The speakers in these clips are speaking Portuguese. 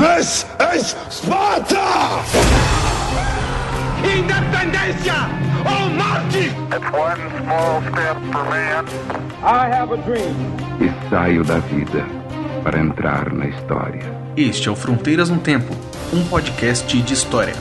This is Sparta! Independencia or Marte! It's one small step for man. I have a dream. E saio da vida para entrar na história. Este é o Fronteiras no Tempo, um podcast de história.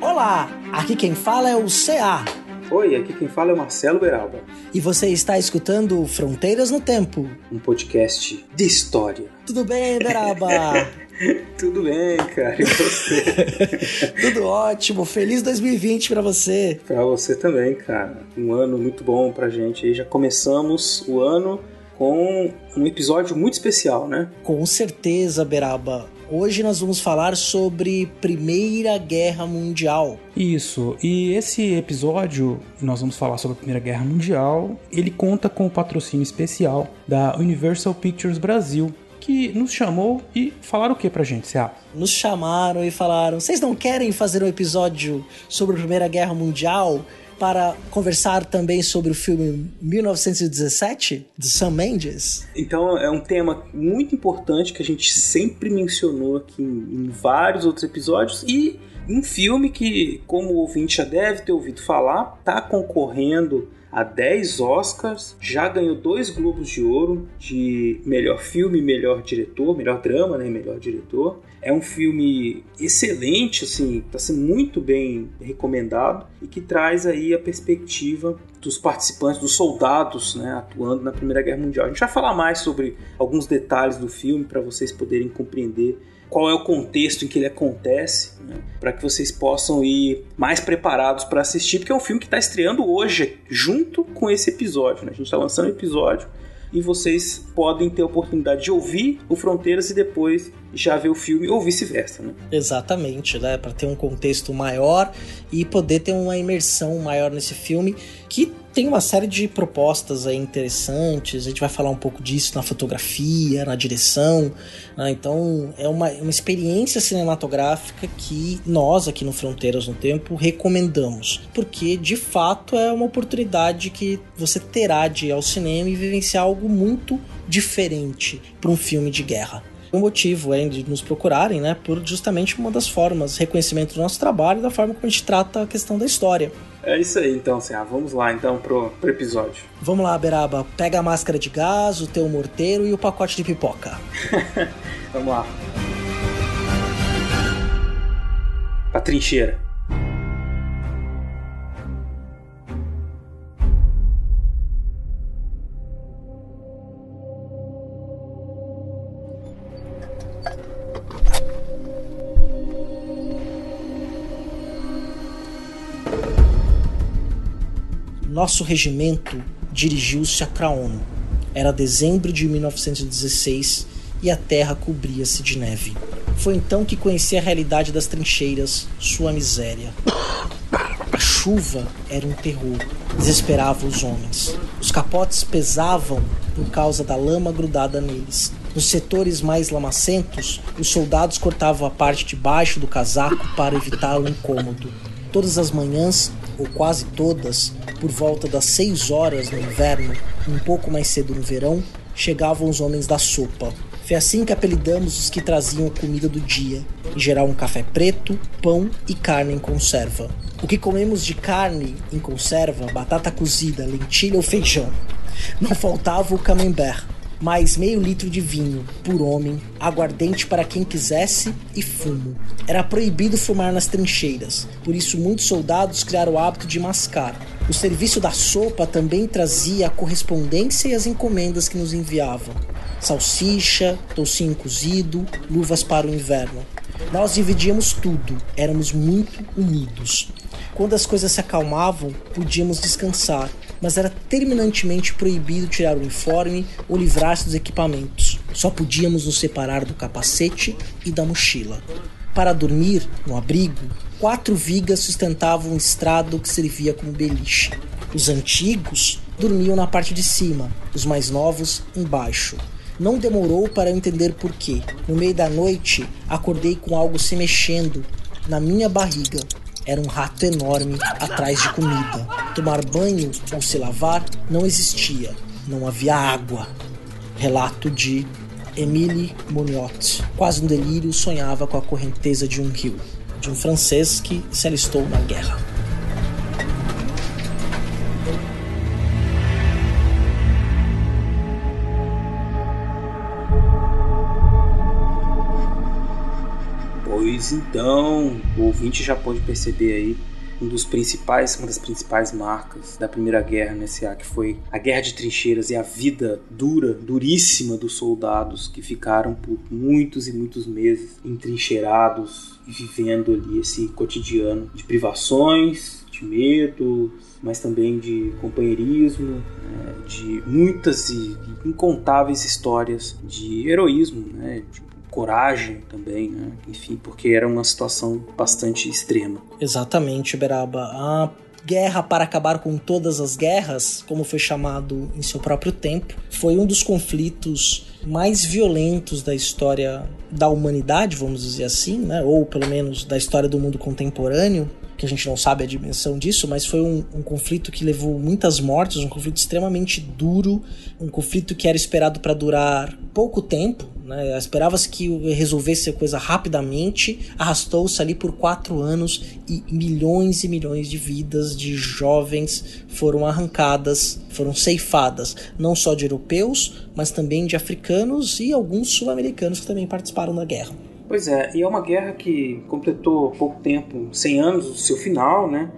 Olá, aqui quem fala é o CA. Oi, aqui quem fala é o Marcelo Beralba, E você está escutando Fronteiras no Tempo. um podcast de história. Tudo bem, Beraba? Tudo bem, cara, e você? Tudo ótimo. Feliz 2020 pra você. pra você também, cara. Um ano muito bom pra gente aí. Já começamos o ano com um episódio muito especial, né? Com certeza, Beraba. Hoje nós vamos falar sobre Primeira Guerra Mundial. Isso, e esse episódio, nós vamos falar sobre a Primeira Guerra Mundial. Ele conta com o patrocínio especial da Universal Pictures Brasil, que nos chamou e falaram o que pra gente, Cia? Nos chamaram e falaram: vocês não querem fazer um episódio sobre a Primeira Guerra Mundial para conversar também sobre o filme 1917 de Sam Mendes? Então é um tema muito importante que a gente sempre mencionou aqui em, em vários outros episódios e um filme que, como o ouvinte já deve ter ouvido falar, tá concorrendo a 10 Oscars, já ganhou dois Globos de Ouro de melhor filme, melhor diretor, melhor drama, né, melhor diretor. É um filme excelente, assim, está sendo muito bem recomendado e que traz aí a perspectiva dos participantes, dos soldados, né, atuando na Primeira Guerra Mundial. A gente vai falar mais sobre alguns detalhes do filme para vocês poderem compreender qual é o contexto em que ele acontece, né, para que vocês possam ir mais preparados para assistir, porque é um filme que está estreando hoje, junto com esse episódio. Né? A gente está lançando o episódio e vocês podem ter a oportunidade de ouvir o Fronteiras e depois já ver o filme, ou vice-versa. Né? Exatamente, né? Para ter um contexto maior e poder ter uma imersão maior nesse filme que tem uma série de propostas aí interessantes. A gente vai falar um pouco disso na fotografia, na direção. né? Então é uma, uma experiência cinematográfica que nós aqui no Fronteiras no Tempo recomendamos, porque de fato é uma oportunidade que você terá de ir ao cinema e vivenciar algo muito diferente para um filme de guerra. O motivo é de nos procurarem, né, por justamente uma das formas, reconhecimento do nosso trabalho e da forma como a gente trata a questão da história. É isso aí, então, assim, ah, vamos lá então pro, pro episódio. Vamos lá, Beraba, pega a máscara de gás, o teu morteiro e o pacote de pipoca. Vamos lá. Pra trincheira. Nosso regimento dirigiu-se a Craon. Era dezembro de 1916 e a terra cobria-se de neve. Foi então que conheci a realidade das trincheiras, sua miséria. A chuva era um terror, desesperava os homens. Os capotes pesavam por causa da lama grudada neles. Nos setores mais lamacentos, os soldados cortavam a parte de baixo do casaco para evitar o incômodo. Todas as manhãs, ou quase todas, por volta das seis horas no inverno, um pouco mais cedo no verão, chegavam os homens da sopa. Foi assim que apelidamos os que traziam a comida do dia, em geral um café preto, pão e carne em conserva. O que comemos de carne em conserva, batata cozida, lentilha ou feijão. Não faltava o camembert, mais meio litro de vinho por homem, aguardente para quem quisesse e fumo. Era proibido fumar nas trincheiras, por isso muitos soldados criaram o hábito de mascar. O serviço da sopa também trazia a correspondência e as encomendas que nos enviavam. Salsicha, toucinho cozido, luvas para o inverno. Nós dividíamos tudo, éramos muito unidos. Quando as coisas se acalmavam, podíamos descansar, mas era terminantemente proibido tirar o uniforme ou livrar-se dos equipamentos. Só podíamos nos separar do capacete e da mochila. Para dormir, no abrigo, quatro vigas sustentavam um estrado que servia como beliche. Os antigos dormiam na parte de cima, os mais novos embaixo. Não demorou para eu entender por quê. No meio da noite, acordei com algo se mexendo na minha barriga. Era um rato enorme atrás de comida. Tomar banho ou se lavar não existia, não havia água. Relato de Emile Monniot. Quase no delírio, sonhava com a correnteza de um rio, de um francês que se alistou na guerra. Pois então, o ouvinte já pode perceber aí um dos principais, uma das principais marcas da Primeira Guerra nesse ar, que foi a guerra de trincheiras e a vida dura, duríssima dos soldados que ficaram por muitos e muitos meses entrincheirados e vivendo ali esse cotidiano de privações, de medo, mas também de companheirismo, né, de muitas e incontáveis histórias de heroísmo, né, de coragem também, né? enfim, porque era uma situação bastante extrema. Exatamente, Beraba. A guerra para acabar com todas as guerras, como foi chamado em seu próprio tempo, foi um dos conflitos mais violentos da história da humanidade, vamos dizer assim, né? ou pelo menos da história do mundo contemporâneo, que a gente não sabe a dimensão disso, mas foi um, um, conflito que levou muitas mortes, um conflito extremamente duro, um conflito que era esperado para durar pouco tempo, né? Esperava-se que resolvesse a coisa rapidamente, arrastou-se ali por quatro anos e milhões e milhões de vidas de jovens foram arrancadas, foram ceifadas, não só de europeus, mas também de africanos e alguns sul-americanos que também participaram da guerra. Pois é, e é uma guerra que completou pouco tempo, 100 anos do seu final, né?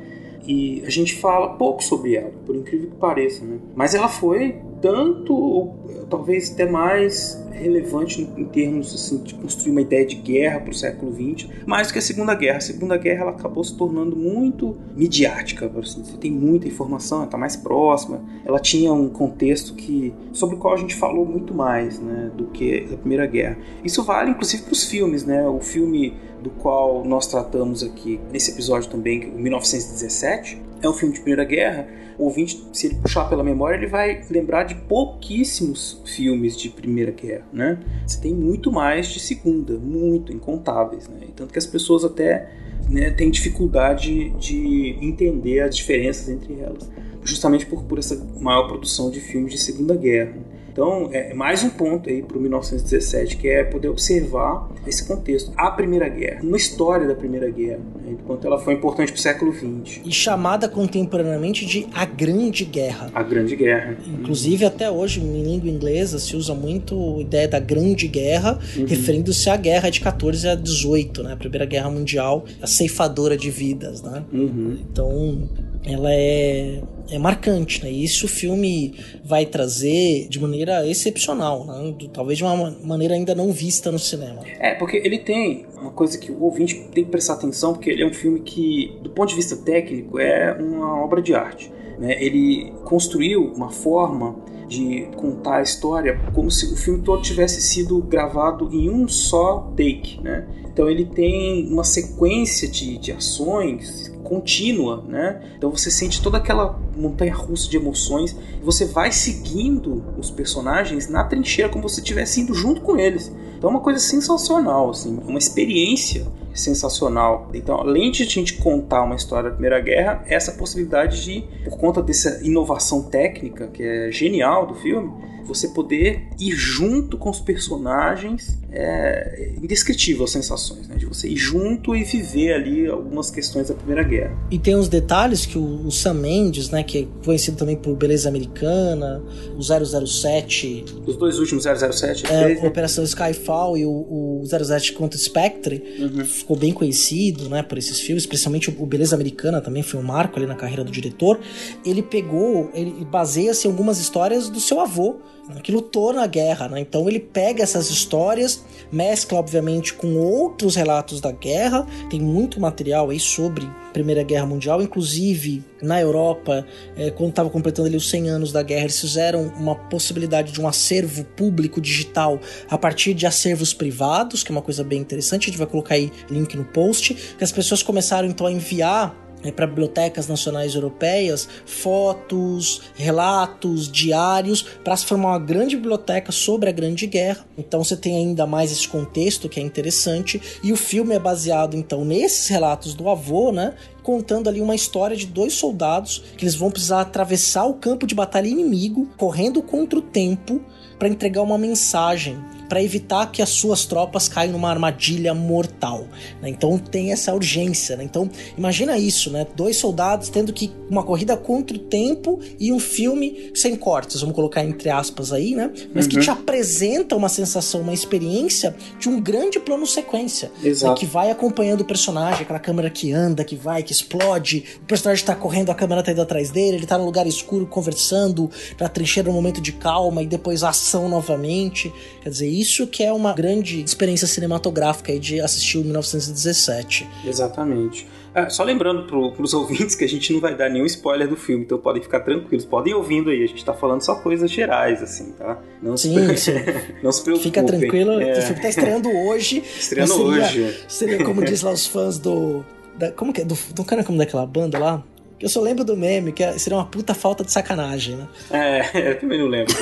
E a gente fala pouco sobre ela, por incrível que pareça, né? Mas ela foi tanto, ou talvez até mais relevante em termos assim, de construir uma ideia de guerra para o século XX, mais que a Segunda Guerra. A Segunda Guerra ela acabou se tornando muito midiática, assim, você tem muita informação, ela está mais próxima, ela tinha um contexto que sobre o qual a gente falou muito mais né, do que a Primeira Guerra. Isso vale inclusive para os filmes, né? O filme do qual nós tratamos aqui nesse episódio também, o 1917, é um filme de Primeira Guerra o ouvinte, se ele puxar pela memória, ele vai lembrar de pouquíssimos filmes de Primeira Guerra, né? Você tem muito mais de Segunda, muito, incontáveis, né? Tanto que as pessoas até né, têm dificuldade de entender as diferenças entre elas, justamente por, por essa maior produção de filmes de Segunda Guerra. Então, é mais um ponto aí para o 1917, que é poder observar esse contexto. A Primeira Guerra, uma história da Primeira Guerra, né, enquanto ela foi importante para o século XX. E chamada contemporaneamente de a Grande Guerra. A Grande Guerra. Inclusive, até hoje, em língua inglesa, se usa muito a ideia da Grande Guerra, uhum. referindo-se à guerra de 14 a 18, né? A Primeira Guerra Mundial, a ceifadora de vidas, né? Uhum. Então, ela é, é marcante, né? E isso o filme vai trazer de maneira excepcional, né? talvez de uma maneira ainda não vista no cinema. É, porque ele tem uma coisa que o ouvinte tem que prestar atenção, porque ele é um filme que, do ponto de vista técnico, é uma obra de arte. Né? Ele construiu uma forma de contar a história como se o filme todo tivesse sido gravado em um só take, né? Então ele tem uma sequência de, de ações contínua, né? Então você sente toda aquela montanha russa de emoções você vai seguindo os personagens na trincheira como se estivesse indo junto com eles. Então é uma coisa sensacional, assim, uma experiência sensacional. Então, além de a gente contar uma história da Primeira Guerra, essa possibilidade de, por conta dessa inovação técnica que é genial do filme, você poder ir junto com os personagens é indescritível as sensações, né? De você ir junto e viver ali algumas questões da Primeira Guerra. E tem uns detalhes que o, o Sam Mendes, né, que é conhecido também por Beleza Americana, o 007... Os dois últimos 007. É, fez, né? Operação Skyfall e o, o 007 contra Spectre, uhum. ficou bem conhecido, né, por esses filmes, especialmente o Beleza Americana também foi um marco ali na carreira do diretor. Ele pegou, ele baseia-se em algumas histórias do seu avô, que lutou na guerra, né? Então ele pega essas histórias, mescla obviamente com outros relatos da guerra, tem muito material aí sobre Primeira Guerra Mundial, inclusive na Europa, é, quando estava completando ali os 100 anos da guerra, eles fizeram uma possibilidade de um acervo público digital a partir de acervos privados, que é uma coisa bem interessante, a gente vai colocar aí link no post, que as pessoas começaram então a enviar é, para bibliotecas nacionais europeias fotos, relatos, diários, para se formar uma grande biblioteca sobre a Grande Guerra. Então você tem ainda mais esse contexto que é interessante. E o filme é baseado então nesses relatos do avô, né? contando ali uma história de dois soldados que eles vão precisar atravessar o campo de batalha inimigo, correndo contra o tempo para entregar uma mensagem para evitar que as suas tropas caiam numa armadilha mortal. Né? Então tem essa urgência. Né? Então imagina isso, né? Dois soldados tendo que uma corrida contra o tempo e um filme sem cortes, vamos colocar entre aspas aí, né? Mas uhum. que te apresenta uma sensação, uma experiência de um grande plano sequência, né? que vai acompanhando o personagem, aquela câmera que anda, que vai, que explode, o personagem tá correndo, a câmera tá indo atrás dele, ele tá num lugar escuro conversando, na trincheira um momento de calma e depois ação novamente. Quer dizer, isso que é uma grande experiência cinematográfica de assistir o 1917. Exatamente. É, só lembrando para os ouvintes que a gente não vai dar nenhum spoiler do filme, então podem ficar tranquilos, podem ir ouvindo aí, a gente está falando só coisas gerais, assim, tá? Não sim, se, sim. não se preocupem. Fica tranquilo, é. o filme tá estreando hoje. Estreando seria, hoje. Seria como diz lá os fãs do... Da, como que é? Do, do cara como daquela banda lá? Eu só lembro do meme, que seria uma puta falta de sacanagem, né? É, eu também não lembro.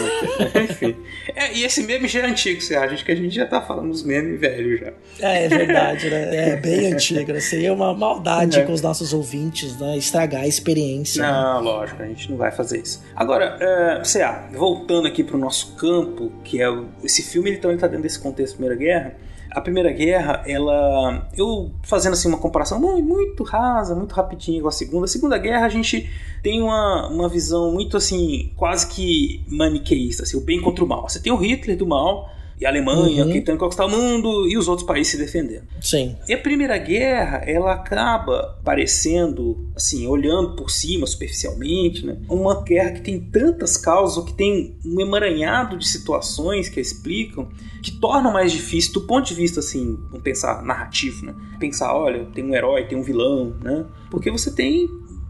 É. Enfim. É, e esse meme já é antigo, você acha? Acho que a gente já tá falando dos memes velhos já. É, é verdade, né? É bem antigo, né? Seria uma maldade é. com os nossos ouvintes, né? Estragar a experiência. Não, né? lógico, a gente não vai fazer isso. Agora, é, CA, voltando aqui pro nosso campo, que é o, esse filme, ele também tá dentro desse contexto da Primeira Guerra. A Primeira Guerra, ela. Eu fazendo assim uma comparação muito rasa, muito rapidinho com a Segunda. A Segunda Guerra a gente tem uma, uma visão muito assim, quase que maniqueísta, assim, o bem contra o mal. Você tem o Hitler do mal, e a Alemanha uhum. tentando conquistar o mundo e os outros países se defendendo. Sim. E a Primeira Guerra, ela acaba parecendo, assim, olhando por cima, superficialmente, né? Uma guerra que tem tantas causas, que tem um emaranhado de situações que explicam, que tornam mais difícil do ponto de vista, assim, vamos pensar narrativo, né? Pensar, olha, tem um herói, tem um vilão, né? Porque você tem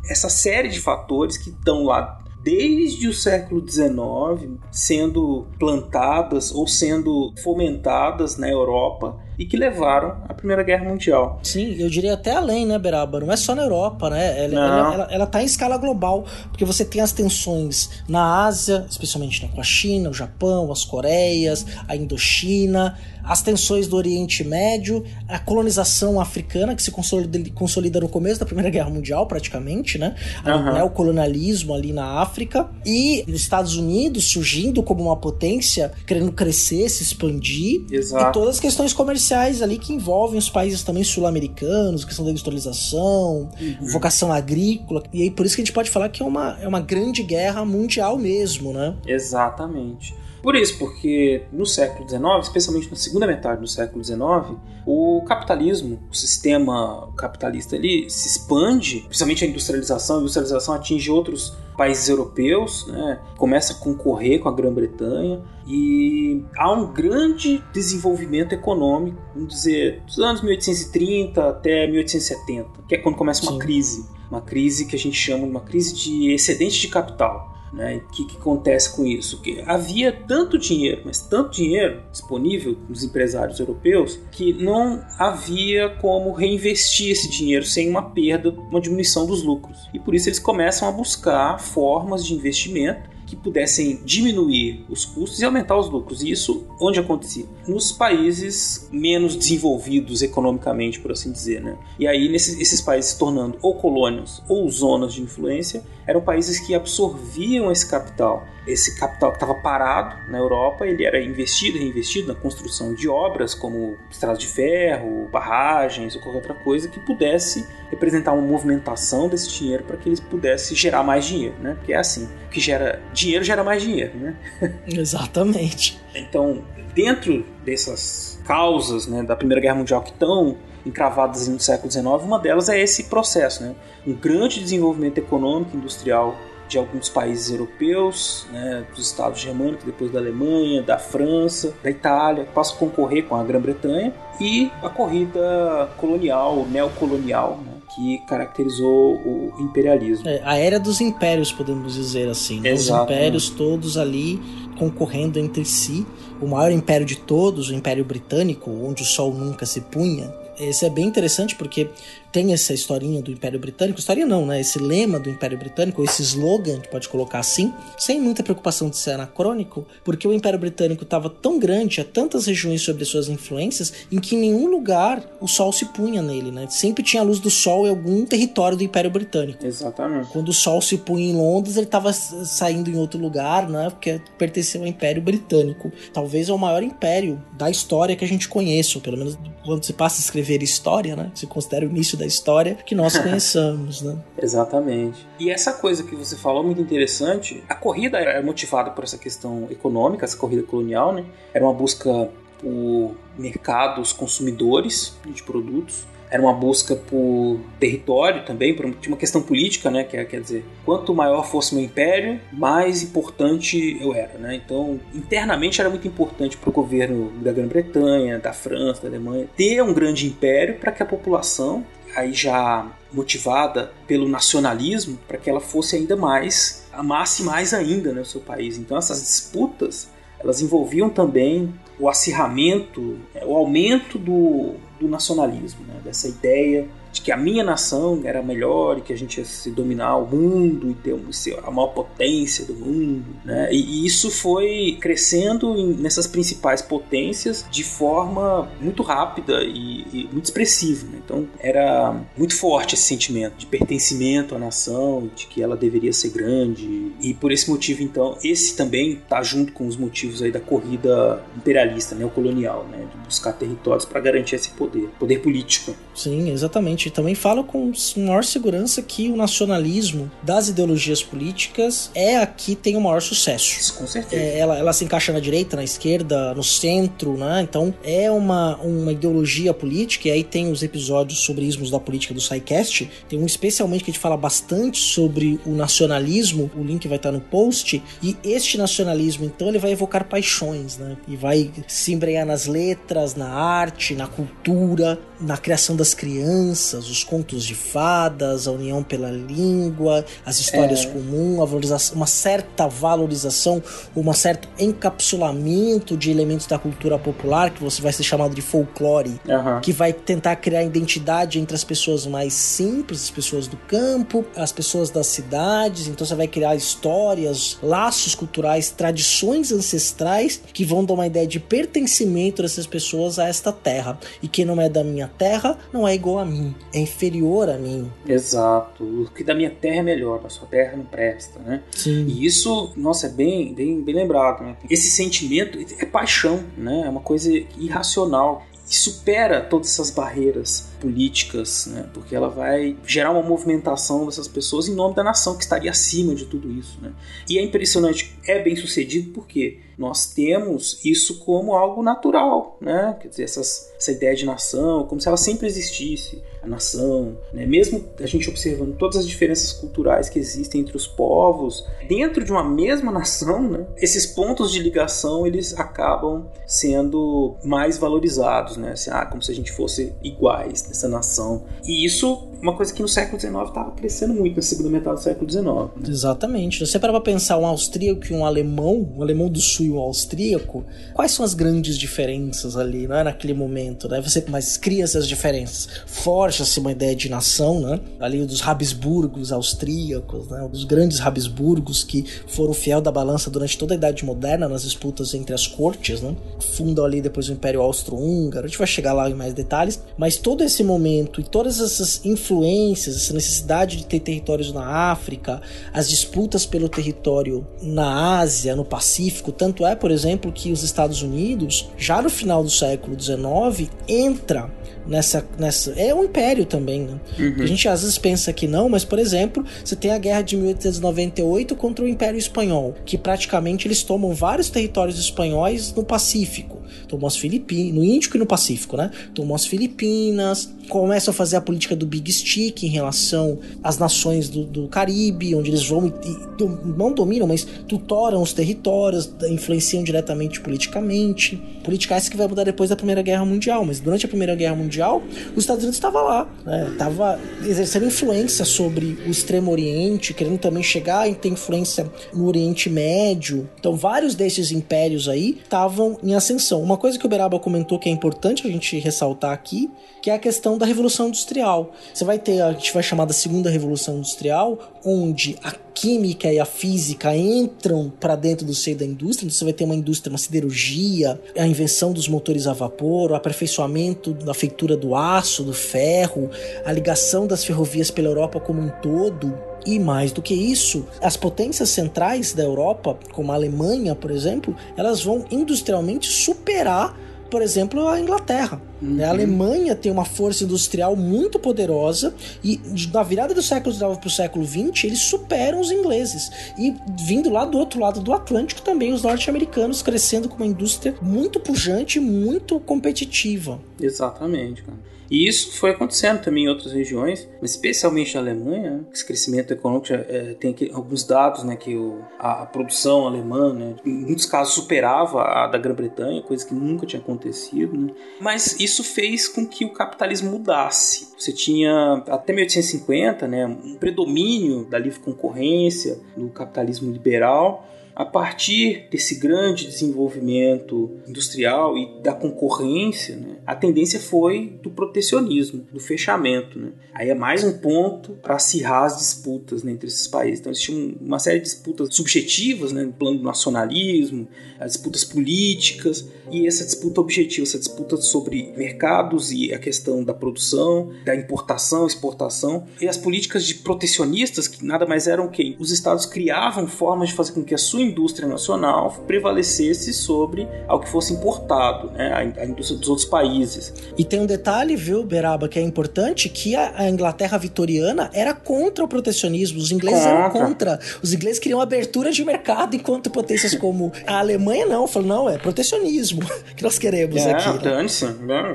essa série de fatores que estão lá desde o século XIX sendo plantadas ou sendo fomentadas na Europa e que levaram à Primeira Guerra Mundial. Sim, eu diria até além, né, Beraba? Não é só na Europa, né? Ela, ela, ela, ela tá em escala global, porque você tem as tensões na Ásia, especialmente né, com a China, o Japão, as Coreias, a Indochina, as tensões do Oriente Médio, a colonização africana que se consolida, no começo da Primeira Guerra Mundial, praticamente, né? Uhum. né? O colonialismo ali na África e os Estados Unidos surgindo como uma potência, querendo crescer, se expandir, Exato. e todas as questões comerciais ali que envolvem os países também sul-americanos, questão da industrialização, uhum. vocação agrícola, e aí por isso que a gente pode falar que é uma, é uma grande guerra mundial mesmo, né? Exatamente. Por isso, porque no século XIX, especialmente na segunda metade do século XIX, o capitalismo, o sistema capitalista ali se expande, principalmente a industrialização. A industrialização atinge outros países europeus, né? começa a concorrer com a Grã-Bretanha e há um grande desenvolvimento econômico, vamos dizer, dos anos 1830 até 1870, que é quando começa uma Sim. crise, uma crise que a gente chama de uma crise de excedente de capital. Né? O que, que, acontece com isso? Que havia tanto dinheiro, mas tanto dinheiro disponível nos empresários europeus que não havia como reinvestir esse dinheiro sem uma perda, uma diminuição dos lucros. E por isso eles começam a buscar formas de investimento que pudessem diminuir os custos e aumentar os lucros. E isso onde acontecia? Nos países menos desenvolvidos economicamente, por assim dizer. Né? E aí, nesses, esses países se tornando ou colônias ou zonas de influência, eram países que absorviam esse capital. Esse capital que estava parado na Europa, ele era investido e reinvestido na construção de obras como estradas de ferro, barragens ou qualquer outra coisa que pudesse representar uma movimentação desse dinheiro para que eles pudessem gerar mais dinheiro, né? Porque é assim, o que gera dinheiro gera mais dinheiro, né? Exatamente. então, dentro dessas causas né, da Primeira Guerra Mundial que estão encravadas no século XIX, uma delas é esse processo, né? um grande desenvolvimento econômico e industrial de alguns países europeus, né, dos estados germânicos, depois da Alemanha, da França, da Itália, que passam a concorrer com a Grã-Bretanha, e a corrida colonial, neocolonial, né, que caracterizou o imperialismo. É, a era dos impérios, podemos dizer assim. Né? Os impérios todos ali concorrendo entre si. O maior império de todos, o Império Britânico, onde o sol nunca se punha, esse é bem interessante porque tem essa historinha do Império Britânico, historinha não, né? Esse lema do Império Britânico, esse slogan, a gente pode colocar assim, sem muita preocupação de ser anacrônico, porque o Império Britânico estava tão grande, tinha tantas regiões sobre suas influências, em que em nenhum lugar o sol se punha nele, né? Sempre tinha a luz do sol em algum território do Império Britânico. Exatamente. Quando o sol se punha em Londres, ele estava saindo em outro lugar, né? Porque pertenceu ao Império Britânico. Talvez é o maior império da história que a gente conheça, ou pelo menos quando se passa a escrever história, né? Se considera o início da história que nós conheçamos, né? Exatamente. E essa coisa que você falou muito interessante, a corrida era motivada por essa questão econômica, essa corrida colonial, né? Era uma busca por mercados consumidores de produtos era uma busca por território também, por uma questão política, né? Quer, quer dizer, quanto maior fosse meu império, mais importante eu era, né? Então, internamente era muito importante para o governo da Grã-Bretanha, da França, da Alemanha, ter um grande império para que a população, aí já motivada pelo nacionalismo, para que ela fosse ainda mais, amasse mais ainda né, o seu país. Então, essas disputas elas envolviam também o acirramento, o aumento do, do nacionalismo, né? dessa ideia de que a minha nação era melhor e que a gente ia se dominar o mundo e ter a maior potência do mundo, né? E, isso foi crescendo nessas principais potências de forma muito rápida e, e muito expressiva. Né? Então era muito forte esse sentimento de pertencimento à nação, de que ela deveria ser grande e por esse motivo então esse também está junto com os motivos aí da corrida imperialista, neocolonial, né? De buscar territórios para garantir esse poder, poder político. Sim, exatamente e também falo com maior segurança que o nacionalismo das ideologias políticas é aqui tem o maior sucesso. Isso, com certeza. É, ela, ela se encaixa na direita, na esquerda, no centro, né? Então é uma, uma ideologia política, e aí tem os episódios sobre ismos da política do SciCast. Tem um especialmente que a gente fala bastante sobre o nacionalismo, o link vai estar no post. E este nacionalismo, então, ele vai evocar paixões, né? E vai se embrenhar nas letras, na arte, na cultura, na criação das crianças os contos de fadas, a união pela língua, as histórias é. comuns, uma certa valorização, uma certo encapsulamento de elementos da cultura popular, que você vai ser chamado de folclore, uhum. que vai tentar criar identidade entre as pessoas mais simples, as pessoas do campo, as pessoas das cidades. Então você vai criar histórias, laços culturais, tradições ancestrais que vão dar uma ideia de pertencimento dessas pessoas a esta terra. E quem não é da minha terra não é igual a mim é inferior a mim. Exato. O que da minha terra é melhor, da sua terra não presta, né? Sim. E isso, nossa, é bem, bem, bem lembrado, né? Esse sentimento é paixão, né? É uma coisa irracional e supera todas essas barreiras políticas, né? Porque ela vai gerar uma movimentação dessas pessoas em nome da nação que estaria acima de tudo isso, né? E é impressionante, é bem sucedido porque nós temos isso como algo natural, né? Quer dizer, essas, essa ideia de nação, como se ela sempre existisse, a nação, né? Mesmo a gente observando todas as diferenças culturais que existem entre os povos, dentro de uma mesma nação, né? Esses pontos de ligação eles acabam sendo mais valorizados, né? Assim, ah, como se a gente fosse iguais nessa nação. E isso uma coisa que no século XIX estava crescendo muito, na segunda metade do século XIX. Né? Exatamente. Você para pensar um austríaco e um alemão, um alemão do sul e um austríaco, quais são as grandes diferenças ali, né, naquele momento, né? Você mas cria essas diferenças. Forja-se uma ideia de nação, né? Ali dos Habsburgos austríacos, né? Dos grandes Habsburgos que foram fiel da balança durante toda a Idade Moderna nas disputas entre as cortes, né? Fundam ali depois o Império Austro-Húngaro. A gente vai chegar lá em mais detalhes, mas todo esse momento e todas essas influências influências, essa necessidade de ter territórios na África, as disputas pelo território na Ásia, no Pacífico. Tanto é, por exemplo, que os Estados Unidos, já no final do século XIX, entra nessa. nessa é um império também, né? Uhum. A gente às vezes pensa que não, mas, por exemplo, você tem a guerra de 1898 contra o Império Espanhol, que praticamente eles tomam vários territórios espanhóis no Pacífico. Tomou as Filipinas, no Índico e no Pacífico, né? Tomou as Filipinas, começam a fazer a política do Big Stick em relação às nações do, do Caribe, onde eles vão e, não dominam, mas tutoram os territórios, influenciam diretamente politicamente. Política essa que vai mudar depois da Primeira Guerra Mundial, mas durante a Primeira Guerra Mundial, os Estados Unidos estavam lá, né? Tava exercendo influência sobre o Extremo Oriente, querendo também chegar e ter influência no Oriente Médio. Então, vários desses impérios aí estavam em ascensão. Uma coisa que o Beraba comentou que é importante a gente ressaltar aqui, que é a questão da Revolução Industrial. Você vai ter, a gente vai chamar da Segunda Revolução Industrial, onde a química e a física entram para dentro do seio da indústria, então você vai ter uma indústria, uma siderurgia, a invenção dos motores a vapor, o aperfeiçoamento da feitura do aço, do ferro, a ligação das ferrovias pela Europa como um todo, e mais do que isso, as potências centrais da Europa, como a Alemanha, por exemplo, elas vão industrialmente superar por exemplo, a Inglaterra. Uhum. A Alemanha tem uma força industrial muito poderosa e na virada do século XIX para o século XX eles superam os ingleses. E vindo lá do outro lado do Atlântico também os norte-americanos crescendo com uma indústria muito pujante, muito competitiva. Exatamente, cara. E isso foi acontecendo também em outras regiões, especialmente na Alemanha. Esse crescimento econômico é, tem aqui, alguns dados, né, que o, a, a, produção alemã, né, em muitos casos superava a da Grã-Bretanha, coisa que nunca tinha acontecido. Né. Mas isso fez com que o capitalismo mudasse. Você tinha até 1850, né, um predomínio da livre concorrência, do capitalismo liberal a partir desse grande desenvolvimento industrial e da concorrência, né, a tendência foi do protecionismo, do fechamento. Né? Aí é mais um ponto para acirrar as disputas né, entre esses países. Então existia uma série de disputas subjetivas, né, no plano do nacionalismo, as disputas políticas e essa disputa objetiva, essa disputa sobre mercados e a questão da produção, da importação, exportação e as políticas de protecionistas que nada mais eram que os estados criavam formas de fazer com que a sua indústria nacional prevalecesse sobre ao que fosse importado, né, a, indústria dos outros países. E tem um detalhe, viu, Beraba, que é importante, que a, a Inglaterra vitoriana era contra o protecionismo, os ingleses contra. eram contra. Os ingleses queriam abertura de mercado, enquanto potências como a Alemanha não, falou, não, é protecionismo que nós queremos é, aqui. Né? Dane-se,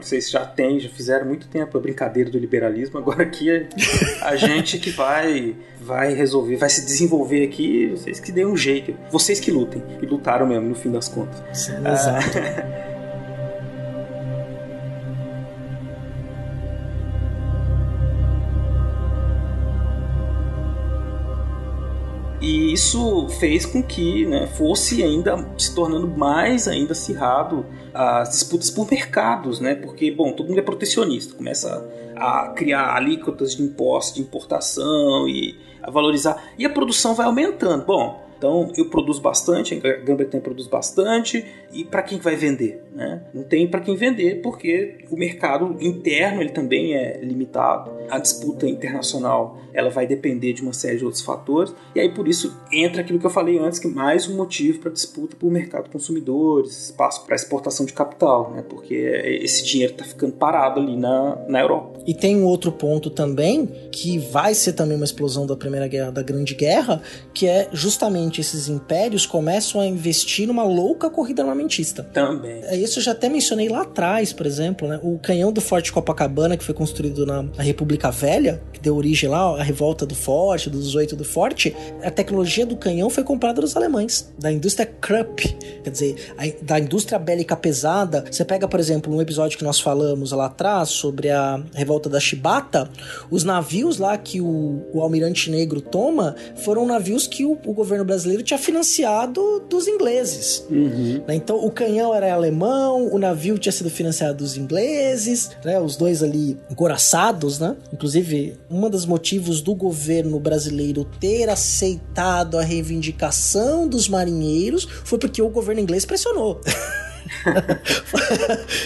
vocês já têm, já fizeram muito tempo a brincadeira do liberalismo, agora aqui é a gente que vai vai resolver, vai se desenvolver aqui, vocês que deem um jeito. Vocês que lutem. E lutaram mesmo, no fim das contas. Sim, exato. Ah, E isso fez com que né, fosse ainda se tornando mais ainda acirrado as disputas por mercados, né? Porque, bom, todo mundo é protecionista, começa a criar alíquotas de impostos de importação e a valorizar. E a produção vai aumentando. Bom, então eu produzo bastante, a Grã-Bretanha produz bastante, e para quem vai vender? Né? Não tem para quem vender porque o mercado interno ele também é limitado. A disputa internacional ela vai depender de uma série de outros fatores e aí por isso entra aquilo que eu falei antes que mais um motivo para disputa por mercado consumidores, espaço para exportação de capital, né? Porque esse dinheiro está ficando parado ali na, na Europa. E tem um outro ponto também que vai ser também uma explosão da primeira guerra, da Grande Guerra, que é justamente esses impérios começam a investir numa louca corrida armamentista. Também. É isso eu já até mencionei lá atrás, por exemplo, né? O canhão do Forte Copacabana, que foi construído na, República Velha, que deu origem lá à revolta do Forte, dos oito do Forte, a tecnologia do canhão foi comprada dos alemães, da indústria Krupp, quer dizer, a, da indústria bélica pesada. Você pega, por exemplo, um episódio que nós falamos lá atrás sobre a revolta da Chibata, os navios lá que o, o Almirante Negro toma foram navios que o, o governo brasileiro tinha financiado dos ingleses. Uhum. Né? Então o canhão era alemão, o navio tinha sido financiado dos ingleses, né? os dois ali encoraçados, né? Inclusive, um dos motivos do governo brasileiro ter aceitado a reivindicação dos marinheiros foi porque o governo inglês pressionou.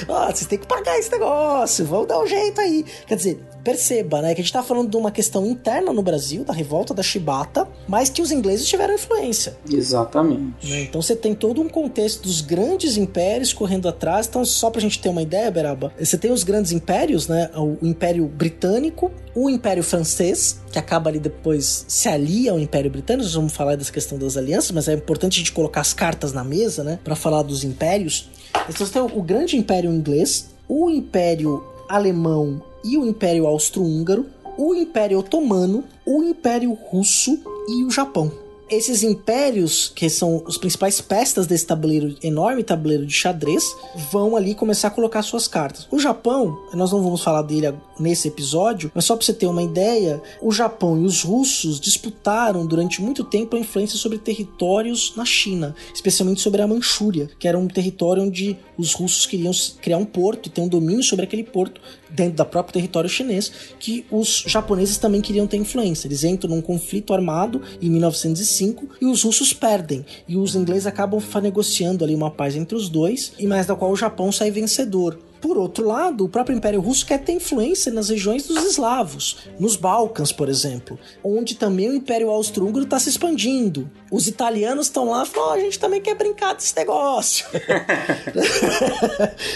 ah, vocês têm que pagar esse negócio, vamos dar um jeito aí. Quer dizer, perceba, né, que a gente tá falando de uma questão interna no Brasil, da revolta da chibata, mas que os ingleses tiveram influência. Exatamente. Né? Então você tem todo um contexto dos grandes impérios correndo atrás. Então, só pra gente ter uma ideia, Beraba, você tem os grandes impérios, né? O Império Britânico, o Império Francês, que acaba ali depois se alia ao Império Britânico. Nós vamos falar dessa questão das alianças, mas é importante a gente colocar as cartas na mesa, né? Pra falar dos impérios. Então você tem o grande Império Inglês, o Império Alemão e o Império Austro-Húngaro, o Império Otomano, o Império Russo e o Japão. Esses impérios, que são os principais pestas desse tabuleiro, enorme tabuleiro de xadrez, vão ali começar a colocar suas cartas. O Japão, nós não vamos falar dele nesse episódio, mas só para você ter uma ideia, o Japão e os russos disputaram durante muito tempo a influência sobre territórios na China, especialmente sobre a Manchúria, que era um território onde os russos queriam criar um porto e ter um domínio sobre aquele porto dentro da próprio território chinês, que os japoneses também queriam ter influência. Eles entram num conflito armado em 1905 e os russos perdem. E os ingleses acabam negociando ali uma paz entre os dois, e mais da qual o Japão sai vencedor. Por outro lado, o próprio Império Russo quer ter influência nas regiões dos eslavos, nos Balcãs, por exemplo, onde também o Império Austro-Húngaro está se expandindo. Os italianos estão lá e falam: oh, a gente também quer brincar desse negócio.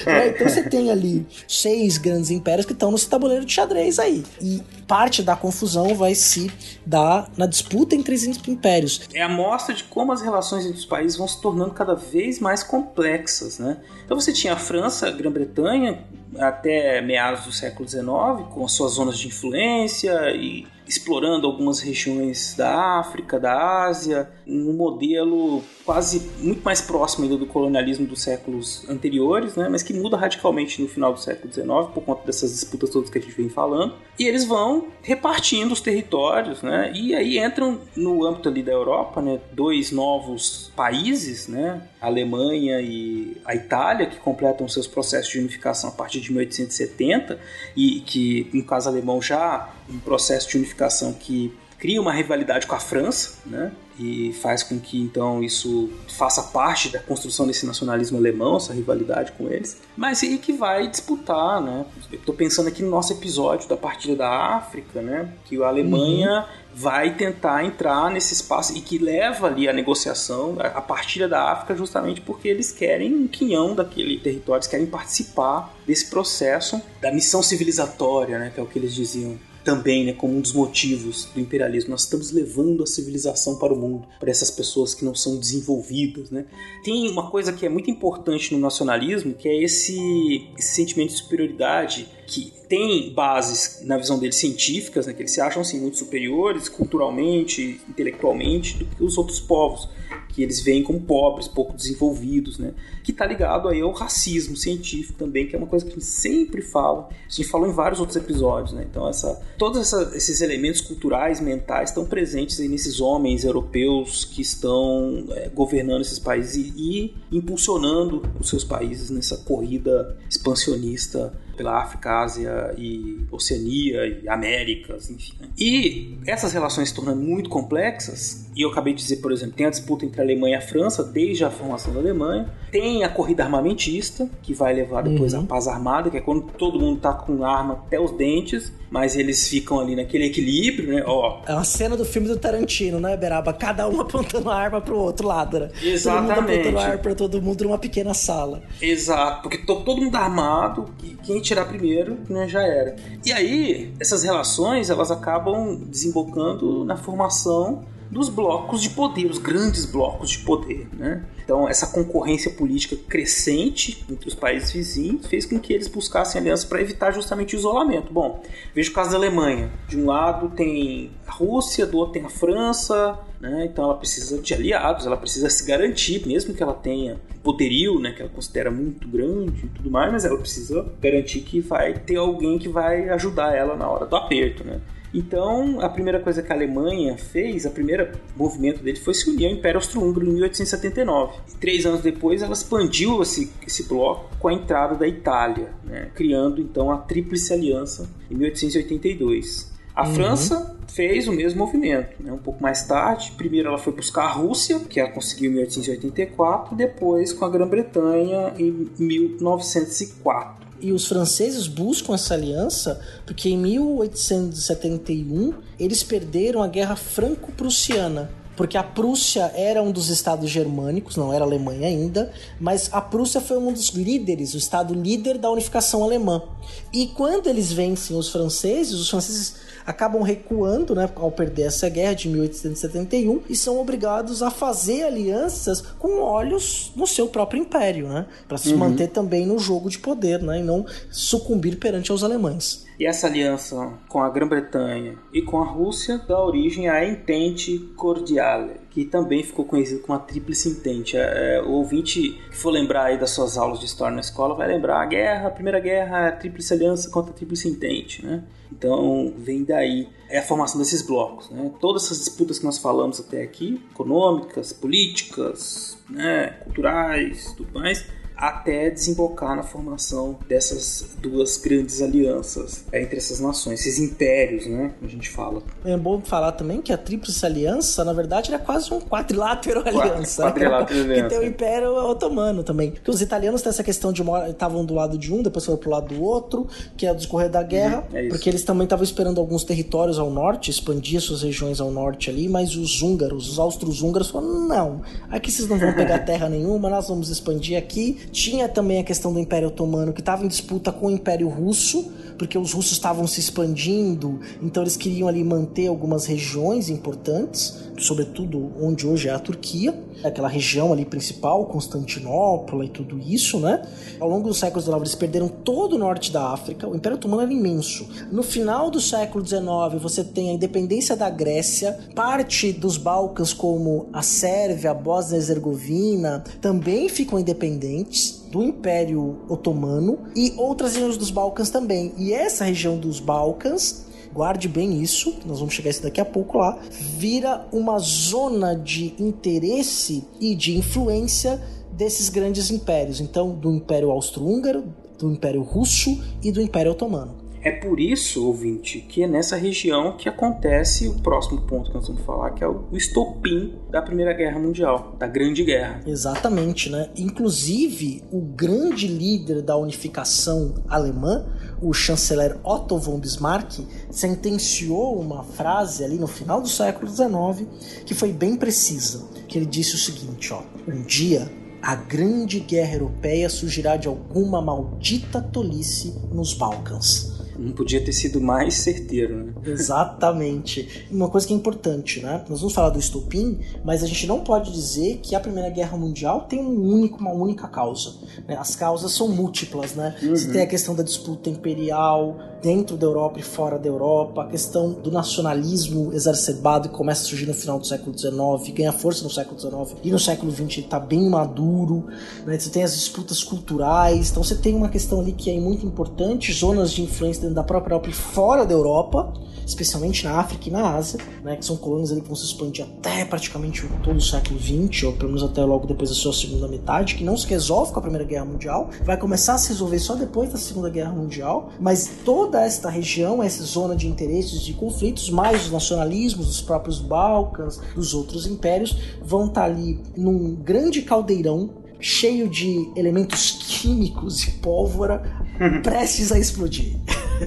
é, então você tem ali seis grandes impérios que estão nesse tabuleiro de xadrez aí. E parte da confusão vai se dar na disputa entre esses impérios. É a mostra de como as relações entre os países vão se tornando cada vez mais complexas, né? Então você tinha a França, a Grã-Bretanha, até meados do século XIX, com as suas zonas de influência e explorando algumas regiões da África, da Ásia, um modelo quase muito mais próximo ainda do colonialismo dos séculos anteriores, né, mas que muda radicalmente no final do século XIX por conta dessas disputas todas que a gente vem falando. E eles vão repartindo os territórios, né, e aí entram no âmbito ali da Europa, né, dois novos países, né, a Alemanha e a Itália, que completam seus processos de unificação a partir de 1870 e que, no caso alemão, já um processo de unificação que cria uma rivalidade com a França, né? E faz com que então isso faça parte da construção desse nacionalismo alemão, essa rivalidade com eles. Mas e que vai disputar, né? Estou pensando aqui no nosso episódio da partida da África, né? Que a Alemanha uhum. vai tentar entrar nesse espaço e que leva ali a negociação, a partilha da África, justamente porque eles querem um quinhão daquele território, eles querem participar desse processo da missão civilizatória, né? Que é o que eles diziam também, né, como um dos motivos do imperialismo. Nós estamos levando a civilização para o mundo, para essas pessoas que não são desenvolvidas, né? Tem uma coisa que é muito importante no nacionalismo, que é esse, esse sentimento de superioridade que tem bases na visão deles científicas, né, que eles se acham assim muito superiores culturalmente, intelectualmente do que os outros povos que eles veem como pobres, pouco desenvolvidos, né? Que está ligado aí ao racismo científico também, que é uma coisa que a gente sempre fala. A gente falou em vários outros episódios, né? Então, essa, todos essa, esses elementos culturais, mentais, estão presentes aí nesses homens europeus que estão é, governando esses países e, e impulsionando os seus países nessa corrida expansionista pela África, Ásia e Oceania e Américas, enfim. Né? E essas relações se tornando muito complexas, e eu acabei de dizer, por exemplo, tem a disputa entre a Alemanha e a França desde a formação da Alemanha, tem a corrida armamentista, que vai levar depois uhum. à paz armada, que é quando todo mundo tá com arma até os dentes, mas eles ficam ali naquele equilíbrio, né? Ó. É uma cena do filme do Tarantino, né, Beraba? Cada um apontando a arma pro outro lado, né? Exatamente. Todo mundo apontando a arma pra todo mundo numa pequena sala. Exato, porque todo mundo armado, e tirar primeiro, né, já era. E aí, essas relações, elas acabam desembocando na formação dos blocos de poder, os grandes blocos de poder, né? Então, essa concorrência política crescente entre os países vizinhos fez com que eles buscassem alianças para evitar justamente o isolamento. Bom, veja o caso da Alemanha. De um lado tem a Rússia, do outro tem a França, né? Então ela precisa de aliados, ela precisa se garantir, mesmo que ela tenha poderio, né, que ela considera muito grande e tudo mais, mas ela precisa garantir que vai ter alguém que vai ajudar ela na hora do aperto, né? Então, a primeira coisa que a Alemanha fez, o primeiro movimento dele foi se unir ao Império Austro-Húngaro em 1879. E três anos depois, ela expandiu esse, esse bloco com a entrada da Itália, né? criando então a Tríplice Aliança em 1882. A uhum. França fez o mesmo movimento, né? um pouco mais tarde. Primeiro ela foi buscar a Rússia, que ela conseguiu em 1884, depois com a Grã-Bretanha em 1904. E os franceses buscam essa aliança porque em 1871 eles perderam a Guerra Franco-Prussiana. Porque a Prússia era um dos estados germânicos, não era Alemanha ainda, mas a Prússia foi um dos líderes, o estado líder da unificação alemã. E quando eles vencem os franceses, os franceses acabam recuando, né, ao perder essa guerra de 1871 e são obrigados a fazer alianças com olhos no seu próprio império, né, para se uhum. manter também no jogo de poder, né, e não sucumbir perante aos alemães. E essa aliança com a Grã-Bretanha e com a Rússia dá origem à Entente Cordiale, que também ficou conhecido como a Tríplice Entente. É, é, o ouvinte que for lembrar aí das suas aulas de história na escola vai lembrar a guerra, a Primeira Guerra, a Tríplice Aliança contra a Tríplice Entente, né? Então vem daí é a formação desses blocos, né? Todas essas disputas que nós falamos até aqui, econômicas, políticas, né, culturais, tudo mais, até desembocar na formação dessas duas grandes alianças entre essas nações, esses impérios, né? Como a gente fala. É bom falar também que a Tríplice Aliança, na verdade, era quase um quadrilátero aliança. Quadrilátero né? Que tem o Império Otomano também. Porque os italianos têm essa questão de estavam do lado de um, depois foram pro lado do outro, que é o discorrer da guerra, uhum, é porque eles também estavam esperando alguns territórios ao norte, expandir suas regiões ao norte ali, mas os húngaros, os austro-húngaros falaram: não, aqui vocês não vão pegar terra nenhuma, nós vamos expandir aqui tinha também a questão do Império Otomano, que estava em disputa com o Império Russo, porque os russos estavam se expandindo, então eles queriam ali manter algumas regiões importantes, sobretudo onde hoje é a Turquia, aquela região ali principal, Constantinopla e tudo isso, né? Ao longo dos séculos XIX eles perderam todo o norte da África, o Império Otomano era imenso. No final do século XIX você tem a independência da Grécia, parte dos Balcãs como a Sérvia, a Bósnia e Herzegovina também ficam independentes do Império Otomano e outras regiões dos Balcãs também. E essa região dos Balcãs guarde bem isso, nós vamos chegar isso daqui a pouco lá, vira uma zona de interesse e de influência desses grandes impérios. Então, do Império Austro-Húngaro, do Império Russo e do Império Otomano. É por isso, ouvinte, que é nessa região que acontece o próximo ponto que nós vamos falar, que é o estopim da Primeira Guerra Mundial, da Grande Guerra. Exatamente, né? Inclusive, o grande líder da unificação alemã, o chanceler Otto von Bismarck, sentenciou uma frase ali no final do século XIX que foi bem precisa, que ele disse o seguinte, ó: "Um dia a grande guerra europeia surgirá de alguma maldita tolice nos Balcãs." Não podia ter sido mais certeiro, né? Exatamente. Uma coisa que é importante, né? Nós vamos falar do estopim, mas a gente não pode dizer que a Primeira Guerra Mundial tem um único, uma única causa. Né? As causas são múltiplas, né? Uhum. Você tem a questão da disputa imperial dentro da Europa e fora da Europa, a questão do nacionalismo exacerbado que começa a surgir no final do século XIX, ganha força no século XIX e no século XX está bem maduro. Né? Você tem as disputas culturais, então você tem uma questão ali que é muito importante, zonas de influência dentro da própria Europa e fora da Europa, especialmente na África e na Ásia, né, que são colônias ali que vão se expandir até praticamente todo o século XX, ou pelo menos até logo depois da sua segunda metade, que não se resolve com a Primeira Guerra Mundial, vai começar a se resolver só depois da Segunda Guerra Mundial, mas toda esta região, essa zona de interesses e conflitos, mais os nacionalismos dos próprios Balcãs, dos outros impérios, vão estar ali num grande caldeirão cheio de elementos químicos e pólvora prestes a explodir.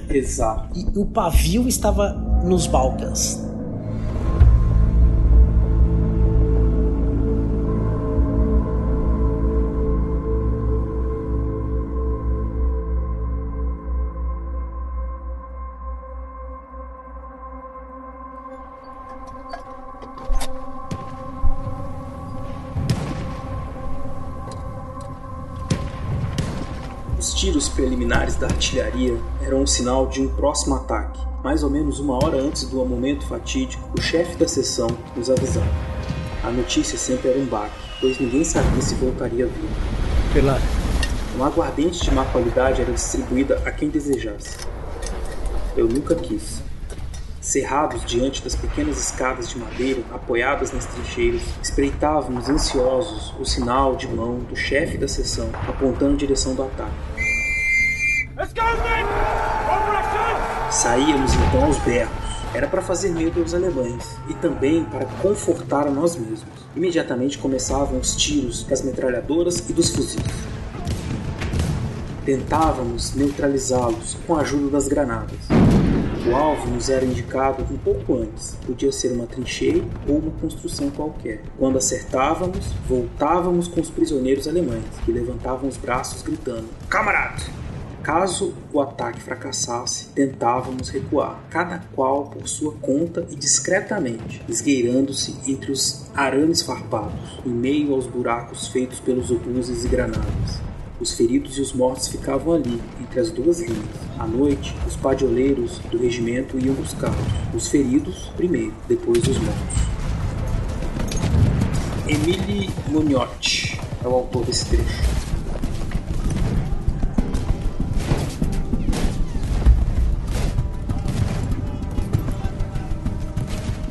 Exato. E o pavio estava nos Balcãs. Da artilharia eram um sinal de um próximo ataque. Mais ou menos uma hora antes do momento fatídico, o chefe da seção nos avisava. A notícia sempre era um baque, pois ninguém sabia se voltaria vivo. Pilar. Uma aguardente de má qualidade era distribuída a quem desejasse. Eu nunca quis. Cerrados diante das pequenas escadas de madeira apoiadas nas trincheiras, espreitávamos ansiosos o sinal de mão do chefe da seção apontando em direção do ataque. Saíamos então aos berros. Era para fazer medo aos alemães e também para confortar a nós mesmos. Imediatamente começavam os tiros das metralhadoras e dos fuzis. Tentávamos neutralizá-los com a ajuda das granadas. O alvo nos era indicado um pouco antes, podia ser uma trincheira ou uma construção qualquer. Quando acertávamos, voltávamos com os prisioneiros alemães, que levantavam os braços gritando: Camarada! Caso o ataque fracassasse, tentávamos recuar, cada qual por sua conta e discretamente, esgueirando-se entre os arames farpados, em meio aos buracos feitos pelos obuses e granadas. Os feridos e os mortos ficavam ali, entre as duas linhas. À noite, os padioleiros do regimento iam buscá-los. Os feridos primeiro, depois os mortos. Emile Muniotti é o autor desse trecho.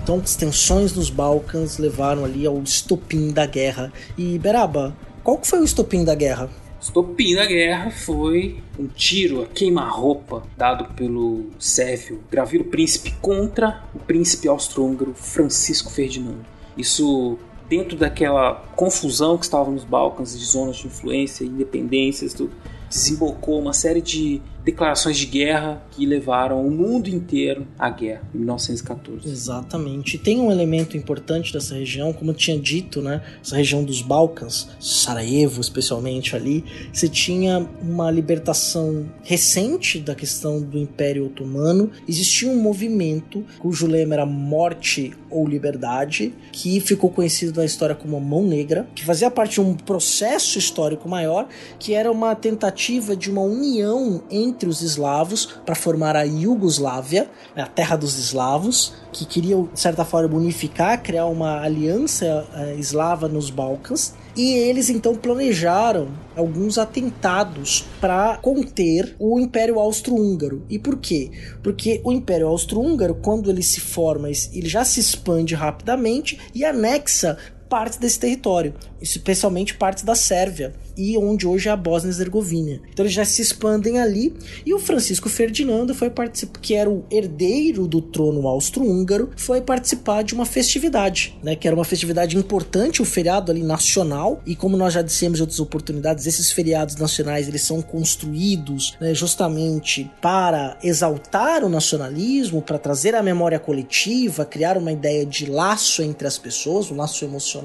Então, as tensões nos Balcãs levaram ali ao estopim da guerra. E Beraba, qual que foi o estopim da guerra? O estopim da guerra foi um tiro a queima-roupa dado pelo sérvio Gravilo Príncipe contra o príncipe austro-húngaro Francisco Ferdinando. Isso dentro daquela confusão que estava nos Balcãs de zonas de influência, independências, tudo, desembocou uma série de declarações de guerra que levaram o mundo inteiro à guerra em 1914. Exatamente. Tem um elemento importante dessa região, como eu tinha dito, né? Essa região dos Balcãs, Sarajevo especialmente ali, você tinha uma libertação recente da questão do Império Otomano. Existia um movimento cujo lema era morte ou liberdade, que ficou conhecido na história como Mão Negra, que fazia parte de um processo histórico maior, que era uma tentativa de uma união entre entre os eslavos para formar a Iugoslávia, né, a terra dos eslavos, que queriam, de certa forma, unificar, criar uma aliança uh, eslava nos Balcãs. E eles então planejaram alguns atentados para conter o Império Austro-Húngaro. E por quê? Porque o Império Austro-Húngaro, quando ele se forma, ele já se expande rapidamente e anexa parte desse território, especialmente parte da Sérvia e onde hoje é a Bósnia-Herzegovina. Então eles já se expandem ali e o Francisco Ferdinando foi participar, que era o herdeiro do trono austro-húngaro, foi participar de uma festividade, né, que era uma festividade importante, o um feriado ali nacional e como nós já dissemos em outras oportunidades, esses feriados nacionais eles são construídos né, justamente para exaltar o nacionalismo, para trazer a memória coletiva, criar uma ideia de laço entre as pessoas, um laço emocional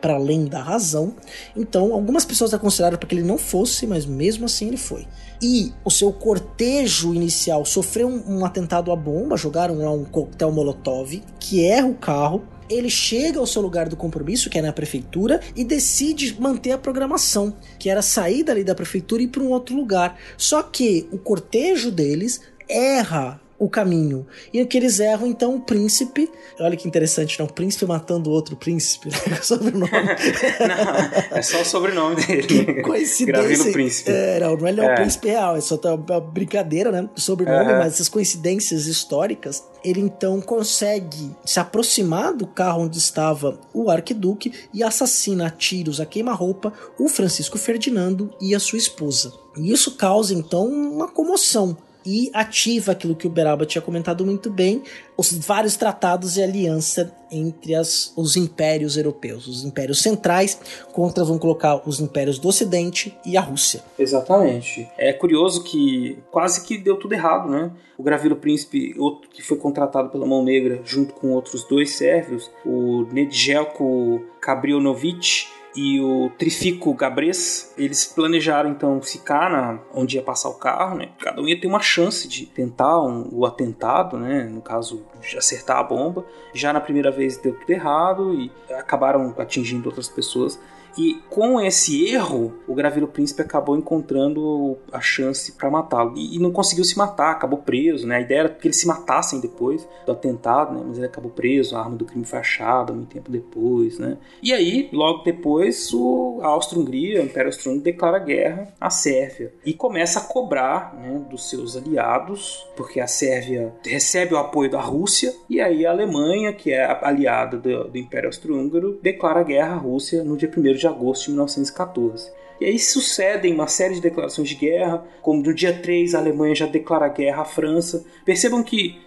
para além da razão. Então, algumas pessoas consideraram para que ele não fosse, mas mesmo assim ele foi. E o seu cortejo inicial sofreu um, um atentado à bomba, jogaram lá um coquetel molotov, que erra o carro, ele chega ao seu lugar do compromisso, que é na prefeitura, e decide manter a programação, que era sair dali da prefeitura e ir para um outro lugar. Só que o cortejo deles erra o caminho. E o que eles erram, então, o príncipe. Olha que interessante, não? O príncipe matando outro príncipe. Né? sobrenome. não, é só o sobrenome dele. Que coincidência. Gravilo príncipe. É, não, não é, é o príncipe real, é só uma brincadeira, né? Sobrenome, uhum. mas essas coincidências históricas. Ele então consegue se aproximar do carro onde estava o arquiduque e assassina a tiros a queima-roupa o Francisco Ferdinando e a sua esposa. E isso causa então uma comoção e ativa aquilo que o Beraba tinha comentado muito bem, os vários tratados de aliança entre as, os impérios europeus, os impérios centrais contra, vamos colocar, os impérios do Ocidente e a Rússia. Exatamente. É curioso que quase que deu tudo errado, né? O Gravilo Príncipe, outro que foi contratado pela Mão Negra, junto com outros dois sérvios, o Nedjelko Kabrionovic e o Trifico Gabres, eles planejaram então ficar na, onde ia passar o carro, né? Cada um ia ter uma chance de tentar um, o atentado, né? No caso, de acertar a bomba. Já na primeira vez deu tudo errado e acabaram atingindo outras pessoas. E com esse erro, o Gravilo Príncipe acabou encontrando a chance para matá-lo. E, e, não conseguiu se matar, acabou preso, né? A ideia era que eles se matassem depois do atentado, né? Mas ele acabou preso, a arma do crime foi achada muito tempo depois, né? E aí, logo depois, o, a Áustria-Hungria, o Império Austro-Húngaro, declara guerra à Sérvia. E começa a cobrar né, dos seus aliados, porque a Sérvia recebe o apoio da Rússia, e aí a Alemanha, que é aliada do, do Império Austro-Húngaro, declara guerra à Rússia no dia 1 de agosto de 1914. E aí sucedem uma série de declarações de guerra, como no dia 3 a Alemanha já declara guerra à França. Percebam que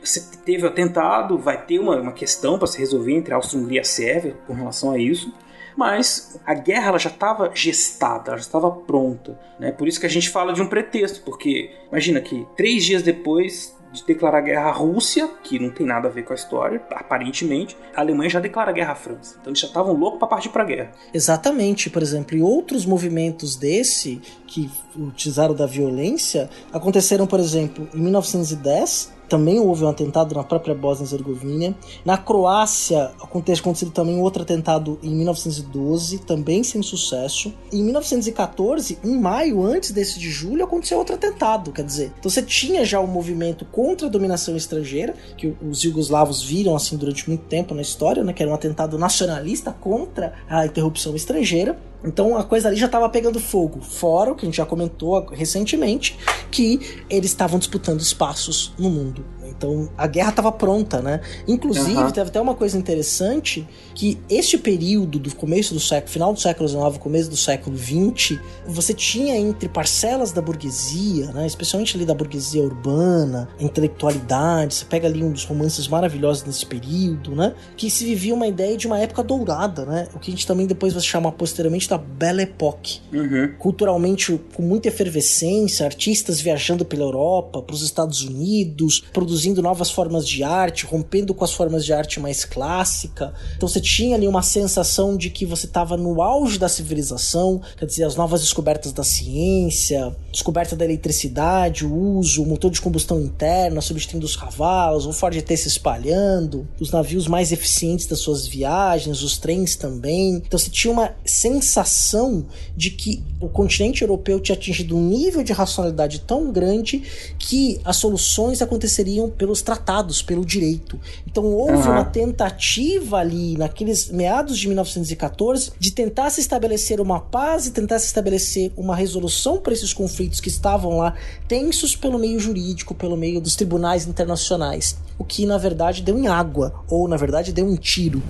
teve o atentado, vai ter uma, uma questão para se resolver entre Áustria-Hungria e a Sérvia com relação a isso. Mas a guerra ela já estava gestada, ela já estava pronta. Né? Por isso que a gente fala de um pretexto, porque imagina que três dias depois de declarar guerra à Rússia, que não tem nada a ver com a história, aparentemente, a Alemanha já declara guerra à França. Então eles já estavam loucos para partir para a guerra. Exatamente, por exemplo, e outros movimentos desse que utilizaram da violência aconteceram, por exemplo, em 1910 também houve um atentado na própria Bósnia-Herzegovina. Na Croácia acontece acontecido também outro atentado em 1912, também sem sucesso. Em 1914, em maio, antes desse de julho, aconteceu outro atentado, quer dizer. Então você tinha já o um movimento contra a dominação estrangeira, que os jugoslavos viram assim durante muito tempo na história, né, que era um atentado nacionalista contra a interrupção estrangeira. Então a coisa ali já estava pegando fogo. Fora o que a gente já comentou recentemente, que eles estavam disputando espaços no mundo. Então a guerra estava pronta, né? Inclusive, uhum. teve até uma coisa interessante: que este período do começo do século, final do século XIX, começo do século XX, você tinha entre parcelas da burguesia, né? especialmente ali da burguesia urbana, a intelectualidade, você pega ali um dos romances maravilhosos nesse período, né? Que se vivia uma ideia de uma época dourada, né? O que a gente também depois vai chamar posteriormente da Belle Époque. Uhum. Culturalmente, com muita efervescência, artistas viajando pela Europa, para os Estados Unidos, produzindo produzindo novas formas de arte, rompendo com as formas de arte mais clássica. Então você tinha ali uma sensação de que você estava no auge da civilização, quer dizer, as novas descobertas da ciência, descoberta da eletricidade, o uso, o motor de combustão interna, substituindo os cavalos, o Ford T se espalhando, os navios mais eficientes das suas viagens, os trens também. Então você tinha uma sensação de que o continente europeu tinha atingido um nível de racionalidade tão grande que as soluções aconteceriam pelos tratados, pelo direito. Então houve uhum. uma tentativa ali, naqueles meados de 1914, de tentar se estabelecer uma paz e tentar se estabelecer uma resolução para esses conflitos que estavam lá tensos pelo meio jurídico, pelo meio dos tribunais internacionais. O que na verdade deu em água, ou na verdade deu em tiro.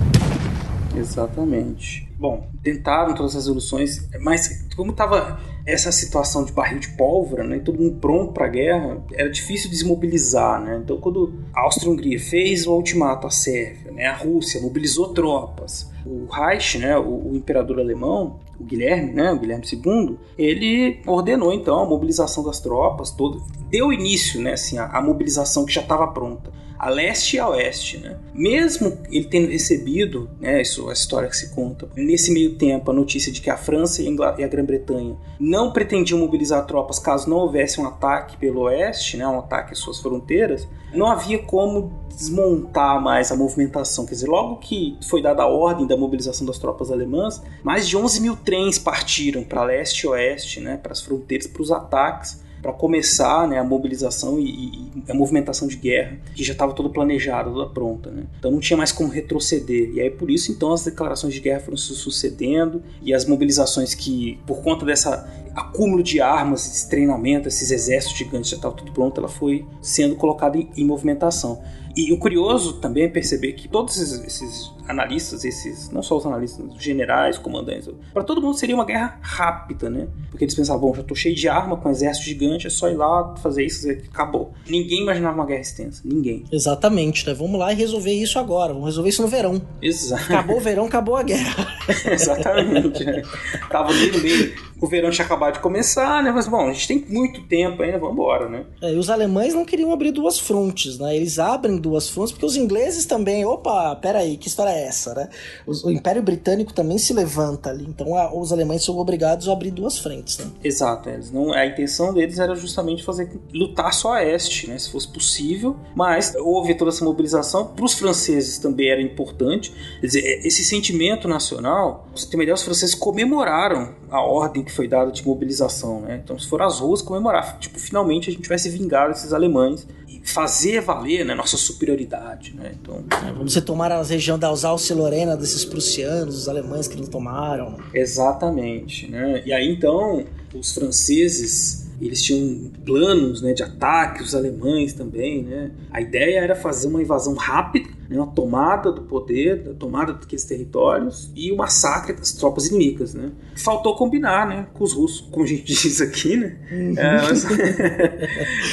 Exatamente. Bom, tentaram todas as resoluções, mas como estava essa situação de barril de pólvora, né, todo mundo pronto para a guerra, era difícil desmobilizar, né? Então, quando a Áustria-Hungria fez o ultimato à Sérvia, né, a Rússia mobilizou tropas, o Reich, né, o, o imperador alemão, o Guilherme, né, o Guilherme II, ele ordenou então a mobilização das tropas, todo, deu início, né, assim, a, a mobilização que já estava pronta a leste e a oeste. Né? Mesmo ele tendo recebido, né, isso é a história que se conta, nesse meio tempo a notícia de que a França e a Grã-Bretanha não pretendiam mobilizar tropas caso não houvesse um ataque pelo oeste, né, um ataque às suas fronteiras, não havia como desmontar mais a movimentação. Quer dizer, logo que foi dada a ordem da mobilização das tropas alemãs, mais de 11 mil trens partiram para leste e oeste, né, para as fronteiras, para os ataques para começar né, a mobilização e, e, a movimentação de guerra, que já estava toda planejada, toda pronta. Né? Então não tinha mais como retroceder. E aí por isso então as declarações de guerra foram se sucedendo e as mobilizações que, por conta dessa acúmulo de armas, esse treinamento, esses exércitos gigantes já estava tudo pronto, ela foi sendo colocada em, em movimentação. E o curioso também é perceber que todos esses, esses analistas, esses não só os analistas, os generais, comandantes, para todo mundo seria uma guerra rápida, né? Porque eles pensavam, bom, já tô cheio de arma, com um exército gigante, é só ir lá fazer isso, acabou. Ninguém imaginava uma guerra extensa, ninguém. Exatamente, né? Vamos lá e resolver isso agora, vamos resolver isso no verão. Exato. Acabou o verão, acabou a guerra. Exatamente, né? Tava ali no meio, o verão tinha acabado de começar, né? Mas bom, a gente tem muito tempo ainda, vamos embora, né? É, e os alemães não queriam abrir duas frontes, né? Eles abrem duas frontes porque os ingleses também, opa, peraí, que história é essa, né? o Império Britânico também se levanta ali, então a, os alemães são obrigados a abrir duas frentes. Né? Exato, eles não, a intenção deles era justamente fazer lutar só a este, né, se fosse possível, mas houve toda essa mobilização. Para os franceses também era importante, quer dizer, esse sentimento nacional, você ter uma ideia, os franceses comemoraram a ordem que foi dada de mobilização, né? Então, se foram às ruas comemorar, tipo, finalmente a gente vai se vingar desses alemães fazer valer né, nossa superioridade. Né? Então, é, vamos retomar a região da Alsácia e Lorena desses prussianos, os alemães que não tomaram. Exatamente. Né? E aí então os franceses eles tinham planos né, de ataque, os alemães também. Né? A ideia era fazer uma invasão rápida né, uma tomada do poder, a tomada daqueles territórios e o massacre das tropas inimigas. Né? Faltou combinar né, com os russos, como a gente diz aqui, né? Uhum. É, mas,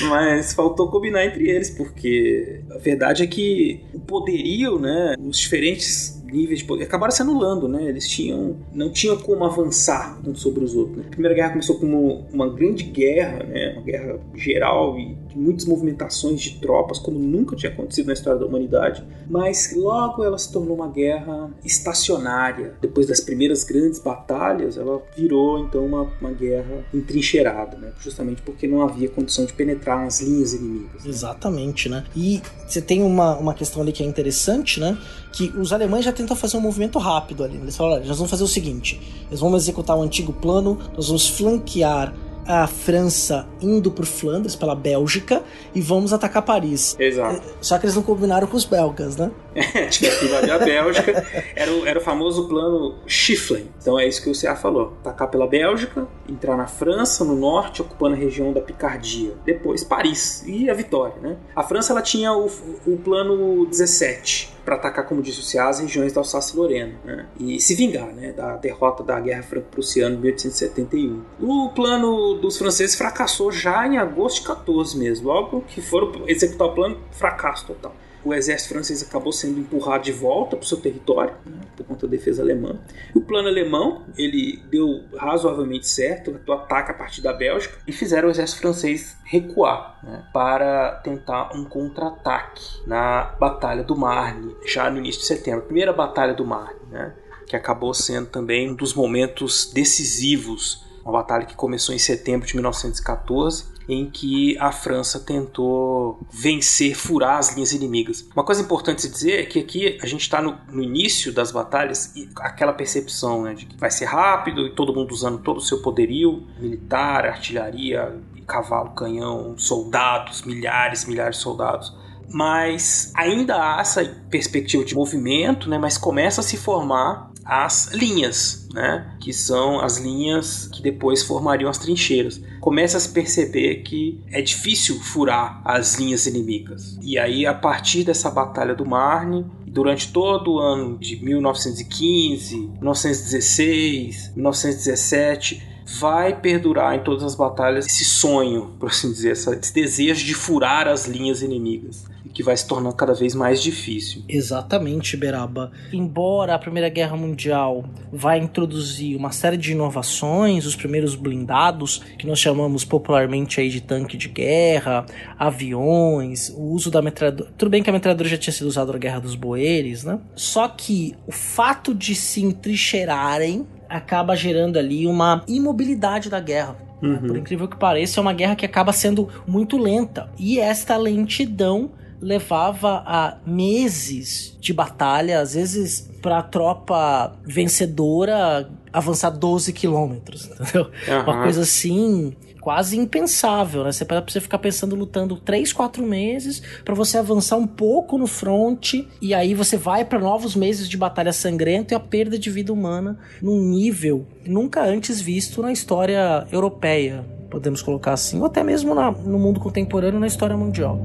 mas, faltou combinar entre eles, porque a verdade é que o poderio, né, os diferentes níveis de poder acabaram se anulando, né? Eles tinham não tinham como avançar um sobre os outros. Né? A Primeira Guerra começou como uma grande guerra, né? Uma guerra geral e muitas movimentações de tropas, como nunca tinha acontecido na história da humanidade, mas logo ela se tornou uma guerra estacionária. Depois das primeiras grandes batalhas, ela virou então uma, uma guerra entrincheirada, né? justamente porque não havia condição de penetrar nas linhas inimigas. Né? Exatamente, né? E você tem uma, uma questão ali que é interessante, né? Que os alemães já tentam fazer um movimento rápido ali. Eles falam: olha, nós vamos fazer o seguinte: nós vamos executar o antigo plano, nós vamos flanquear a França indo por Flandres, pela Bélgica, e vamos atacar Paris. Exato. Só que eles não combinaram com os belgas, né? Tinha que invadir a Bélgica. Era o, era o famoso plano Schifflen. Então é isso que o CA falou. Atacar pela Bélgica, entrar na França, no norte, ocupando a região da Picardia. Depois Paris. E a vitória, né? A França ela tinha o, o plano 17 para atacar, como disse o Ceará, as regiões da Alsácia e Lorena né? e se vingar né, da derrota da Guerra Franco-Prussiana de 1871. O plano dos franceses fracassou já em agosto de 14 mesmo, logo que foram executar o plano, fracasso total o exército francês acabou sendo empurrado de volta para o seu território, né, por conta da defesa alemã. E o plano alemão, ele deu razoavelmente certo, o ataque a partir da Bélgica, e fizeram o exército francês recuar né, para tentar um contra-ataque na Batalha do Marne, já no início de setembro, primeira Batalha do Marne, né, que acabou sendo também um dos momentos decisivos uma batalha que começou em setembro de 1914 em que a França tentou vencer, furar as linhas inimigas. Uma coisa importante se dizer é que aqui a gente está no, no, início das batalhas e aquela percepção né, de que vai ser rápido e todo mundo usando todo o seu poderio militar, artilharia, cavalo, canhão, soldados, milhares, milhares de soldados mas ainda há essa perspectiva de movimento, né? Mas começa a se formar as linhas, né? Que são as linhas que depois formariam as trincheiras. Começa a se perceber que é difícil furar as linhas inimigas. E aí, a partir dessa batalha do Marne, durante todo o ano de 1915, 1916, 1917 vai perdurar em todas as batalhas esse sonho, por assim dizer, esse desejo de furar as linhas inimigas que vai se tornando cada vez mais difícil. Exatamente, Beraba. Embora a Primeira Guerra Mundial vai introduzir uma série de inovações, os primeiros blindados, que nós chamamos popularmente aí de tanque de guerra, aviões, o uso da metralhadora. Tudo bem que a metralhadora já tinha sido usada na Guerra dos Boeres, né? Só que o fato de se entrincheirarem acaba gerando ali uma imobilidade da guerra. Uhum. Por incrível que pareça, é uma guerra que acaba sendo muito lenta. E esta lentidão levava a meses de batalha, às vezes para a tropa vencedora avançar 12 quilômetros, entendeu? Uhum. Uma coisa assim quase impensável, né? Você para você ficar pensando lutando 3, 4 meses para você avançar um pouco no front e aí você vai para novos meses de batalha sangrenta e a perda de vida humana num nível nunca antes visto na história europeia, podemos colocar assim, ou até mesmo na, no mundo contemporâneo na história mundial.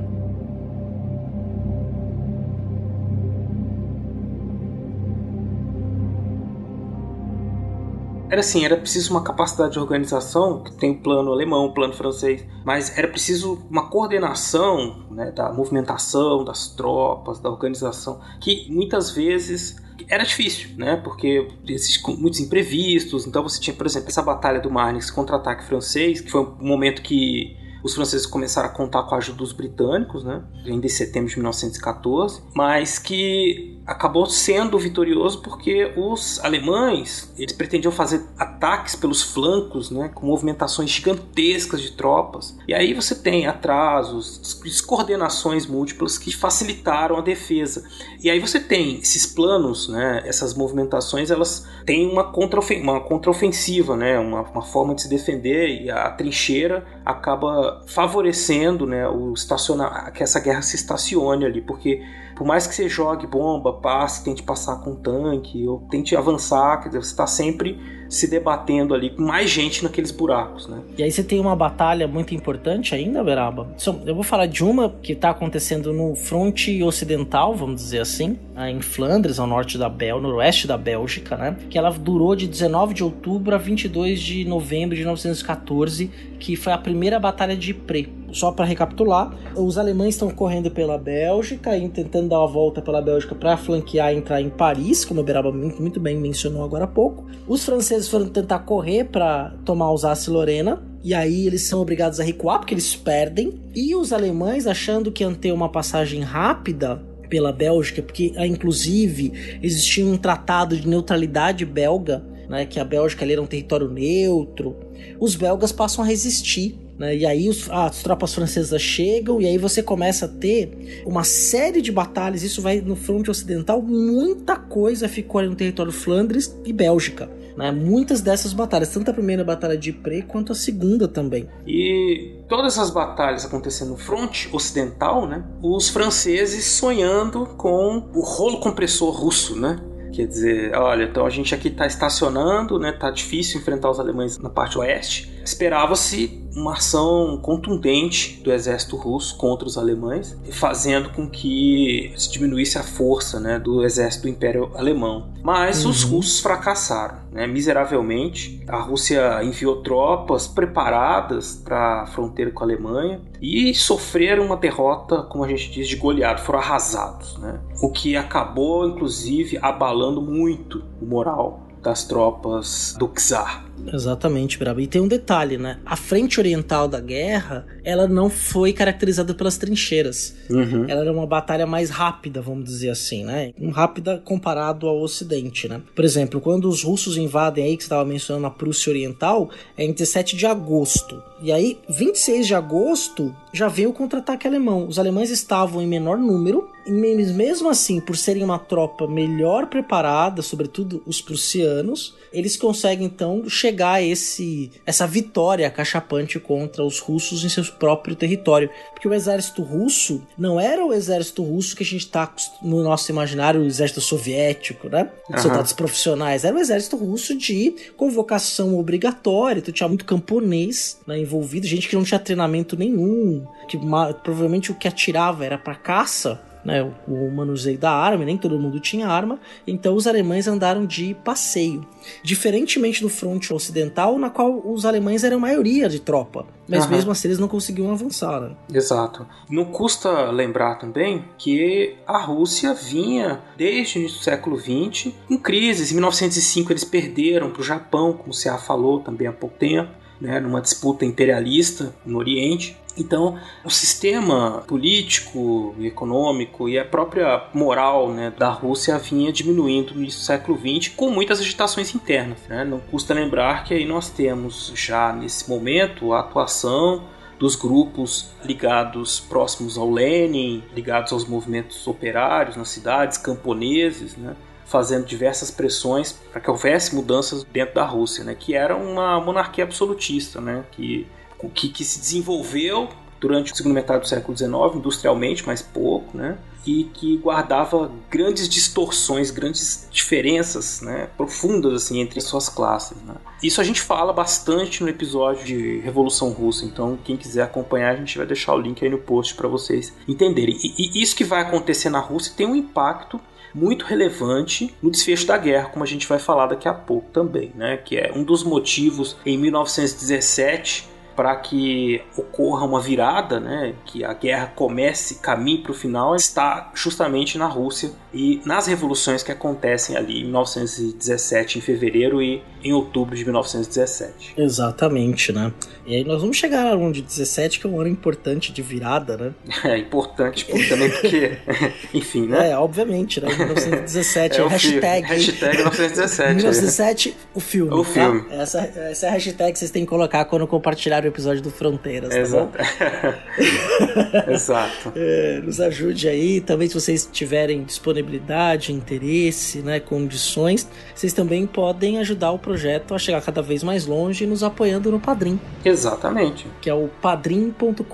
Era assim, era preciso uma capacidade de organização, que tem o plano alemão, o plano francês, mas era preciso uma coordenação né, da movimentação, das tropas, da organização, que muitas vezes era difícil, né? Porque existem muitos imprevistos. Então você tinha, por exemplo, essa batalha do esse contra-ataque francês, que foi um momento que os franceses começaram a contar com a ajuda dos britânicos, né? Ainda em setembro de 1914, mas que acabou sendo vitorioso porque os alemães eles pretendiam fazer ataques pelos flancos, né, com movimentações gigantescas de tropas. E aí você tem atrasos, descoordenações múltiplas que facilitaram a defesa. E aí você tem esses planos, né, essas movimentações, elas têm uma contraofensiva, uma, contraofensiva, né, uma, uma forma de se defender e a trincheira acaba favorecendo, né, o estacionar que essa guerra se estacione ali, porque por mais que você jogue bomba, passe, tente passar com tanque, ou tente avançar, quer dizer, você está sempre se debatendo ali com mais gente naqueles buracos, né? E aí você tem uma batalha muito importante ainda, Beraba. Eu vou falar de uma que está acontecendo no fronte ocidental, vamos dizer assim, em Flandres, ao norte da Bel, noroeste da Bélgica, né? Que ela durou de 19 de outubro a 22 de novembro de 1914, que foi a primeira batalha de Ypres. Só para recapitular, os alemães estão correndo pela Bélgica e tentando dar uma volta pela Bélgica para flanquear e entrar em Paris, como o Beraba muito bem mencionou agora há pouco. Os franceses foram tentar correr para tomar Alsácia e Lorena, e aí eles são obrigados a recuar porque eles perdem. E os alemães, achando que iam ter uma passagem rápida pela Bélgica, porque ah, inclusive existia um tratado de neutralidade belga, né, que a Bélgica ali era um território neutro, os belgas passam a resistir. Né, e aí os, ah, as tropas francesas chegam e aí você começa a ter uma série de batalhas. Isso vai no fronte ocidental, muita coisa ficou ali no território Flandres e Bélgica. Né? Muitas dessas batalhas, tanto a primeira batalha de Ypres quanto a segunda também. E todas essas batalhas acontecendo no fronte ocidental, né? Os franceses sonhando com o rolo compressor russo, né? Quer dizer, olha, então a gente aqui está estacionando, né? Tá difícil enfrentar os alemães na parte oeste. Esperava-se uma ação contundente do exército russo contra os alemães, fazendo com que se diminuísse a força né, do exército do Império Alemão. Mas uhum. os russos fracassaram, né, miseravelmente. A Rússia enviou tropas preparadas para a fronteira com a Alemanha e sofreram uma derrota, como a gente diz, de goleado, foram arrasados. Né? O que acabou, inclusive, abalando muito o moral das tropas do czar. Exatamente, Brabo. E tem um detalhe, né? A frente oriental da guerra, ela não foi caracterizada pelas trincheiras. Uhum. Ela era uma batalha mais rápida, vamos dizer assim, né? Um rápida comparado ao Ocidente, né? Por exemplo, quando os russos invadem aí, que você estava mencionando a Prússia Oriental, é em 17 de agosto. E aí, 26 de agosto, já veio o contra-ataque alemão. Os alemães estavam em menor número, e mesmo assim, por serem uma tropa melhor preparada, sobretudo os prussianos, eles conseguem então chegar a esse, essa vitória cachapante contra os russos em seu próprio território. Porque o exército russo não era o exército russo que a gente está no nosso imaginário, o exército soviético, né? Uhum. Soldados profissionais. Era o exército russo de convocação obrigatória. Então tinha muito camponês né, envolvido, gente que não tinha treinamento nenhum, que provavelmente o que atirava era para caça né, o manuseio da arma, nem todo mundo tinha arma, então os alemães andaram de passeio. Diferentemente do fronte ocidental, na qual os alemães eram maioria de tropa, mas uhum. mesmo assim eles não conseguiam avançar. Né? Exato. Não custa lembrar também que a Rússia vinha desde o início do século XX em crises. Em 1905 eles perderam para o Japão, como o Ceará falou também há pouco tempo. Né, numa disputa imperialista no Oriente. Então, o sistema político, econômico e a própria moral né, da Rússia vinha diminuindo no século XX com muitas agitações internas. Né? Não custa lembrar que aí nós temos já nesse momento a atuação dos grupos ligados próximos ao Lenin, ligados aos movimentos operários nas cidades, camponeses, né? fazendo diversas pressões para que houvesse mudanças dentro da Rússia, né? que era uma monarquia absolutista, né? que que, que se desenvolveu durante a segunda metade do século XIX, industrialmente, mas pouco, né? E que guardava grandes distorções, grandes diferenças né, profundas assim entre suas classes. Né? Isso a gente fala bastante no episódio de Revolução Russa, então quem quiser acompanhar, a gente vai deixar o link aí no post para vocês entenderem. E, e isso que vai acontecer na Rússia tem um impacto muito relevante no desfecho da guerra, como a gente vai falar daqui a pouco também, né? Que é um dos motivos em 1917 para que ocorra uma virada, né, que a guerra comece, caminhe para o final, está justamente na Rússia e nas revoluções que acontecem ali em 1917, em fevereiro e em outubro de 1917. Exatamente, né? E aí nós vamos chegar no ano de 17, que é um ano importante de virada, né? É importante também porque, enfim, né? É, obviamente, né? 1917, é, é hashtag. Hashtag 1917. 1917, o filme. O filme. Tá? Essa, essa é a hashtag que vocês têm que colocar quando compartilhar o episódio do Fronteiras, tá Exato. Exato. É, nos ajude aí. Também se vocês tiverem disponibilidade, interesse, né, condições, vocês também podem ajudar o projeto a chegar cada vez mais longe nos apoiando no Padrim. Exatamente. Que é o padrim.com.br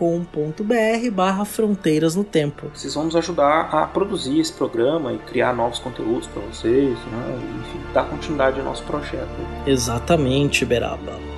barra Fronteiras no Tempo. Vocês vão nos ajudar a produzir esse programa e criar novos conteúdos para vocês, né? enfim, dar continuidade ao nosso projeto. Exatamente, Beraba.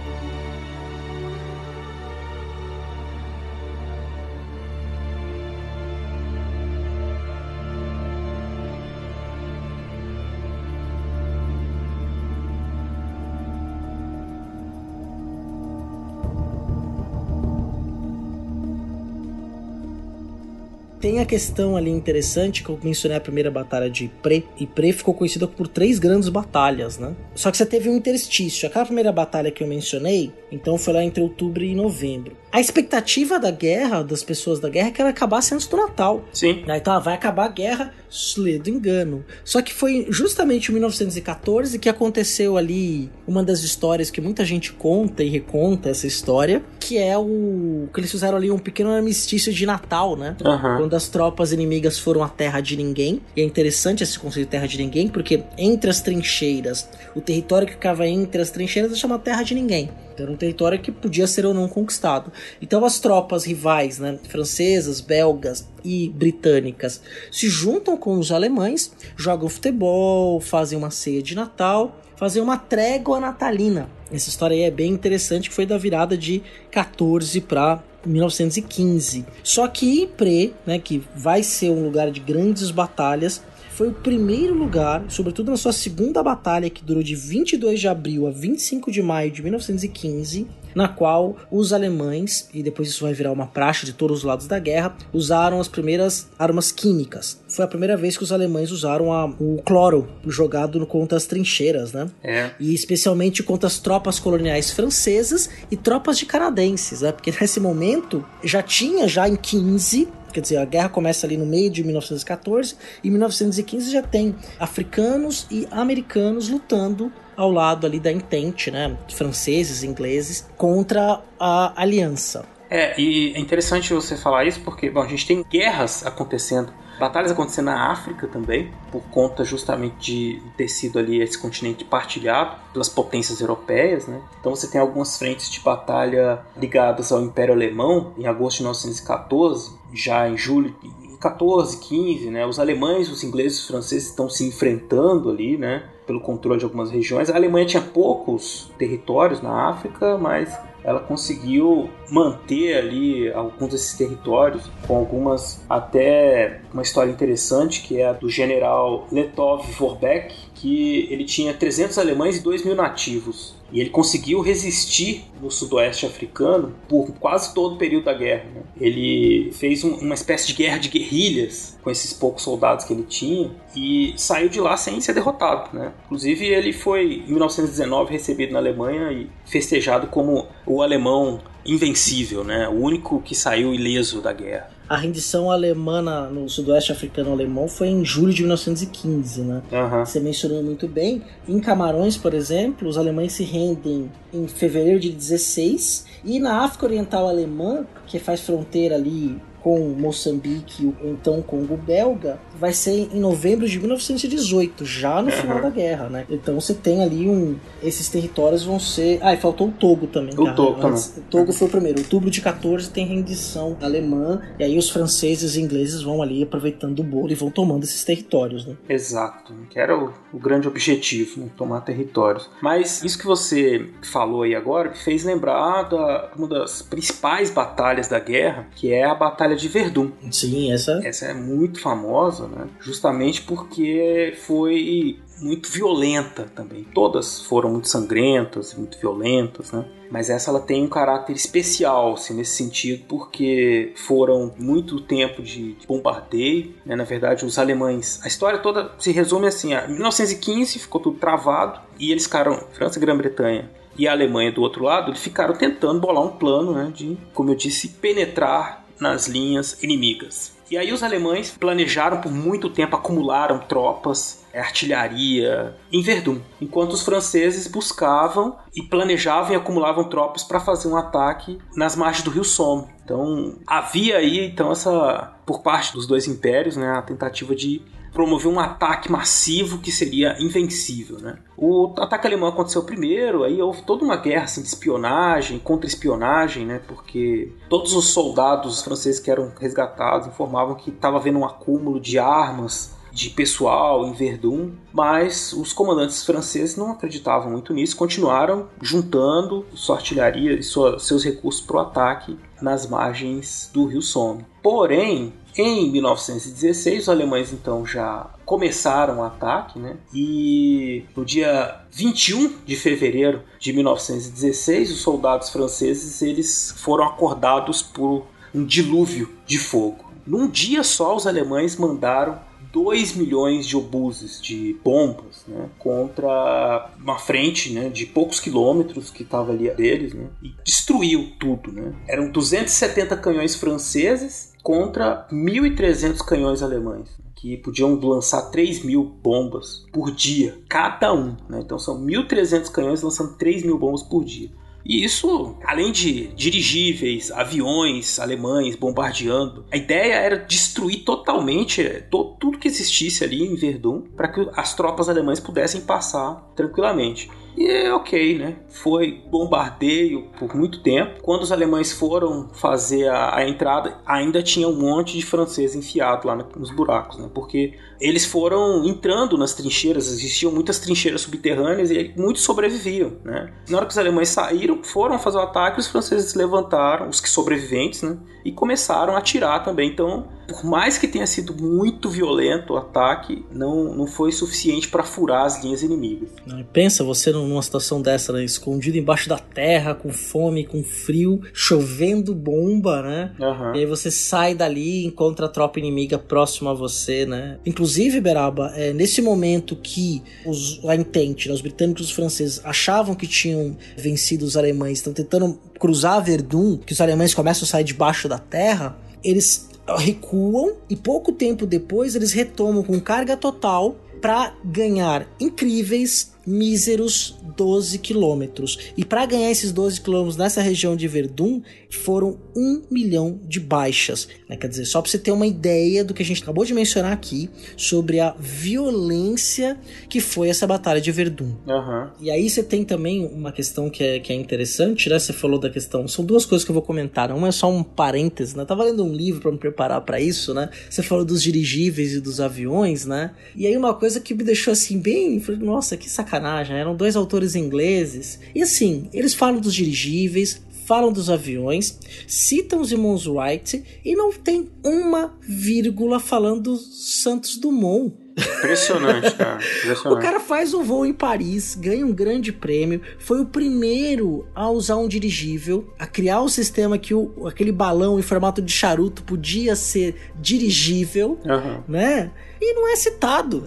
Tem a questão ali interessante que eu mencionei a primeira batalha de Pre, e Pre ficou conhecida por três grandes batalhas, né? Só que você teve um interstício. Aquela primeira batalha que eu mencionei, então foi lá entre outubro e novembro. A expectativa da guerra, das pessoas da guerra, é que ela acabasse antes do Natal. Sim. Então ah, vai acabar a guerra, ledo engano. Só que foi justamente em 1914 que aconteceu ali uma das histórias que muita gente conta e reconta essa história, que é o que eles fizeram ali um pequeno armistício de Natal, né? Aham. Quando as tropas inimigas foram à terra de ninguém. E é interessante esse conceito de terra de ninguém, porque entre as trincheiras, o território que ficava entre as trincheiras é chamado terra de ninguém. Era um território que podia ser ou não conquistado. Então as tropas rivais, né, francesas, belgas e britânicas, se juntam com os alemães, jogam futebol, fazem uma ceia de Natal, fazem uma trégua natalina. Essa história aí é bem interessante, que foi da virada de 14 para 1915. Só que Ypres, né, que vai ser um lugar de grandes batalhas, foi o primeiro lugar, sobretudo na sua segunda batalha, que durou de 22 de abril a 25 de maio de 1915, na qual os alemães, e depois isso vai virar uma praxe de todos os lados da guerra, usaram as primeiras armas químicas. Foi a primeira vez que os alemães usaram a- o cloro jogado contra as trincheiras, né? É. E especialmente contra as tropas coloniais francesas e tropas de canadenses, né? Porque nesse momento já tinha, já em 15, quer dizer, a guerra começa ali no meio de 1914, e em 1915 já tem africanos e americanos lutando ao lado ali da Entente, né? Franceses, ingleses, contra a aliança. É, e é interessante você falar isso porque, bom, a gente tem guerras acontecendo, batalhas acontecendo na África também, por conta justamente de ter sido ali esse continente partilhado pelas potências europeias, né? Então você tem algumas frentes de batalha ligadas ao Império Alemão, em agosto de 1914, já em julho 14, 15, né? Os alemães, os ingleses os franceses estão se enfrentando ali, né? Pelo controle de algumas regiões. A Alemanha tinha poucos territórios na África, mas ela conseguiu manter ali alguns desses territórios, com algumas até uma história interessante que é a do general Letov Vorbeck, que ele tinha 300 alemães e 2 mil nativos. E ele conseguiu resistir no sudoeste africano por quase todo o período da guerra. né? Ele fez um- uma espécie de guerra de guerrilhas com esses poucos soldados que ele tinha e saiu de lá sem ser derrotado. Né? Inclusive, ele foi, em 1919, recebido na Alemanha e festejado como o alemão invencível, né? o único que saiu ileso da guerra. A rendição alemã no sudoeste africano alemão foi em julho de 1915, né? Aham. Você mencionou muito bem. Em Camarões, por exemplo, os alemães se rendem em fevereiro de 16 e na África Oriental Alemã, que faz fronteira ali com Moçambique ou então Congo belga, vai ser em novembro de 1918, já no final da guerra, né? Então você tem ali um. Esses territórios vão ser. Ah, e faltou o Togo também. O cara. Togo Antes- Togo foi o primeiro. Outubro de 14 tem rendição alemã, e aí os franceses e ingleses vão ali aproveitando o bolo e vão tomando esses territórios, né? Exato, que era o, o grande objetivo, né? tomar territórios. Mas isso que você falou aí agora me fez lembrar da uma das principais batalhas da guerra, que é a Batalha de Verdun. Sim, essa Essa é muito famosa, né? justamente porque foi muito violenta também. Todas foram muito sangrentas, muito violentas, né? Mas essa ela tem um caráter especial, assim, nesse sentido, porque foram muito tempo de, de bombardeio, né? Na verdade, os alemães... A história toda se resume assim, em 1915 ficou tudo travado e eles ficaram, França e Grã-Bretanha, e a Alemanha do outro lado, eles ficaram tentando bolar um plano, né? De, como eu disse, penetrar nas linhas inimigas. E aí os alemães planejaram por muito tempo, acumularam tropas, eh, artilharia em Verdun, enquanto os franceses buscavam e planejavam e acumulavam tropas para fazer um ataque nas margens do Rio Somme. Então havia aí então essa por parte dos dois impérios, né, a tentativa de promover um ataque massivo que seria invencível. Né? O ataque alemão aconteceu primeiro, aí houve toda uma guerra assim, de espionagem, contra-espionagem, né? porque todos os soldados franceses que eram resgatados informavam que estava havendo um acúmulo de armas de pessoal em Verdun, mas os comandantes franceses não acreditavam muito nisso, continuaram juntando sua artilharia e sua, seus recursos para o ataque nas margens do rio Somme. Porém, em 1916, os alemães então já começaram o ataque, né? E no dia 21 de fevereiro de 1916, os soldados franceses eles foram acordados por um dilúvio de fogo. Num dia só, os alemães mandaram 2 milhões de obuses, de bombas, né, contra uma frente né, de poucos quilômetros que estava ali deles, né, e destruiu tudo. Né. Eram 270 canhões franceses contra 1.300 canhões alemães que podiam lançar 3 mil bombas por dia, cada um. Né? Então são 1.300 canhões lançando 3 mil bombas por dia. E isso, além de dirigíveis, aviões alemães bombardeando, a ideia era destruir totalmente é, to tudo que existisse ali em Verdun para que as tropas alemãs pudessem passar tranquilamente. E é ok, né? Foi bombardeio por muito tempo. Quando os alemães foram fazer a, a entrada, ainda tinha um monte de francês enfiado lá nos buracos, né? Porque eles foram entrando nas trincheiras, existiam muitas trincheiras subterrâneas e muitos sobreviviam, né? Na hora que os alemães saíram, foram fazer o ataque, os franceses levantaram, os que sobreviventes, né? E começaram a atirar também. Então, por mais que tenha sido muito violento o ataque, não, não foi suficiente para furar as linhas inimigas. Pensa você numa situação dessa, né? Escondido embaixo da terra, com fome, com frio, chovendo bomba, né? Uhum. E aí você sai dali e encontra a tropa inimiga próxima a você, né? Inclusive, Beraba, é, nesse momento que os, a Entente, né, os britânicos e os franceses achavam que tinham vencido os alemães, estão tentando cruzar Verdun, que os alemães começam a sair debaixo da terra, eles recuam e pouco tempo depois eles retomam com carga total para ganhar incríveis míseros 12 quilômetros. E para ganhar esses 12 quilômetros nessa região de Verdun, foram um milhão de baixas. Né? Quer dizer, só para você ter uma ideia do que a gente acabou de mencionar aqui sobre a violência que foi essa batalha de Verdun. Uhum. E aí você tem também uma questão que é, que é interessante, né? Você falou da questão. São duas coisas que eu vou comentar. Uma é só um parêntese, né? Eu tava lendo um livro para me preparar para isso, né? Você falou dos dirigíveis e dos aviões, né? E aí uma coisa que me deixou assim bem. Nossa, que sacanagem. Né? Eram dois autores ingleses. E assim, eles falam dos dirigíveis, falam dos aviões, citam os irmãos Wright e não tem uma vírgula falando Santos Dumont. Impressionante, cara. Impressionante. O cara faz um voo em Paris, ganha um grande prêmio, foi o primeiro a usar um dirigível, a criar o um sistema que o, aquele balão em formato de charuto podia ser dirigível, uhum. né? E não é citado.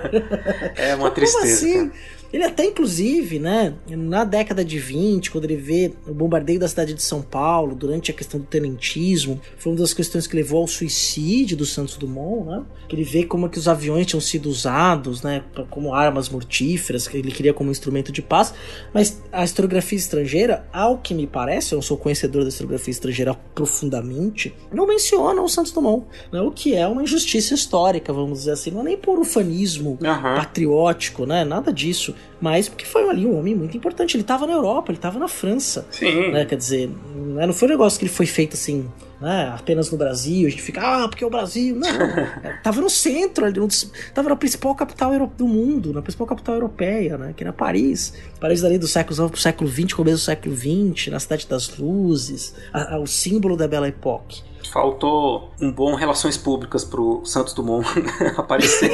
é uma tristeza. Como assim? Cara. Ele até, inclusive, né, na década de 20, quando ele vê o bombardeio da cidade de São Paulo, durante a questão do tenentismo, foi uma das questões que levou ao suicídio do Santos Dumont, né? Que ele vê como é que os aviões tinham sido usados, né, como armas mortíferas, que ele queria como instrumento de paz. Mas a historiografia estrangeira, ao que me parece, eu não sou conhecedor da historiografia estrangeira profundamente, não menciona o Santos Dumont, né, o que é uma injustiça histórica, vamos dizer assim, não é nem por ufanismo uhum. patriótico, né, nada disso mas porque foi ali um homem muito importante. Ele estava na Europa, ele estava na França. Sim. Né? Quer dizer, né? não foi um negócio que ele foi feito assim, né? apenas no Brasil. A gente fica, ah, porque é o Brasil. Não, tava no centro, ali, tava na principal capital do mundo, na principal capital europeia, né? que era Paris. Paris dali do século XIX pro século XX, começo do século XX, na Cidade das Luzes, a, a, o símbolo da Belle Époque faltou um bom relações públicas pro Santos Dumont aparecer.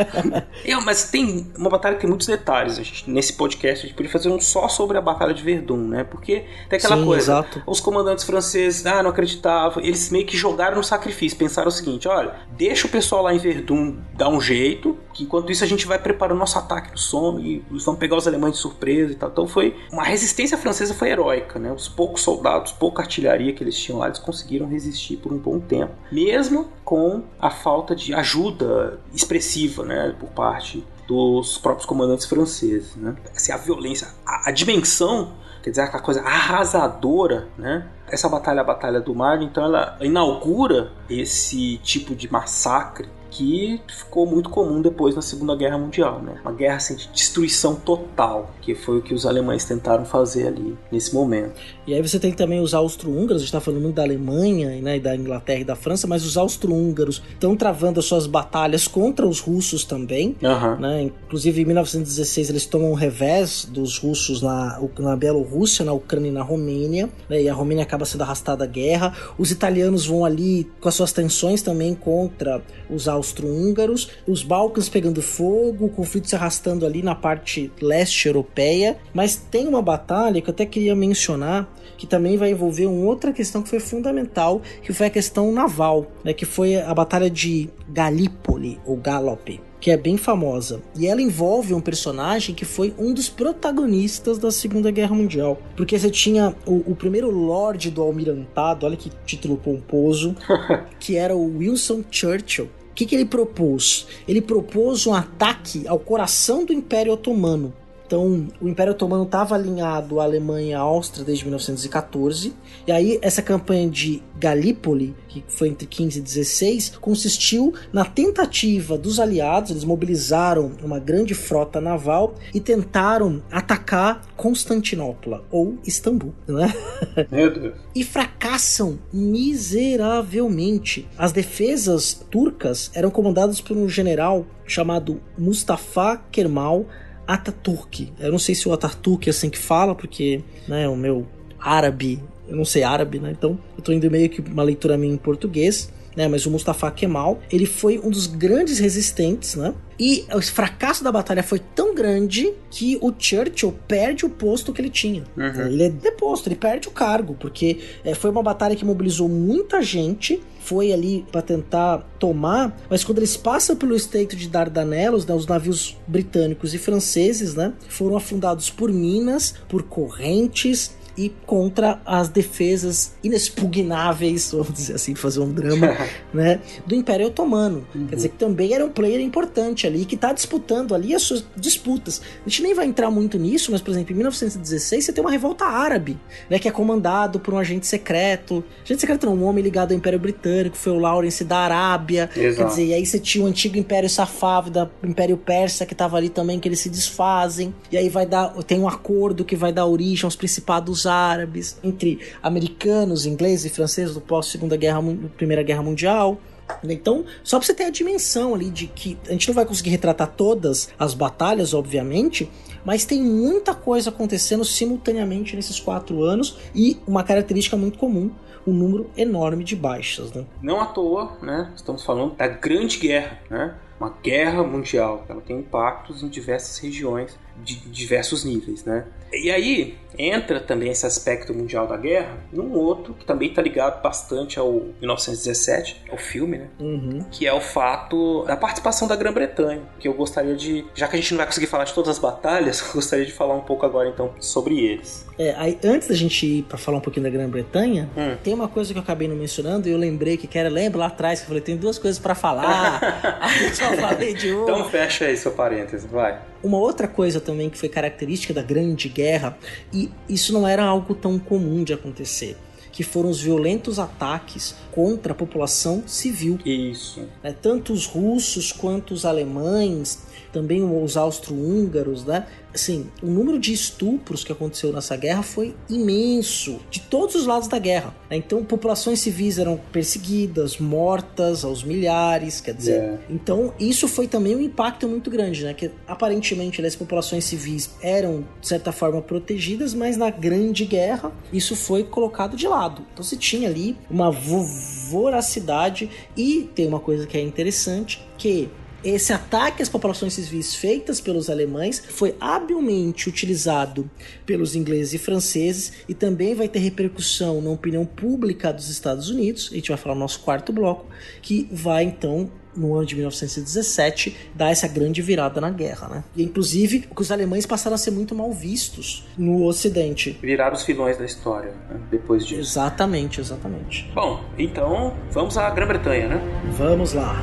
Eu, mas tem uma batalha que tem muitos detalhes. A gente, nesse podcast a gente podia fazer um só sobre a batalha de Verdun, né? Porque tem aquela Sim, coisa. Exato. Os comandantes franceses, ah, não acreditavam. Eles meio que jogaram no sacrifício. Pensaram o seguinte: olha, deixa o pessoal lá em Verdun dar um jeito, que enquanto isso a gente vai preparando nosso ataque no sono e vamos pegar os alemães de surpresa e tal. Então foi uma resistência francesa foi heróica, né? Os poucos soldados, pouca artilharia que eles tinham lá, eles conseguiram resistir por um bom tempo, mesmo com a falta de ajuda expressiva né, por parte dos próprios comandantes franceses. Né? Assim, a violência, a, a dimensão, quer dizer, aquela coisa arrasadora, né? Essa batalha, a Batalha do Mar, então ela inaugura esse tipo de massacre que ficou muito comum depois na Segunda Guerra Mundial, né? Uma guerra assim, de destruição total, que foi o que os alemães tentaram fazer ali nesse momento. E aí você tem também os austro-húngaros, a gente está falando muito da Alemanha né, e da Inglaterra e da França, mas os austro-húngaros estão travando as suas batalhas contra os russos também. Uhum. Né? Inclusive, em 1916, eles tomam um revés dos russos na, na Bielorrússia, na Ucrânia e na Romênia, né? e a Romênia acaba sendo arrastada à guerra. Os italianos vão ali com as suas tensões também contra os austro austro-húngaros, os Balcãs pegando fogo, o conflito se arrastando ali na parte leste europeia. Mas tem uma batalha que eu até queria mencionar que também vai envolver uma outra questão que foi fundamental, que foi a questão naval, né, que foi a batalha de Galípoli ou Galope que é bem famosa. E ela envolve um personagem que foi um dos protagonistas da Segunda Guerra Mundial. Porque você tinha o, o primeiro Lorde do Almirantado, olha que título pomposo, que era o Wilson Churchill. Que, que ele propôs? Ele propôs um ataque ao coração do Império Otomano. Então, o Império Otomano estava alinhado à Alemanha e à Áustria desde 1914. E aí, essa campanha de Galípoli, que foi entre 15 e 16, consistiu na tentativa dos aliados, eles mobilizaram uma grande frota naval e tentaram atacar Constantinopla, ou Istambul, né? Meu Deus. e fracassam miseravelmente. As defesas turcas eram comandadas por um general chamado Mustafa Kemal Ataturk. Eu não sei se o Ataturk é assim que fala, porque né, o meu árabe, eu não sei árabe, né? Então eu tô indo meio que uma leitura minha em português. Né, mas o Mustafa Kemal, ele foi um dos grandes resistentes, né? E o fracasso da batalha foi tão grande que o Churchill perde o posto que ele tinha. Uhum. Ele é deposto, ele perde o cargo, porque é, foi uma batalha que mobilizou muita gente, foi ali para tentar tomar, mas quando eles passam pelo estreito de Dardanelos, né, os navios britânicos e franceses, né, foram afundados por minas, por correntes e contra as defesas inexpugnáveis, vamos dizer assim, fazer um drama, né, do Império Otomano. Uhum. Quer dizer que também era um player importante ali, que está disputando ali as suas disputas. A gente nem vai entrar muito nisso, mas, por exemplo, em 1916 você tem uma revolta árabe, né, que é comandado por um agente secreto. Agente secreto não, um homem ligado ao Império Britânico, foi o Lawrence da Arábia. Exato. Quer dizer, e aí você tinha o antigo Império Safávida, o Império Persa, que estava ali também, que eles se desfazem. E aí vai dar, tem um acordo que vai dar origem aos principados árabes, entre americanos, ingleses e franceses do pós-segunda guerra, Mun- Primeira Guerra Mundial. Então, só pra você ter a dimensão ali de que a gente não vai conseguir retratar todas as batalhas, obviamente, mas tem muita coisa acontecendo simultaneamente nesses quatro anos e uma característica muito comum, um número enorme de baixas, né? Não à toa, né? Estamos falando da Grande Guerra, né? Uma guerra mundial. Ela tem impactos em diversas regiões, de diversos níveis, né? E aí entra também esse aspecto mundial da guerra num outro que também está ligado bastante ao 1917, ao filme, né? Uhum. Que é o fato da participação da Grã-Bretanha. Que eu gostaria de, já que a gente não vai conseguir falar de todas as batalhas, eu gostaria de falar um pouco agora então sobre eles. É, aí, antes da gente ir pra falar um pouquinho da Grã-Bretanha, Hum. tem uma coisa que eu acabei não mencionando e eu lembrei que era, lembra lá atrás que eu falei, tem duas coisas pra falar. aí eu só falei de uma. Então fecha aí seu parênteses, vai. Uma outra coisa também que foi característica da Grande Guerra, e isso não era algo tão comum de acontecer, que foram os violentos ataques contra a população civil. Isso. né? Tanto os russos quanto os alemães, também os austro-húngaros, né? Assim, o número de estupros que aconteceu nessa guerra foi imenso, de todos os lados da guerra. né? Então, populações civis eram perseguidas, mortas aos milhares, quer dizer. É. Então, isso foi também um impacto muito grande, né? Que aparentemente as populações civis eram, de certa forma, protegidas, mas na Grande Guerra isso foi colocado de lado. Então, você tinha ali uma vo- voracidade e tem uma coisa que é interessante, que esse ataque às populações civis feitas pelos alemães foi habilmente utilizado pelos ingleses e franceses e também vai ter repercussão na opinião pública dos Estados Unidos. A gente vai falar no nosso quarto bloco, que vai então no ano de 1917 dar essa grande virada na guerra, né? E inclusive que os alemães passaram a ser muito mal vistos no Ocidente. Viraram os vilões da história né? depois disso. Exatamente, exatamente. Bom, então vamos à Grã-Bretanha, né? Vamos lá.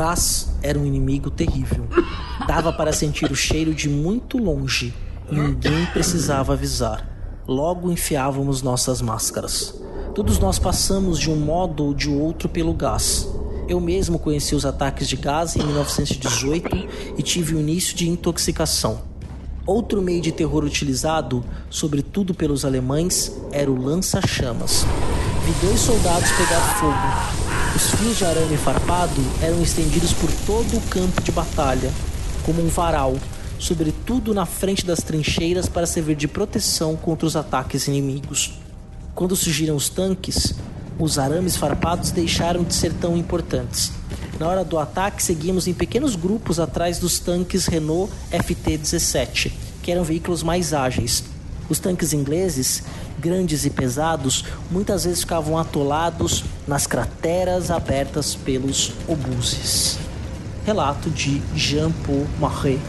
Gás era um inimigo terrível. Dava para sentir o cheiro de muito longe. Ninguém precisava avisar. Logo enfiávamos nossas máscaras. Todos nós passamos de um modo ou de outro pelo gás. Eu mesmo conheci os ataques de gás em 1918 e tive o início de intoxicação. Outro meio de terror utilizado, sobretudo pelos alemães, era o lança-chamas. Vi dois soldados pegar fogo. Os fios de arame farpado eram estendidos por todo o campo de batalha, como um varal, sobretudo na frente das trincheiras para servir de proteção contra os ataques inimigos. Quando surgiram os tanques, os arames farpados deixaram de ser tão importantes. Na hora do ataque, seguíamos em pequenos grupos atrás dos tanques Renault FT-17, que eram veículos mais ágeis. Os tanques ingleses, grandes e pesados, muitas vezes ficavam atolados nas crateras abertas pelos obuses. Relato de Jean-Paul Marais.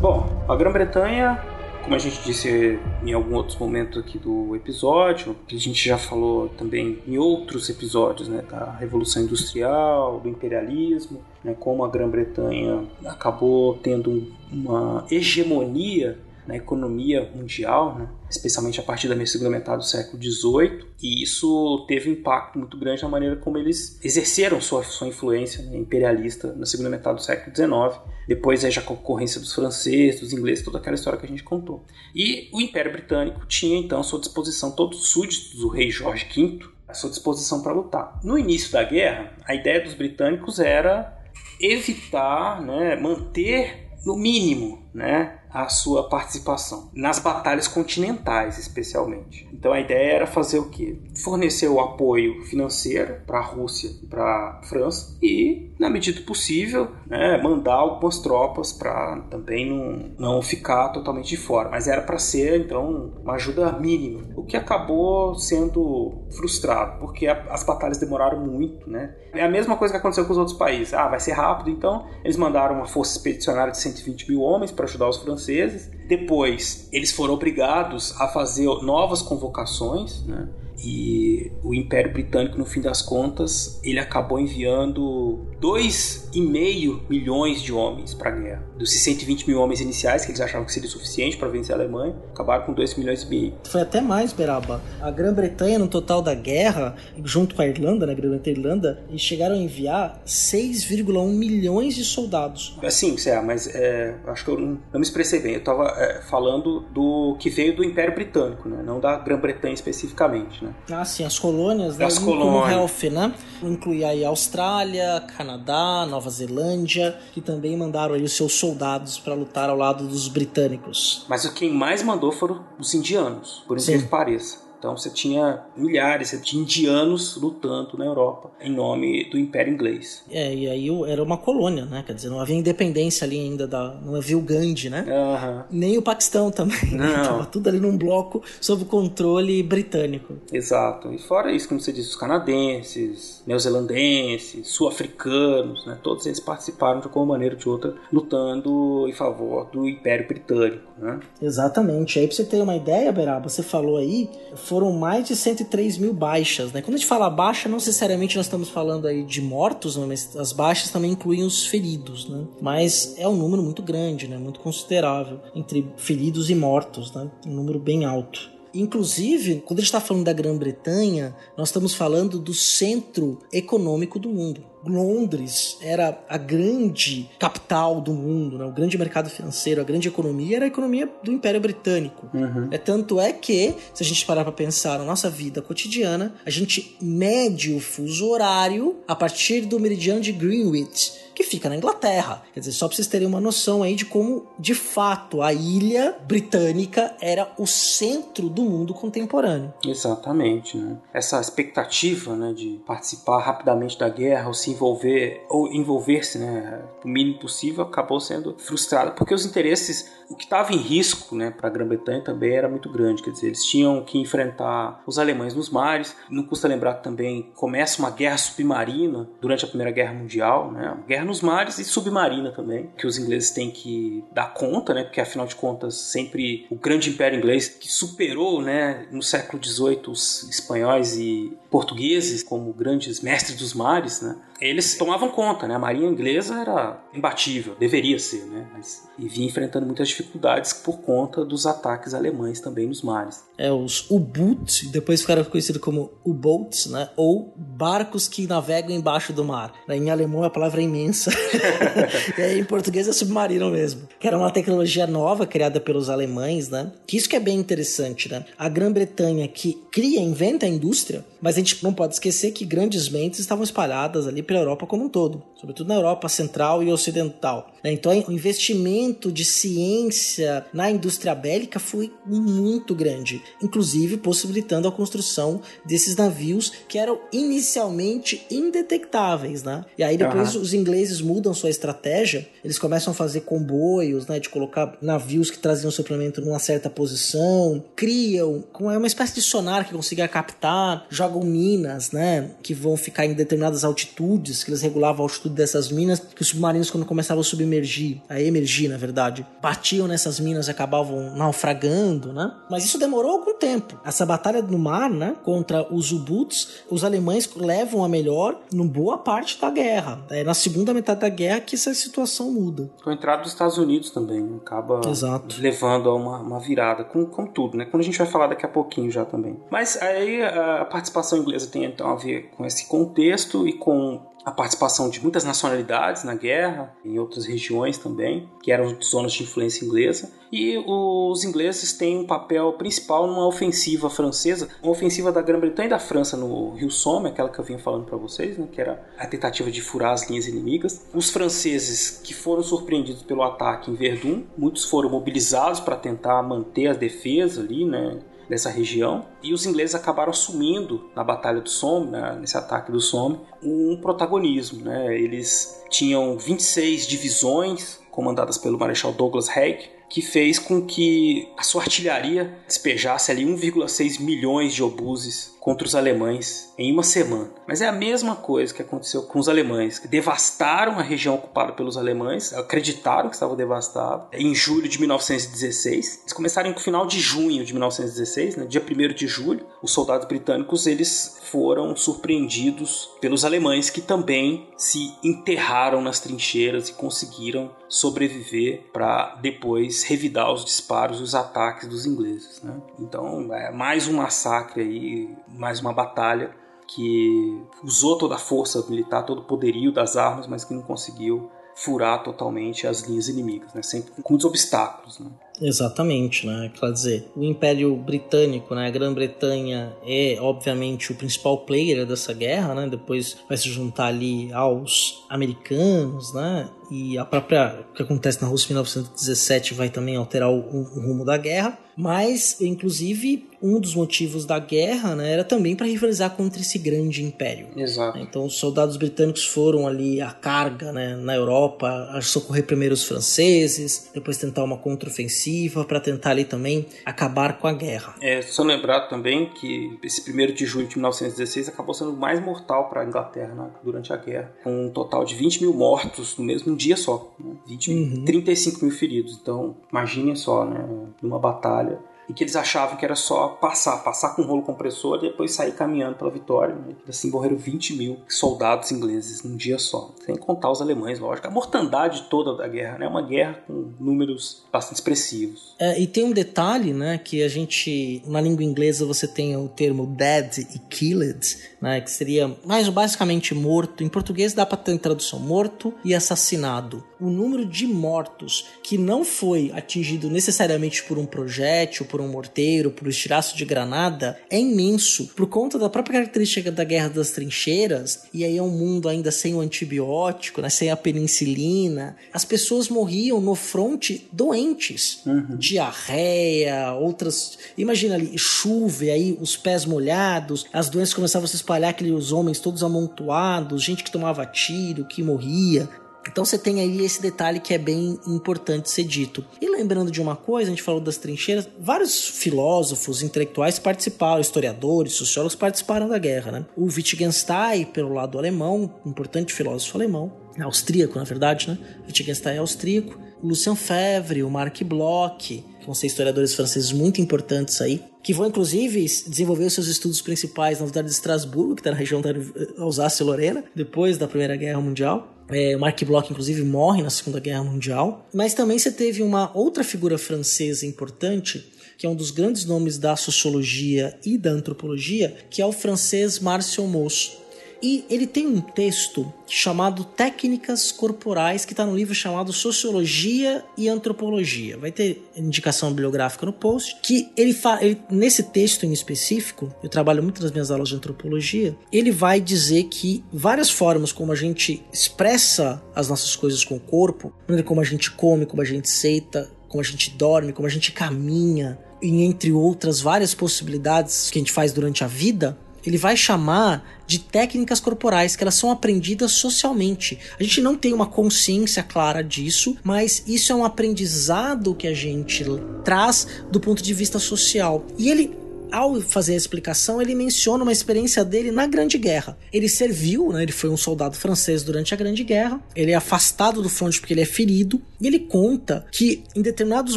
Bom, a Grã-Bretanha, como a gente disse em algum outro momento aqui do episódio, que a gente já falou também em outros episódios, né, da Revolução Industrial, do imperialismo, né, como a Grã-Bretanha acabou tendo uma hegemonia na economia mundial, né? especialmente a partir da segunda metade do século XVIII, e isso teve um impacto muito grande na maneira como eles exerceram sua, sua influência né, imperialista na segunda metade do século XIX, depois já com a concorrência dos franceses, dos ingleses, toda aquela história que a gente contou. E o Império Britânico tinha então à sua disposição todos os súditos do rei Jorge V à sua disposição para lutar. No início da guerra, a ideia dos britânicos era evitar, né, manter no mínimo, né, a sua participação nas batalhas continentais, especialmente. Então a ideia era fazer o quê? Fornecer o apoio financeiro para a Rússia e para a França e, na medida possível, né, mandar algumas tropas para também não, não ficar totalmente de fora. Mas era para ser então uma ajuda mínima, o que acabou sendo frustrado porque a, as batalhas demoraram muito, né? É a mesma coisa que aconteceu com os outros países. Ah, vai ser rápido, então eles mandaram uma força expedicionária de 120 mil homens para ajudar os franceses. Depois, eles foram obrigados a fazer novas convocações, né? E o Império Britânico, no fim das contas, ele acabou enviando 2,5 milhões de homens para a guerra. Dos 120 mil homens iniciais, que eles achavam que seria suficiente para vencer a Alemanha, acabaram com 2 milhões e meio. Foi até mais, Beraba. A Grã-Bretanha, no total da guerra, junto com a Irlanda, né, Grã-Bretanha e Irlanda, eles chegaram a enviar 6,1 milhões de soldados. Sim, Cé, mas é, acho que eu não, não, me expressei bem. Eu estava é, falando do que veio do Império Britânico, né, não da Grã-Bretanha especificamente. Né? Ah, sim, as colônias, né, as colônias. Health, né? Inclui aí Austrália, Canadá, Nova Zelândia, que também mandaram aí os seus soldados para lutar ao lado dos britânicos. Mas quem mais mandou foram os indianos, por incrível que pareça. Então você tinha milhares de indianos lutando na Europa em nome do Império Inglês. É, e aí era uma colônia, né? Quer dizer, não havia independência ali ainda da. Não havia o Gandhi, né? Uhum. Nem o Paquistão também. Né? Não. Tava tudo ali num bloco sob controle britânico. Exato. E fora isso, como você disse, os canadenses, neozelandenses, sul-africanos, né? Todos eles participaram de alguma maneira ou de outra lutando em favor do Império Britânico, né? Exatamente. Aí pra você ter uma ideia, Beraba, você falou aí foram mais de 103 mil baixas. Né? Quando a gente fala baixa, não necessariamente nós estamos falando aí de mortos, né? mas as baixas também incluem os feridos. Né? Mas é um número muito grande, né? muito considerável, entre feridos e mortos, né? um número bem alto. Inclusive, quando a gente está falando da Grã-Bretanha, nós estamos falando do centro econômico do mundo. Londres era a grande capital do mundo, né? o grande mercado financeiro, a grande economia era a economia do Império Britânico. Uhum. É tanto é que, se a gente parar para pensar na nossa vida cotidiana, a gente mede o fuso horário a partir do meridiano de Greenwich, que fica na Inglaterra. Quer dizer, só para vocês terem uma noção aí de como, de fato, a ilha britânica era o centro do mundo contemporâneo. Exatamente, né? Essa expectativa, né, de participar rapidamente da guerra ou se envolver ou envolver-se, né, o mínimo possível, acabou sendo frustrada porque os interesses, o que estava em risco, né, para a Grã-Bretanha também era muito grande. Quer dizer, eles tinham que enfrentar os alemães nos mares. Não custa lembrar que também começa uma guerra submarina durante a Primeira Guerra Mundial, né? Uma guerra nos mares e submarina também, que os ingleses têm que dar conta, né? Porque afinal de contas, sempre o grande império inglês que superou, né, no século XVIII os espanhóis e portugueses como grandes mestres dos mares, né? Eles tomavam conta, né? A marinha inglesa era imbatível, deveria ser, né? Mas e vinha enfrentando muitas dificuldades por conta dos ataques alemães também nos mares. É, os U-Boot, depois ficaram conhecidos como U-Boats, né? Ou barcos que navegam embaixo do mar. Em alemão a palavra é imensa. e aí, em português é submarino mesmo. Que era uma tecnologia nova criada pelos alemães, né? Que isso que é bem interessante, né? A Grã-Bretanha que cria, inventa a indústria, mas a gente não pode esquecer que grandes mentes estavam espalhadas ali pela Europa como um todo, sobretudo na Europa central e ocidental. Né? Então, o investimento de ciência na indústria bélica foi muito grande, inclusive possibilitando a construção desses navios que eram inicialmente indetectáveis, né? E aí depois uhum. os ingleses mudam sua estratégia, eles começam a fazer comboios, né, de colocar navios que traziam suplemento numa certa posição, criam é uma espécie de sonar que consiga captar, jogam minas, né, que vão ficar em determinadas altitudes, que eles regulavam a altitude dessas minas, que os submarinos quando começavam a submergir, a emergir, na verdade, batiam nessas minas e acabavam naufragando, né? Mas isso demorou algum tempo. Essa batalha no mar, né, contra os U-Boots, os alemães levam a melhor no boa parte da guerra. É na segunda metade da guerra que essa situação muda. Com a entrada dos Estados Unidos também acaba Exato. levando a uma, uma virada, com, com tudo, né? Quando a gente vai falar daqui a pouquinho já também. Mas aí a participação inglesa tem então a ver com esse contexto e com a participação de muitas nacionalidades na guerra, em outras regiões também, que eram zonas de influência inglesa. E os ingleses têm um papel principal numa ofensiva francesa, uma ofensiva da Grã-Bretanha e da França no Rio Somme, aquela que eu vinha falando para vocês, né, que era a tentativa de furar as linhas inimigas. Os franceses que foram surpreendidos pelo ataque em Verdun, muitos foram mobilizados para tentar manter a defesa ali, né, dessa região. E os ingleses acabaram assumindo na Batalha do Somme, né, nesse ataque do Somme, um protagonismo. Né? Eles tinham 26 divisões comandadas pelo Marechal Douglas Haig, que fez com que a sua artilharia despejasse ali 1,6 milhões de obuses contra os alemães em uma semana. Mas é a mesma coisa que aconteceu com os alemães, que devastaram a região ocupada pelos alemães, acreditaram que estava devastada, em julho de 1916. Eles começaram no final de junho de 1916, né, dia 1 de julho. Os soldados britânicos eles foram surpreendidos pelos alemães que também se enterraram nas trincheiras e conseguiram sobreviver para depois revidar os disparos e os ataques dos ingleses. Né? Então, é mais um massacre aí, mais uma batalha que usou toda a força militar, todo o poderio das armas, mas que não conseguiu furar totalmente as linhas inimigas, né? sempre com muitos obstáculos. Né? Exatamente, né? Quer dizer, o Império Britânico, né? A Grã-Bretanha é, obviamente, o principal player dessa guerra, né? Depois vai se juntar ali aos americanos, né? E a própria o que acontece na Rússia em 1917 vai também alterar o, o rumo da guerra. Mas, inclusive, um dos motivos da guerra né, era também para rivalizar contra esse grande império. Exato. Então, os soldados britânicos foram ali à carga né, na Europa, a socorrer primeiro os franceses, depois tentar uma contraofensiva para tentar ali também acabar com a guerra. É só lembrar também que esse 1 de julho de 1916 acabou sendo mais mortal para a Inglaterra né, durante a guerra, com um total de 20 mil mortos no mesmo dia só, né, 20 uhum. 35 mil feridos. Então, imaginem só, né, numa batalha e que eles achavam que era só passar, passar com rolo compressor e depois sair caminhando pela vitória. Né? Assim morreram 20 mil soldados ingleses num dia só, sem contar os alemães, lógico. A mortandade toda da guerra, né? Uma guerra com números bastante expressivos. É, e tem um detalhe, né, que a gente, na língua inglesa você tem o termo dead e killed, né, que seria mais basicamente morto. Em português dá para ter tradução morto e assassinado. O número de mortos que não foi atingido necessariamente por um projétil, por um morteiro, por um estiraço de granada, é imenso por conta da própria característica da guerra das trincheiras. E aí é um mundo ainda sem o antibiótico, né, sem a penicilina. As pessoas morriam no fronte doentes, uhum. diarreia, outras. Imagina ali chuva, e aí os pés molhados, as doenças começavam a se espalhar, aqueles homens todos amontoados, gente que tomava tiro, que morria. Então você tem aí esse detalhe que é bem importante ser dito. E lembrando de uma coisa, a gente falou das trincheiras, vários filósofos intelectuais participaram, historiadores, sociólogos participaram da guerra, né? O Wittgenstein, pelo lado alemão, importante filósofo alemão, austríaco, na verdade, né? Wittgenstein é austríaco. O Lucien Febvre, o Marc Bloch, que vão ser historiadores franceses muito importantes aí, que vão inclusive desenvolver os seus estudos principais na cidade de Estrasburgo, que está na região da Alsácia-Lorena, depois da Primeira Guerra Mundial. É, Marc Bloch, inclusive, morre na Segunda Guerra Mundial. Mas também você teve uma outra figura francesa importante, que é um dos grandes nomes da sociologia e da antropologia, que é o francês Marcel Mauss. E ele tem um texto chamado Técnicas Corporais, que está no livro chamado Sociologia e Antropologia. Vai ter indicação bibliográfica no post. Que ele fala, nesse texto em específico, eu trabalho muito nas minhas aulas de antropologia, ele vai dizer que várias formas como a gente expressa as nossas coisas com o corpo, como a gente come, como a gente seita, como a gente dorme, como a gente caminha, e entre outras várias possibilidades que a gente faz durante a vida, ele vai chamar de técnicas corporais que elas são aprendidas socialmente. A gente não tem uma consciência clara disso, mas isso é um aprendizado que a gente traz do ponto de vista social. E ele ao fazer a explicação, ele menciona uma experiência dele na Grande Guerra. Ele serviu, né, ele foi um soldado francês durante a Grande Guerra, ele é afastado do fronte porque ele é ferido, e ele conta que em determinados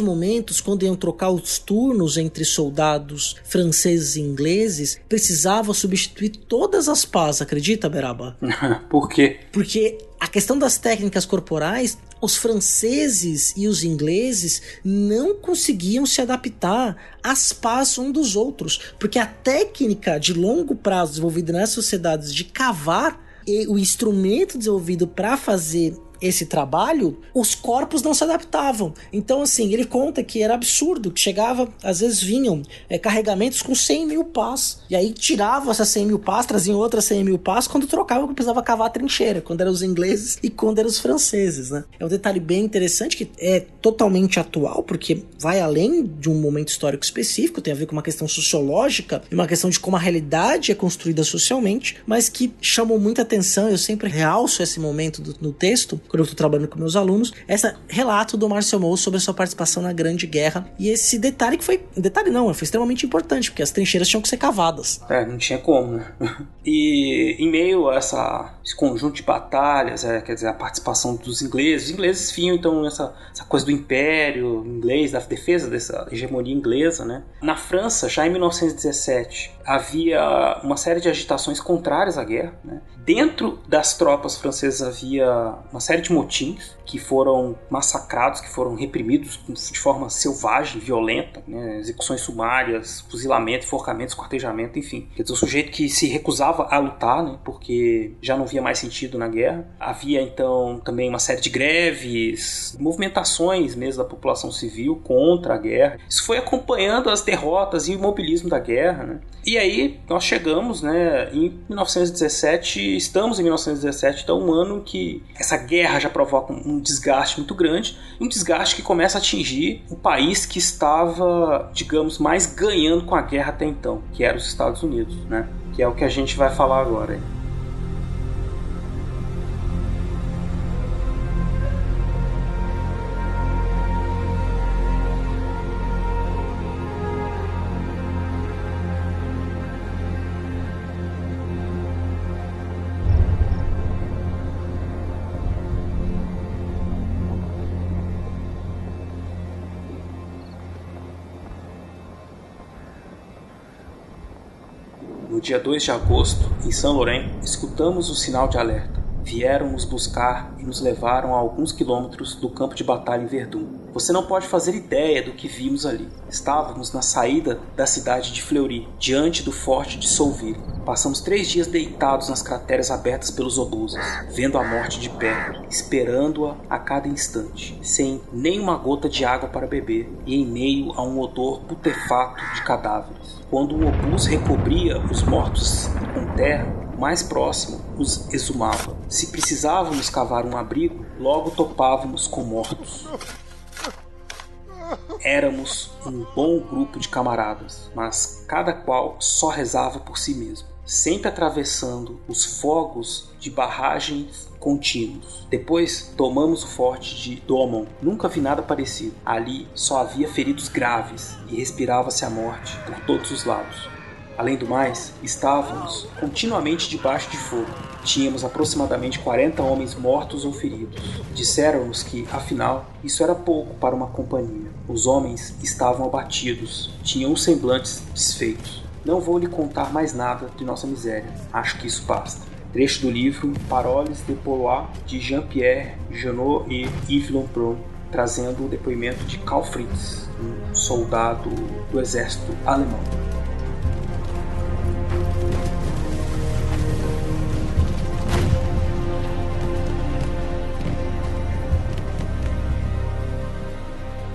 momentos, quando iam trocar os turnos entre soldados franceses e ingleses, precisava substituir todas as pás, acredita, Beraba? Por quê? Porque a questão das técnicas corporais os franceses e os ingleses não conseguiam se adaptar às pás um dos outros, porque a técnica de longo prazo desenvolvida nas sociedades de cavar e o instrumento desenvolvido para fazer esse trabalho, os corpos não se adaptavam. Então, assim, ele conta que era absurdo, que chegava, às vezes vinham é, carregamentos com 100 mil pás, e aí tiravam essas 100 mil pás, traziam outras 100 mil pás, quando trocavam precisava cavar a trincheira, quando eram os ingleses e quando eram os franceses, né? É um detalhe bem interessante que é totalmente atual, porque vai além de um momento histórico específico, tem a ver com uma questão sociológica e uma questão de como a realidade é construída socialmente, mas que chamou muita atenção, eu sempre realço esse momento do, no texto, quando eu estou trabalhando com meus alunos, esse relato do Marcel Mauss sobre a sua participação na Grande Guerra e esse detalhe que foi, detalhe não, foi extremamente importante, porque as trincheiras tinham que ser cavadas. É, não tinha como, né? E em meio a essa, esse conjunto de batalhas, é, quer dizer, a participação dos ingleses, os ingleses vinham então nessa essa coisa do império inglês, da defesa dessa hegemonia inglesa, né? Na França, já em 1917, havia uma série de agitações contrárias à guerra, né? Dentro das tropas francesas havia uma série de motins que foram massacrados, que foram reprimidos de forma selvagem, violenta, né? execuções sumárias, fuzilamento, enforcamento, esquartejamento, enfim. Quer dizer, o sujeito que se recusava a lutar, né? porque já não via mais sentido na guerra. Havia então também uma série de greves, movimentações mesmo da população civil contra a guerra. Isso foi acompanhando as derrotas e o imobilismo da guerra. Né? E aí nós chegamos né, em 1917 estamos em 1917, então um ano que essa guerra já provoca um desgaste muito grande, um desgaste que começa a atingir o país que estava, digamos, mais ganhando com a guerra até então, que era os Estados Unidos, né? Que é o que a gente vai falar agora. Dia 2 de agosto, em São Lourenço, escutamos o sinal de alerta. Vieram nos buscar e nos levaram a alguns quilômetros do campo de batalha em Verdun. Você não pode fazer ideia do que vimos ali. Estávamos na saída da cidade de Fleury, diante do forte de Souville. Passamos três dias deitados nas crateras abertas pelos obuses, vendo a morte de perto, esperando-a a cada instante, sem nem uma gota de água para beber e em meio a um odor putefato de cadáveres. Quando o obus recobria os mortos com terra, mais próximo os exumava. Se precisávamos cavar um abrigo, logo topávamos com mortos. Éramos um bom grupo de camaradas, mas cada qual só rezava por si mesmo, sempre atravessando os fogos de barragens contínuos. Depois tomamos o forte de Domon. Nunca vi nada parecido. Ali só havia feridos graves e respirava-se a morte por todos os lados. Além do mais, estávamos continuamente debaixo de fogo. Tínhamos aproximadamente 40 homens mortos ou feridos. Disseram-nos que, afinal, isso era pouco para uma companhia. Os homens estavam abatidos, tinham os semblantes desfeitos. Não vou lhe contar mais nada de nossa miséria. Acho que isso basta. Trecho do livro Paroles de Polois, de Jean-Pierre Janot e Yves Lompron, trazendo o depoimento de Karl Fritz, um soldado do exército alemão.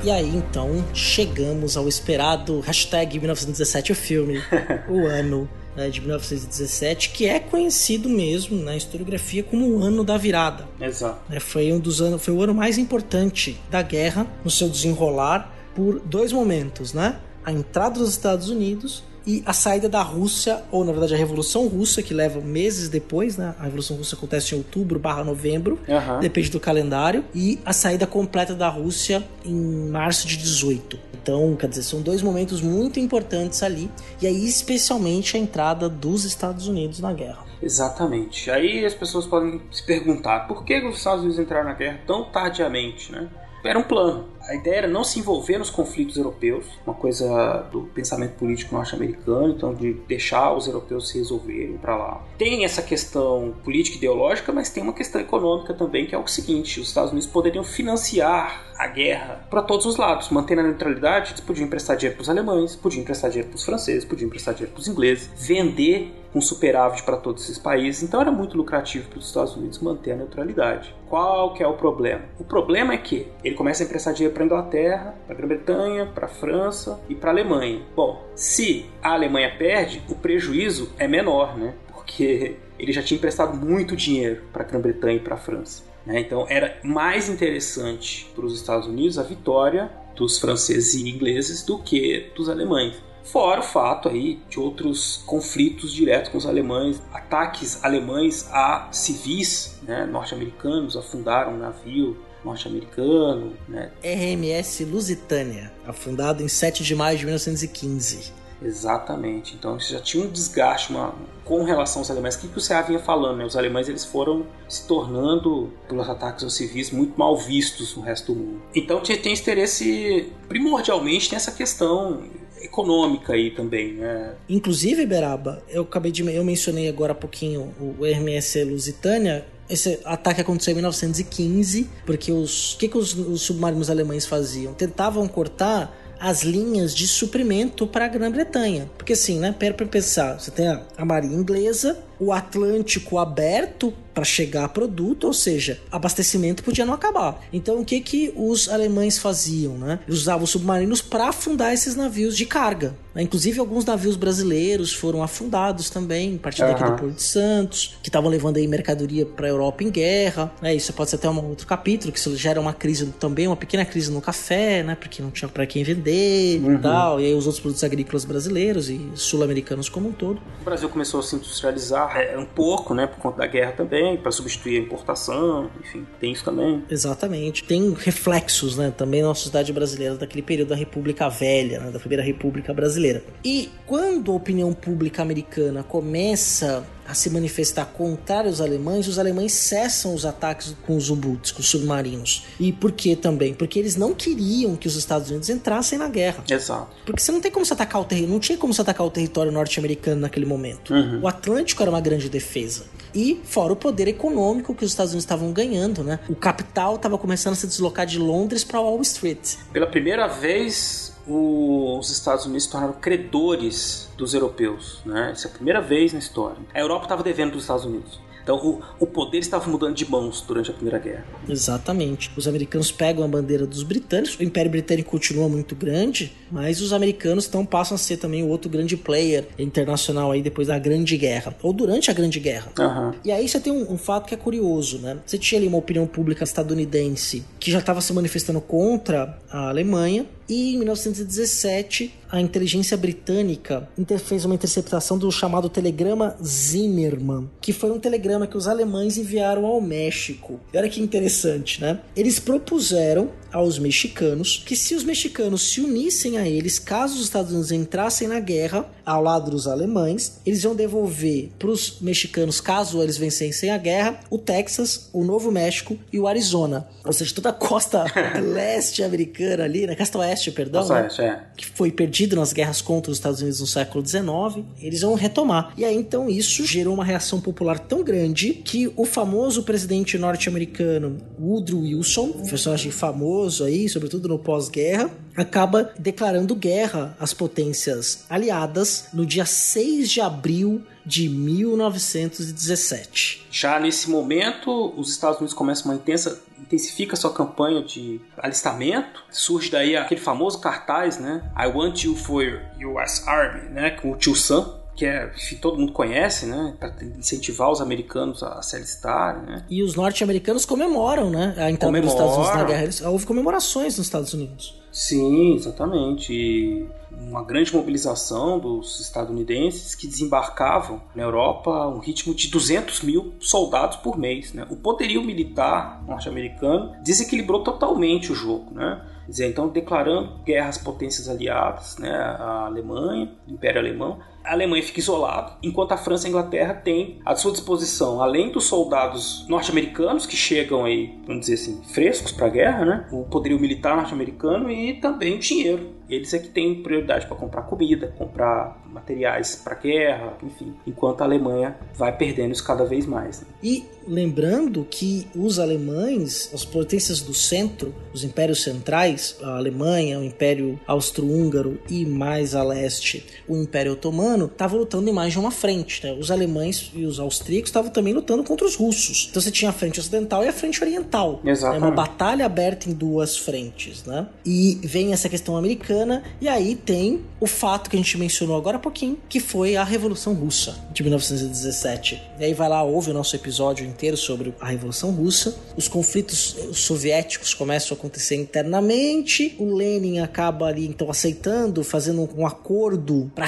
E aí então chegamos ao esperado hashtag 1917 o filme, o ano né, de 1917, que é conhecido mesmo na historiografia como o ano da virada. Exato. Né, foi um dos anos, foi o ano mais importante da guerra no seu desenrolar por dois momentos, né? A entrada dos Estados Unidos e a saída da Rússia, ou na verdade a Revolução Russa, que leva meses depois, né? A Revolução Russa acontece em outubro barra novembro, Aham. depende do calendário, e a saída completa da Rússia em março de 18. Então, quer dizer, são dois momentos muito importantes ali, e aí especialmente a entrada dos Estados Unidos na guerra. Exatamente. Aí as pessoas podem se perguntar por que os Estados Unidos entraram na guerra tão tardiamente, né? Era um plano. A ideia era não se envolver nos conflitos europeus, uma coisa do pensamento político norte-americano, então de deixar os europeus se resolverem para lá. Tem essa questão política e ideológica, mas tem uma questão econômica também, que é o seguinte: os Estados Unidos poderiam financiar a guerra para todos os lados, mantendo a neutralidade, eles podiam emprestar dinheiro para os alemães, podiam emprestar dinheiro para os franceses, podiam emprestar dinheiro para os ingleses, vender com superávit para todos esses países. Então era muito lucrativo para os Estados Unidos manter a neutralidade. Qual que é o problema? O problema é que ele começa a emprestar dinheiro para a Inglaterra, para a Grã-Bretanha, para a França e para a Alemanha. Bom, se a Alemanha perde, o prejuízo é menor, né? Porque ele já tinha emprestado muito dinheiro para a Grã-Bretanha e para a França. né? Então era mais interessante para os Estados Unidos a vitória dos franceses e ingleses do que dos alemães. Fora o fato aí de outros conflitos diretos com os alemães, ataques alemães a civis né, norte-americanos, afundaram um navio norte-americano, né, RMS Lusitânia, afundado em 7 de maio de 1915. Exatamente. Então isso já tinha um desgaste uma, com relação aos alemães. O que, que o CA vinha falando? Né? Os alemães eles foram se tornando, pelos ataques aos civis, muito mal vistos no resto do mundo. Então tinha, tem interesse, primordialmente, nessa questão econômica aí também. Né? Inclusive, Beraba, eu acabei de. Eu mencionei agora há pouquinho o RMS Lusitânia. Esse ataque aconteceu em 1915, porque os. Que, que os, os submarinos alemães faziam? Tentavam cortar as linhas de suprimento para a Grã-Bretanha. Porque assim, né? Pera pra pensar. Você tem a marinha inglesa, o Atlântico aberto para chegar a produto, ou seja, abastecimento podia não acabar. Então o que que os alemães faziam, né? Eles usavam os submarinos para afundar esses navios de carga. né? Inclusive alguns navios brasileiros foram afundados também, a partir daqui Aham. do Porto de Santos, que estavam levando aí mercadoria para a Europa em guerra. Né? Isso pode ser até um outro capítulo que isso gera uma crise também, uma pequena crise no café, né? Porque não tinha para quem vender e tal. E aí os outros produtos agrícolas brasileiros e sul-americanos como um todo. O Brasil começou a se industrializar é, um pouco, né, por conta da guerra também, para substituir a importação, enfim, tem isso também. Exatamente. Tem reflexos, né, também na sociedade brasileira daquele período da República Velha, né, da Primeira República Brasileira. E quando a opinião pública americana começa a se manifestar contrária aos alemães, os alemães cessam os ataques com os U-Boots, com os submarinos. E por que também? Porque eles não queriam que os Estados Unidos entrassem na guerra. Exato. Porque você não tem como se atacar o território, não tinha como se atacar o território norte-americano naquele momento. O Atlântico era uma grande defesa. E fora o poder econômico que os Estados Unidos estavam ganhando, né? O capital estava começando a se deslocar de Londres para Wall Street. Pela primeira vez, o- os Estados Unidos se tornaram credores dos europeus, né? Isso é a primeira vez na história. A Europa estava devendo para os Estados Unidos. Então, o, o poder estava mudando de mãos durante a Primeira Guerra. Exatamente. Os americanos pegam a bandeira dos britânicos. O Império Britânico continua muito grande, mas os americanos então passam a ser também o outro grande player internacional aí depois da Grande Guerra, ou durante a Grande Guerra. Aham. E aí você tem um, um fato que é curioso, né? Você tinha ali uma opinião pública estadunidense que já estava se manifestando contra a Alemanha. E em 1917, a inteligência britânica fez uma interceptação do chamado telegrama Zimmermann, que foi um telegrama que os alemães enviaram ao México. E olha que interessante, né? Eles propuseram aos mexicanos que se os mexicanos se unissem a eles, caso os Estados Unidos entrassem na guerra, ao lado dos alemães. Eles iam devolver para os mexicanos, caso eles vencessem a guerra, o Texas, o Novo México e o Arizona. Ou seja, toda a costa leste americana ali, na costa oeste, perdão, né? é, é. que foi perdido nas guerras contra os Estados Unidos no século XIX, eles vão retomar. E aí então isso gerou uma reação popular tão grande que o famoso presidente norte-americano Woodrow Wilson, um personagem famoso aí, sobretudo no pós-guerra, acaba declarando guerra às potências aliadas no dia 6 de abril de 1917. Já nesse momento, os Estados Unidos começam uma intensa intensifica sua campanha de alistamento. Surge daí aquele famoso cartaz, né? I want you for US Army, né? Com o tio Sam, que é, todo mundo conhece, né? Para incentivar os americanos a se alistarem, né? E os norte-americanos comemoram, né? A entrada dos Estados Unidos na guerra. Houve comemorações nos Estados Unidos. Sim, exatamente. E uma grande mobilização dos estadunidenses que desembarcavam na Europa um ritmo de 200 mil soldados por mês. Né? O poderio militar norte-americano desequilibrou totalmente o jogo. Né? Quer dizer, então, declarando guerra às potências aliadas, né? a Alemanha, o Império Alemão, a Alemanha fica isolada, enquanto a França e a Inglaterra têm à sua disposição, além dos soldados norte-americanos que chegam aí, vamos dizer assim, frescos para a guerra, né? o poderio militar norte-americano e também o dinheiro. Eles é que têm prioridade para comprar comida, comprar materiais para guerra, enfim, enquanto a Alemanha vai perdendo isso cada vez mais. né? E lembrando que os alemães, as potências do centro, os impérios centrais, a Alemanha, o Império Austro-Húngaro e mais a leste, o Império Otomano, estavam lutando em mais de uma frente. Né? Os alemães e os austríacos estavam também lutando contra os russos. Então você tinha a frente ocidental e a frente oriental. Exatamente. É uma batalha aberta em duas frentes, né? E vem essa questão americana, e aí tem o fato que a gente mencionou agora há pouquinho, que foi a Revolução Russa de 1917. E aí vai lá, ouve o nosso episódio inteiro sobre a Revolução Russa. Os conflitos soviéticos começam a acontecer internamente. O Lenin acaba ali então aceitando, fazendo um acordo para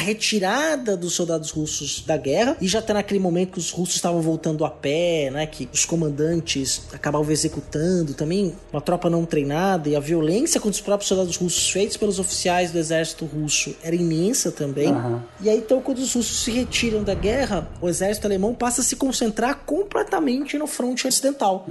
retirada dos soldados russos da guerra. E já até naquele momento que os russos estavam voltando a pé, né? Que os comandantes acabavam executando também uma tropa não treinada e a violência contra os próprios soldados russos feitos pelos oficiais do exército russo era imensa também. Aham. E aí, então, quando os russos se retiram da guerra, o exército alemão passa a se concentrar completamente no fronte ocidental.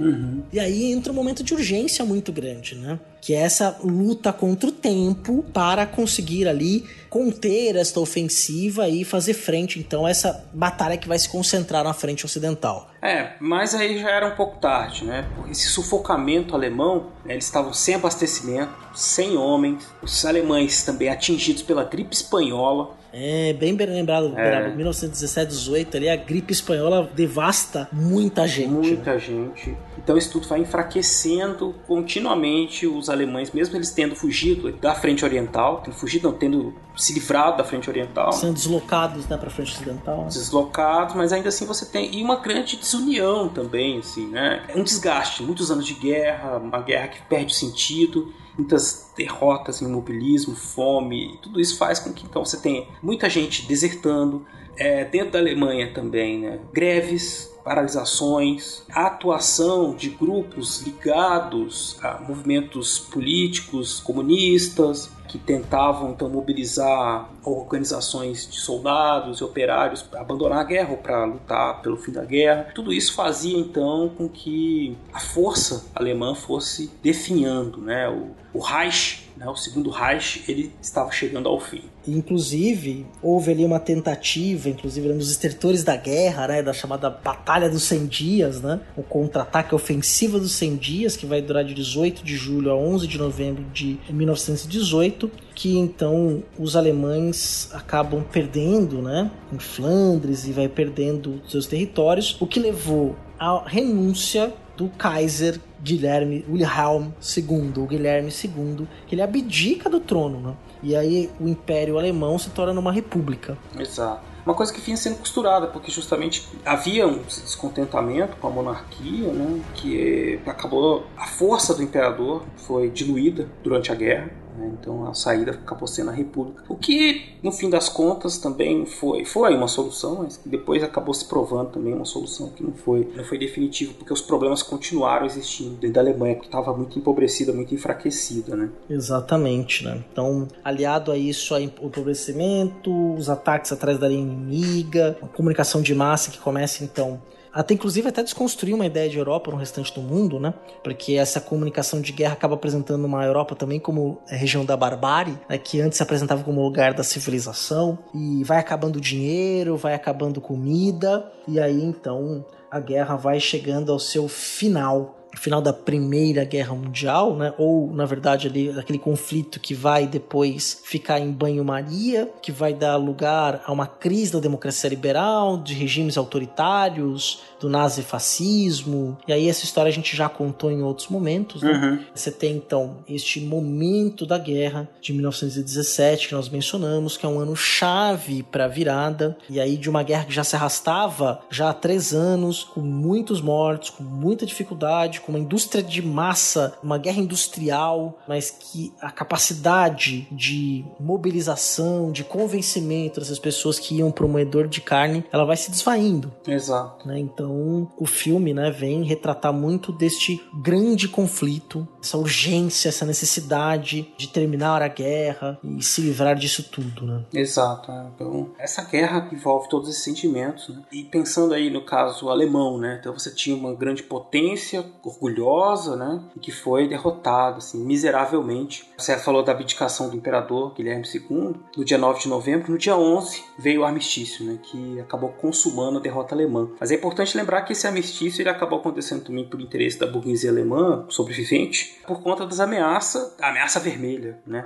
E aí entra um momento de urgência muito grande, né? Que é essa luta contra o tempo para conseguir ali conter esta ofensiva e fazer frente, então, a essa batalha que vai se concentrar na frente ocidental. É, mas aí já era um pouco tarde, né? Esse sufocamento alemão, né, eles estavam sem abastecimento, sem homens, os alemães também atingidos pela gripe espanhola. É, bem bem lembrado, Beraba, 1917, 18 ali, a gripe espanhola devasta muita gente. né? Muita gente. Então isso tudo vai enfraquecendo continuamente os alemães, mesmo eles tendo fugido da frente oriental, tendo fugido, não, tendo se livrado da frente oriental, Sendo deslocados né, para frente ocidental. deslocados, mas ainda assim você tem e uma grande desunião também, assim, né? É um desgaste, muitos anos de guerra, uma guerra que perde o sentido, muitas derrotas, imobilismo, fome, tudo isso faz com que então você tenha muita gente desertando, é, dentro da Alemanha também, né? Greves, paralisações, a atuação de grupos ligados a movimentos políticos comunistas que tentavam então mobilizar organizações de soldados e operários para abandonar a guerra ou para lutar pelo fim da guerra. Tudo isso fazia então com que a força alemã fosse definhando, né? O, o Reich, né? o segundo Reich, ele estava chegando ao fim. Inclusive, houve ali uma tentativa, inclusive nos estertores da guerra, né, da chamada Batalha dos 100 Dias, né, o contra-ataque ofensiva dos 100 Dias, que vai durar de 18 de julho a 11 de novembro de 1918, que então os alemães acabam perdendo, né, em Flandres e vai perdendo seus territórios, o que levou à renúncia do Kaiser Guilherme Wilhelm II, o Guilherme II, que ele abdica do trono, né? E aí o Império Alemão se torna uma república. Exato. Uma coisa que vinha sendo costurada, porque justamente havia um descontentamento com a monarquia, né, que acabou a força do imperador foi diluída durante a guerra. Né? Então a saída acabou sendo a República. O que, no fim das contas, também foi, foi uma solução, mas depois acabou se provando também uma solução que não foi, não foi definitiva, porque os problemas continuaram existindo dentro da Alemanha, que estava muito empobrecida, muito enfraquecida. Né? Exatamente. Né? Então, aliado a isso, o empobrecimento, os ataques atrás da linha inimiga, a comunicação de massa que começa então até inclusive até desconstruir uma ideia de Europa no restante do mundo, né? Porque essa comunicação de guerra acaba apresentando uma Europa também como a região da barbárie, né? que antes se apresentava como lugar da civilização, e vai acabando dinheiro, vai acabando comida, e aí então a guerra vai chegando ao seu final final da Primeira Guerra Mundial, né? Ou na verdade ali aquele conflito que vai depois ficar em banho-maria, que vai dar lugar a uma crise da democracia liberal, de regimes autoritários, do nazifascismo. E aí essa história a gente já contou em outros momentos. Né? Uhum. Você tem então este momento da guerra de 1917 que nós mencionamos, que é um ano chave para a virada. E aí de uma guerra que já se arrastava já há três anos, com muitos mortos, com muita dificuldade, com uma indústria de massa, uma guerra industrial, mas que a capacidade de mobilização, de convencimento dessas pessoas que iam para o moedor de carne, ela vai se desvaindo. Exato. Né? Então o filme, né, vem retratar muito deste grande conflito, essa urgência, essa necessidade de terminar a guerra e se livrar disso tudo, né? Exato. Né? Então, essa guerra envolve todos esses sentimentos, né? E pensando aí no caso alemão, né? Então você tinha uma grande potência orgulhosa, né, e que foi derrotada assim miseravelmente. Você falou da abdicação do imperador Guilherme II no dia 9 de novembro, no dia 11 veio o armistício, né, que acabou consumando a derrota alemã. Mas é importante lembrar que esse armistício ele acabou acontecendo também por interesse da burguesia alemã sobrevivente, por conta das ameaças, ameaça vermelha, né?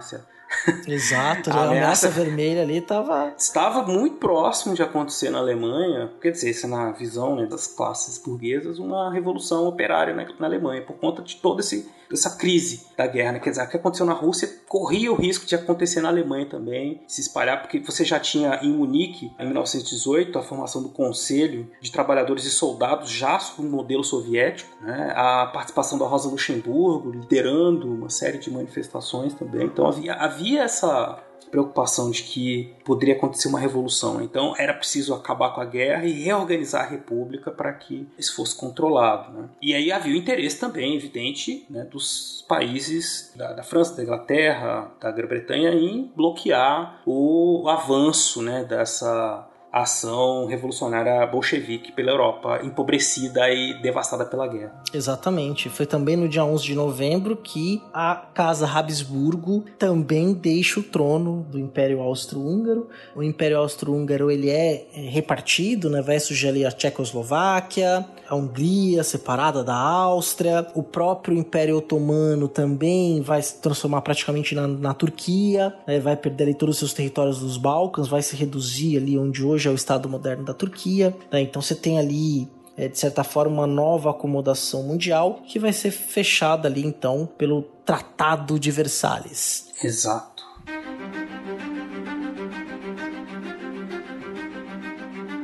Exato, a, ameaça, ameaça vermelha ali estava estava muito próximo de acontecer na Alemanha, quer dizer, isso é na visão né, das classes burguesas, uma revolução operária na, na Alemanha por conta de esse essa crise da guerra, né? Quer dizer, o que aconteceu na Rússia corria o risco de acontecer na Alemanha também, se espalhar, porque você já tinha em Munique, em 1918, a formação do Conselho de Trabalhadores e Soldados, já sob o modelo soviético, né? a participação da Rosa Luxemburgo, liderando uma série de manifestações também. Então havia, havia essa preocupação de que poderia acontecer uma revolução. Então era preciso acabar com a guerra e reorganizar a república para que isso fosse controlado. Né? E aí havia o interesse também, evidente, né, dos países da, da, França, da Inglaterra, da Grã-Bretanha em bloquear o avanço né, dessa ação revolucionária bolchevique pela Europa, empobrecida e devastada pela guerra. Exatamente. Foi também no dia 11 de novembro que a Casa Habsburgo também deixa o trono do Império Austro-Húngaro. O Império Austro-Húngaro ele é, é repartido, né? vai surgir ali a Tchecoslováquia, a Hungria separada da Áustria, o próprio Império Otomano também vai se transformar praticamente na, na Turquia, né? vai perder ali todos os seus territórios dos Balcãs, vai se reduzir ali onde hoje hoje é o Estado moderno da Turquia. Né? Então você tem ali é, de certa forma, uma nova acomodação mundial que vai ser fechada ali então pelo Tratado de Versalhes. Exato.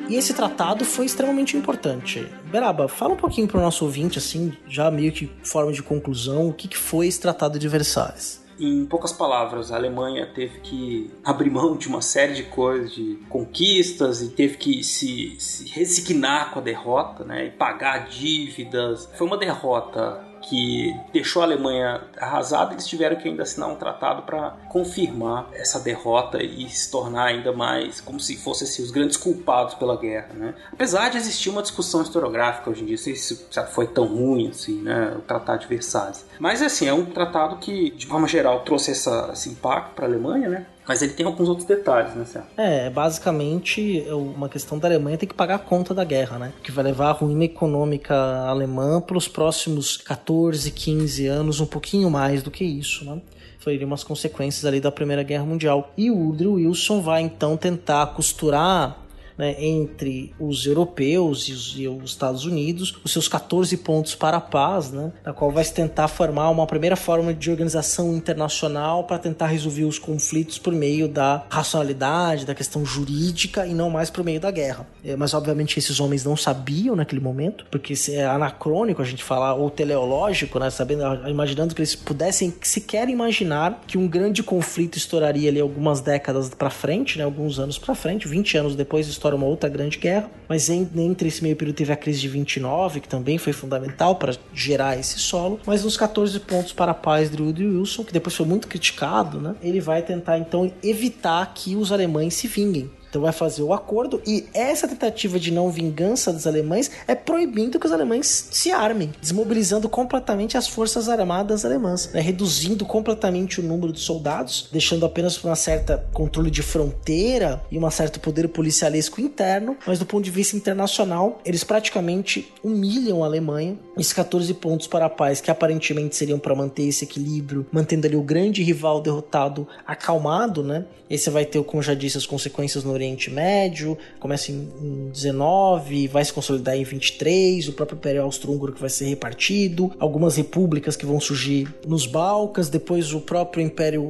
E esse tratado foi extremamente importante. Beraba, fala um pouquinho para o nosso ouvinte, assim, já meio que forma de conclusão, o que, que foi esse Tratado de Versalhes. Em poucas palavras, a Alemanha teve que abrir mão de uma série de coisas, de conquistas, e teve que se, se resignar com a derrota, né? E pagar dívidas. Foi uma derrota que deixou a Alemanha arrasada, eles tiveram que ainda assinar um tratado para confirmar essa derrota e se tornar ainda mais como se fossem assim, os grandes culpados pela guerra. Né? Apesar de existir uma discussão historiográfica hoje em dia, se isso foi tão ruim assim, né? o Tratado de Versalhes. Mas assim, é um tratado que, de forma geral, trouxe essa, esse impacto para a Alemanha, né? Mas ele tem alguns outros detalhes, né, Céu? É, basicamente é uma questão da Alemanha ter que pagar a conta da guerra, né? Que vai levar a ruína econômica alemã para os próximos 14, 15 anos, um pouquinho mais do que isso, né? Foi umas consequências ali da Primeira Guerra Mundial. E o Woodrow Wilson vai então tentar costurar né, entre os europeus e os, e os, Estados Unidos, os seus 14 pontos para a paz, né, na qual vai se tentar formar uma primeira forma de organização internacional para tentar resolver os conflitos por meio da racionalidade, da questão jurídica e não mais por meio da guerra. É, mas obviamente esses homens não sabiam naquele momento, porque é anacrônico a gente falar, ou teleológico, né, sabendo, imaginando que eles pudessem sequer imaginar que um grande conflito estouraria ali algumas décadas para frente, né, alguns anos para frente, 20 anos depois estoura uma outra grande guerra, mas entre esse meio período teve a crise de 29, que também foi fundamental para gerar esse solo, mas nos 14 pontos para a paz de Woodrow Wilson, que depois foi muito criticado, né, ele vai tentar então evitar que os alemães se vinguem. Então vai fazer o acordo e essa tentativa de não vingança dos alemães é proibindo que os alemães se armem, desmobilizando completamente as forças armadas alemãs, né? reduzindo completamente o número de soldados, deixando apenas uma certa controle de fronteira e um certo poder policialesco interno, mas do ponto de vista internacional, eles praticamente humilham a Alemanha. Esses 14 pontos para a paz que aparentemente seriam para manter esse equilíbrio, mantendo ali o grande rival derrotado acalmado, né? Esse vai ter, como já disse, as consequências no Oriente Médio, começa em, em 19, vai se consolidar em 23, o próprio Império Austro-Húngaro que vai ser repartido, algumas repúblicas que vão surgir nos Balcãs, depois o próprio Império,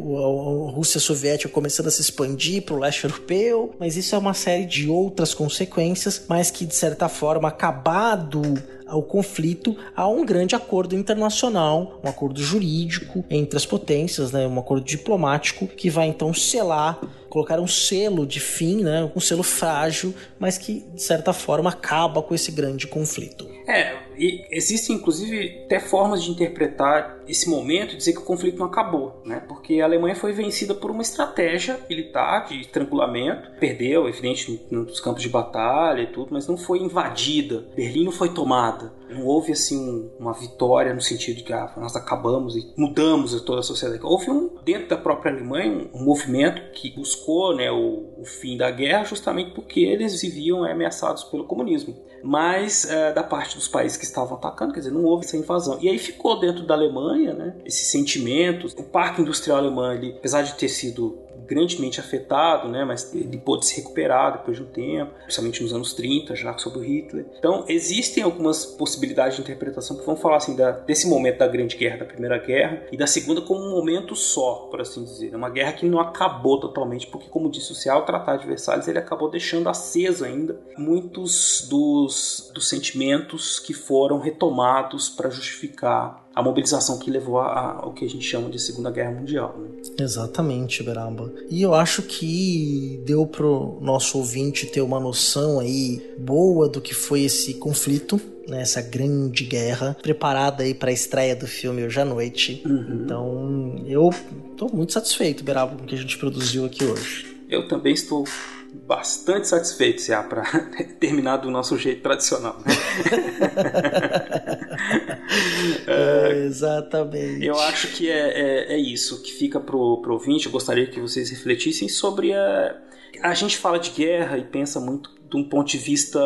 a Rússia Soviética começando a se expandir para o leste europeu, mas isso é uma série de outras consequências, mas que de certa forma, acabado o conflito a um grande acordo internacional, um acordo jurídico entre as potências, né, um acordo diplomático que vai então selar colocar um selo de fim, né, um selo frágil, mas que de certa forma acaba com esse grande conflito. É, e existem inclusive até formas de interpretar esse momento e dizer que o conflito não acabou, né? Porque a Alemanha foi vencida por uma estratégia militar de estrangulamento, perdeu, evidente, nos campos de batalha e tudo, mas não foi invadida. Berlim não foi tomada. Não houve assim uma vitória no sentido de que ah, nós acabamos e mudamos toda a sociedade. Houve um dentro da própria Alemanha um, movimento que buscou, né, o, o, fim da guerra justamente porque eles viviam ameaçados pelo comunismo. Mas é, da parte dos países que estavam atacando, quer dizer, não houve essa invasão. E aí ficou dentro da Alemanha, né, esses sentimentos. O parque industrial alemão, ele, apesar de ter sido grandemente afetado, né, mas ele pôde se recuperar depois de um tempo, principalmente nos anos 30, já sob o Hitler. Então, existem algumas possibilidades de interpretação que vão falar assim da, desse momento da Grande Guerra, da Primeira Guerra, e da Segunda como um momento só, por assim dizer. É uma guerra que não acabou totalmente, porque, como disse o Cial, o Tratado de Versalhes ele acabou deixando acesa ainda muitos dos, dos sentimentos que foram retomados para justificar a mobilização que levou ao que a gente chama de Segunda Guerra Mundial. Né? Exatamente, Beraba. E eu acho que deu pro nosso ouvinte ter uma noção aí boa do que foi esse conflito, né, essa grande guerra, preparada aí para a estreia do filme hoje à noite. Uhum. Então, eu estou muito satisfeito, Beraba, com o que a gente produziu aqui hoje. Eu também estou bastante satisfeito já para terminar do nosso jeito tradicional. Né? é, exatamente. Eu acho que é, é, é, isso que fica pro, pro ouvinte. Eu gostaria que vocês refletissem sobre a. A gente fala de guerra e pensa muito de um ponto de vista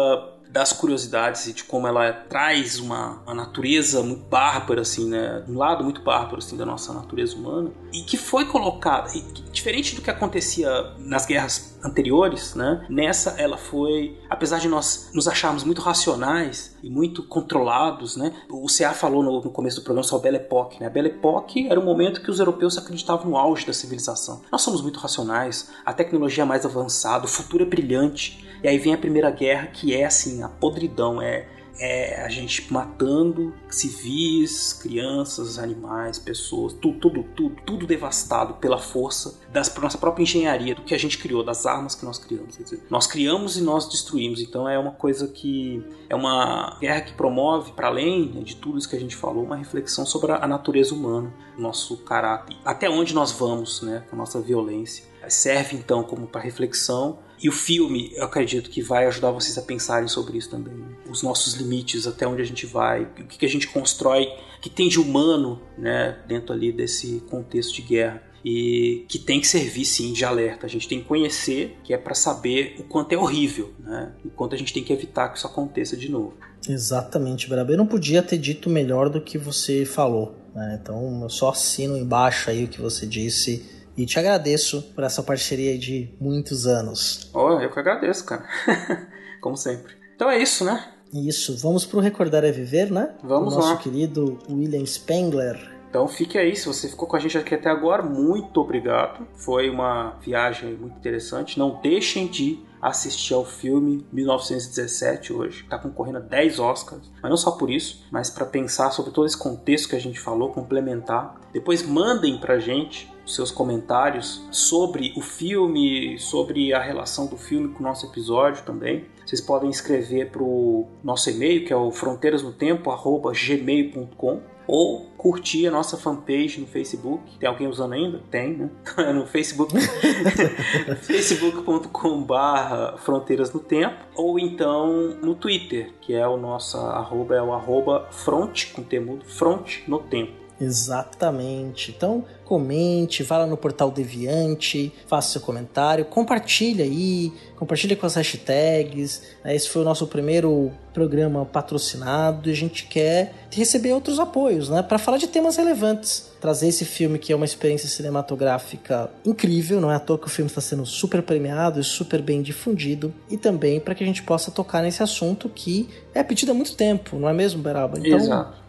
das curiosidades e de como ela traz uma, uma, natureza muito bárbara, assim, né? Um lado muito bárbaro, assim, da nossa natureza humana. E que foi colocada, e, diferente do que acontecia nas guerras anteriores, né? Nessa ela foi, apesar de nós nos acharmos muito racionais e muito controlados, né? O CA falou no, no começo do programa sobre a Belle Époque, né? A Belle Époque era o momento que os europeus acreditavam no auge da civilização. Nós somos muito racionais, a tecnologia é mais avançada, o futuro é brilhante. E aí vem a Primeira Guerra, que é assim, a podridão, é é a gente matando civis, crianças, animais, pessoas, tudo, tudo, tudo, tudo devastado pela força da nossa própria engenharia, do que a gente criou, das armas que nós criamos. Dizer, nós criamos e nós destruímos. Então é uma coisa que é uma guerra que promove, para além né, de tudo isso que a gente falou, uma reflexão sobre a natureza humana, nosso caráter, até onde nós vamos, né, com a nossa violência. Serve então como para reflexão e o filme, eu acredito que vai ajudar vocês a pensarem sobre isso também. Os nossos limites, até onde a gente vai, o que, a gente constrói, que tem de humano né, dentro ali desse contexto de guerra. E que tem que servir sim de alerta. A gente tem que conhecer, que é para saber o quanto é horrível, né? O quanto a gente tem que evitar que isso aconteça de novo. Exatamente, Brabo. Eu não podia ter dito melhor do que você falou. Né? Então eu só assino embaixo aí o que você disse E te agradeço por essa parceria de muitos anos. Oh, eu que agradeço, cara. Como sempre. Então é isso, né? Isso, vamos pro Recordar é Viver, né? Vamos o nosso lá. querido William Spengler. Então fique aí, se você ficou com a gente aqui até agora, muito obrigado. Foi uma viagem muito interessante. Não deixem de assistir ao filme 1917 hoje. Está concorrendo a 10 Oscars. Mas não só por isso, mas para pensar sobre todo esse contexto que a gente falou, complementar. Depois mandem pra gente seus comentários sobre o filme, sobre a relação do filme com o nosso episódio também. Vocês podem escrever para o nosso e-mail, que é o fronteirasnotempo.gmail.com ou curtir a nossa fanpage no Facebook. Tem alguém usando ainda? Tem, né? no Facebook. facebook.com.br Fronteiras no Tempo. Ou então no Twitter, que é o nosso arroba, é o arroba front, com temudo, front no tempo. Exatamente. Então, comente, vá lá no portal Deviante, faça seu comentário, compartilha aí, compartilha com as hashtags. né? Esse foi o nosso primeiro programa patrocinado e a gente quer receber outros apoios, né, para falar de temas relevantes, trazer esse filme que é uma experiência cinematográfica incrível, não é à toa que o filme está sendo super premiado e super bem difundido e também para que a gente possa tocar nesse assunto que é pedido há muito tempo, não é mesmo, Beraba? Então, Exato.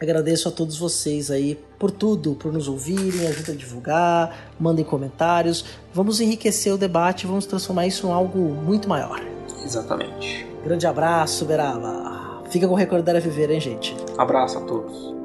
Agradeço a todos vocês aí por tudo, por nos ouvirem, ajuda a divulgar, mandem comentários. Vamos enriquecer o debate, vamos transformar isso em algo muito maior. Exatamente. Grande abraço, Beraba. Fica com o Recordar a Viver, hein, gente? Abraço a todos.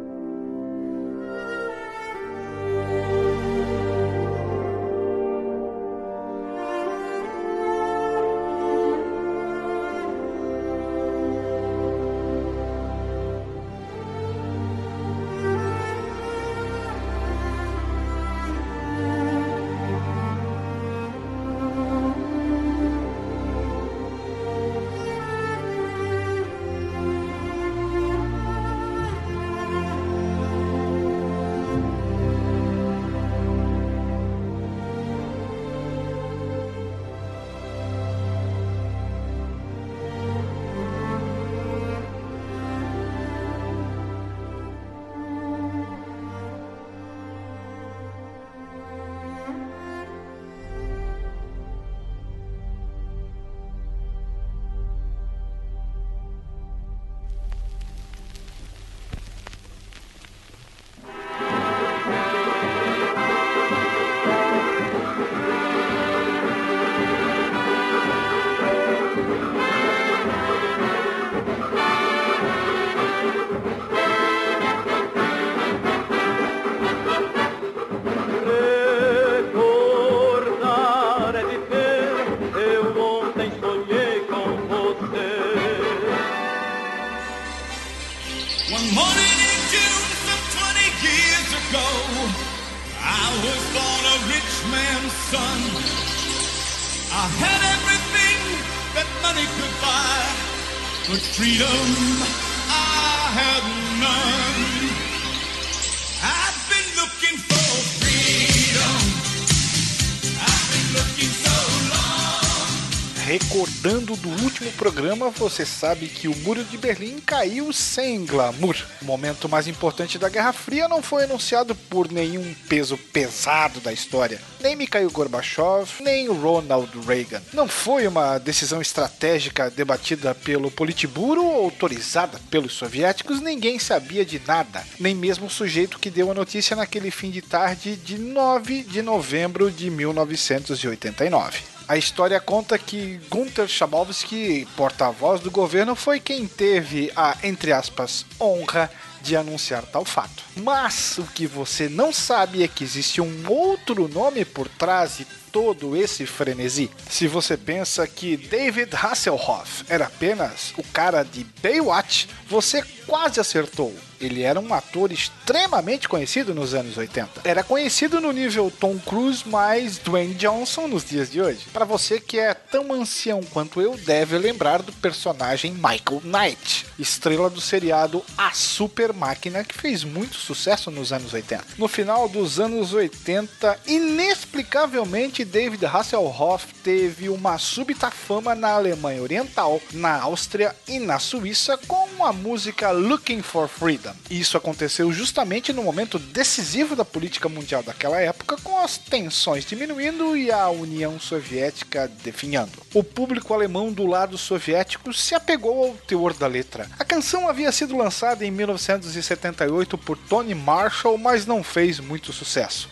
Último programa, você sabe que o Muro de Berlim caiu sem glamour. O momento mais importante da Guerra Fria não foi anunciado por nenhum peso pesado da história. Nem Mikhail Gorbachev, nem Ronald Reagan. Não foi uma decisão estratégica debatida pelo Politburo ou autorizada pelos soviéticos, ninguém sabia de nada. Nem mesmo o sujeito que deu a notícia naquele fim de tarde de 9 de novembro de 1989. A história conta que Gunter Schabowski, porta-voz do governo, foi quem teve a, entre aspas, honra de anunciar tal fato. Mas o que você não sabe é que existe um outro nome por trás de todo esse frenesi. Se você pensa que David Hasselhoff era apenas o cara de Baywatch, você quase acertou. Ele era um ator extremamente conhecido nos anos 80. Era conhecido no nível Tom Cruise mais Dwayne Johnson nos dias de hoje. Para você que é tão ancião quanto eu, deve lembrar do personagem Michael Knight, estrela do seriado A Super Máquina, que fez muito sucesso nos anos 80. No final dos anos 80, inexplicavelmente David Hasselhoff teve uma súbita fama na Alemanha Oriental, na Áustria e na Suíça com com a música Looking for Freedom. Isso aconteceu justamente no momento decisivo da política mundial daquela época, com as tensões diminuindo e a União Soviética definhando. O público alemão do lado soviético se apegou ao teor da letra. A canção havia sido lançada em 1978 por Tony Marshall, mas não fez muito sucesso.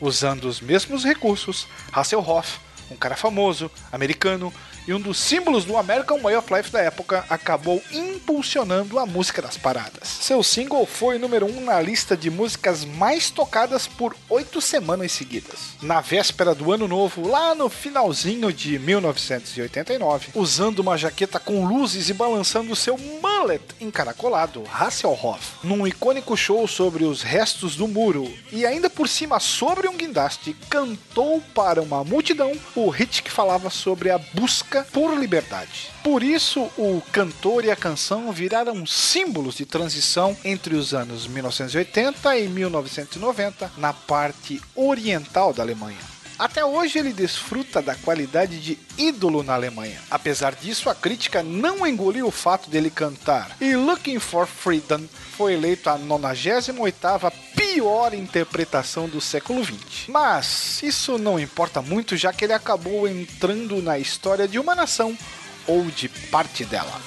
Usando os mesmos recursos, Hasselhoff, um cara famoso, americano, e um dos símbolos do American Way of Life da época, acabou impulsionando a música das paradas. Seu single foi número 1 um na lista de músicas mais tocadas por oito semanas seguidas. Na véspera do ano novo, lá no finalzinho de 1989, usando uma jaqueta com luzes e balançando seu mullet encaracolado, Hasselhoff, num icônico show sobre os restos do muro e ainda por cima sobre um guindaste, cantou para uma multidão o hit que falava sobre a busca por liberdade. Por isso, o cantor e a canção viraram símbolos de transição entre os anos 1980 e 1990 na parte oriental da Alemanha. Até hoje ele desfruta da qualidade de ídolo na Alemanha. Apesar disso, a crítica não engoliu o fato dele cantar. E Looking for Freedom foi eleito a 98ª pior interpretação do século XX. Mas isso não importa muito, já que ele acabou entrando na história de uma nação ou de parte dela.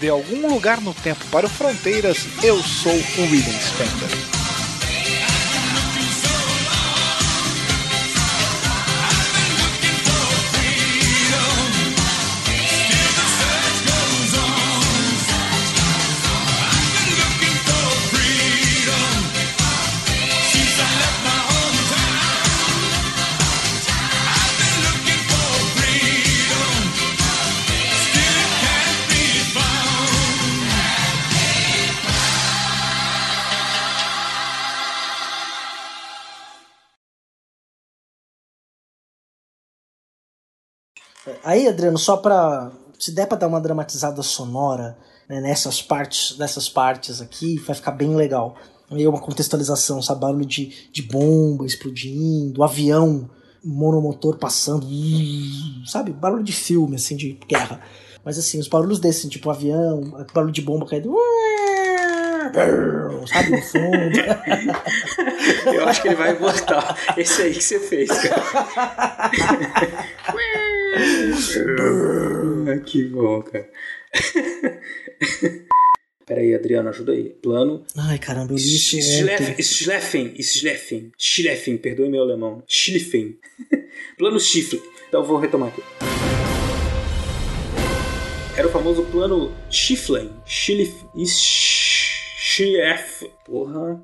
De algum lugar no tempo para o Fronteiras, eu sou o William Spender. Aí, Adriano, só pra. Se der pra dar uma dramatizada sonora né, nessas partes, nessas partes aqui, vai ficar bem legal. Aí uma contextualização, sabe? Barulho de, de bomba explodindo, avião monomotor passando, sabe? Barulho de filme, assim, de guerra. Mas assim, os barulhos desses, tipo avião, barulho de bomba caindo. Sabe, no fundo. Eu acho que ele vai botar esse aí que você fez, cara. que bom, cara. Peraí, Adriano, ajuda aí. Plano. Ai, caramba, eu li isso Schleffen, Schleffen, Schleffen, perdoe meu alemão. Schliffen. plano Schiffle. Então eu vou retomar aqui. Era o famoso plano Schifflen. Schliff. Schliff. Porra.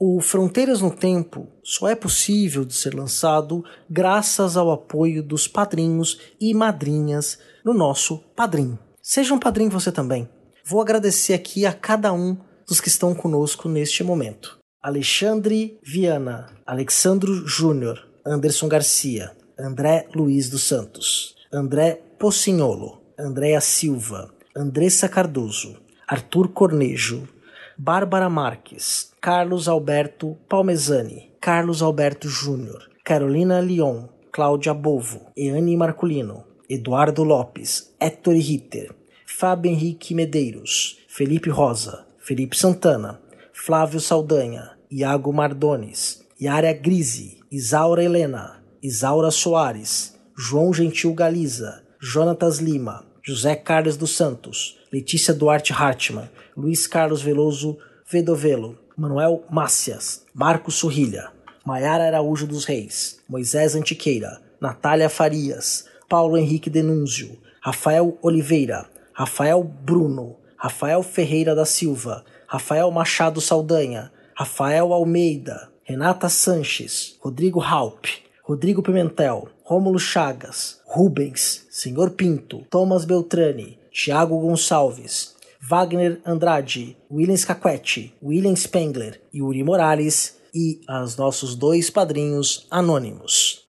O Fronteiras no Tempo só é possível de ser lançado graças ao apoio dos padrinhos e madrinhas no nosso Padrim. Seja um padrinho você também. Vou agradecer aqui a cada um dos que estão conosco neste momento. Alexandre Viana, Alexandro Júnior, Anderson Garcia, André Luiz dos Santos, André Pocinholo, Andréa Silva, Andressa Cardoso, Arthur Cornejo, Bárbara Marques, Carlos Alberto Palmezani, Carlos Alberto Júnior, Carolina Leon, Cláudia Bovo, Eane Marculino, Eduardo Lopes, Héctor Ritter, Fábio Henrique Medeiros, Felipe Rosa, Felipe Santana, Flávio Saldanha, Iago Mardones, Yara Grise, Isaura Helena, Isaura Soares, João Gentil Galiza, Jonatas Lima, José Carlos dos Santos, Letícia Duarte Hartmann, Luiz Carlos Veloso Vedovelo, Manuel Mácias, Marcos Surrilha, Maiara Araújo dos Reis, Moisés Antiqueira, Natália Farias, Paulo Henrique Denúnzio, Rafael Oliveira, Rafael Bruno, Rafael Ferreira da Silva, Rafael Machado Saldanha, Rafael Almeida, Renata Sanches, Rodrigo Halp, Rodrigo Pimentel, Rômulo Chagas, Rubens, Senhor Pinto, Thomas Beltrani, Tiago Gonçalves, Wagner Andrade, William Scaquetti, William Spengler, Yuri Morales e os nossos dois padrinhos anônimos.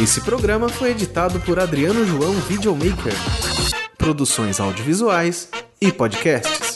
Esse programa foi editado por Adriano João Videomaker. Produções audiovisuais e podcasts.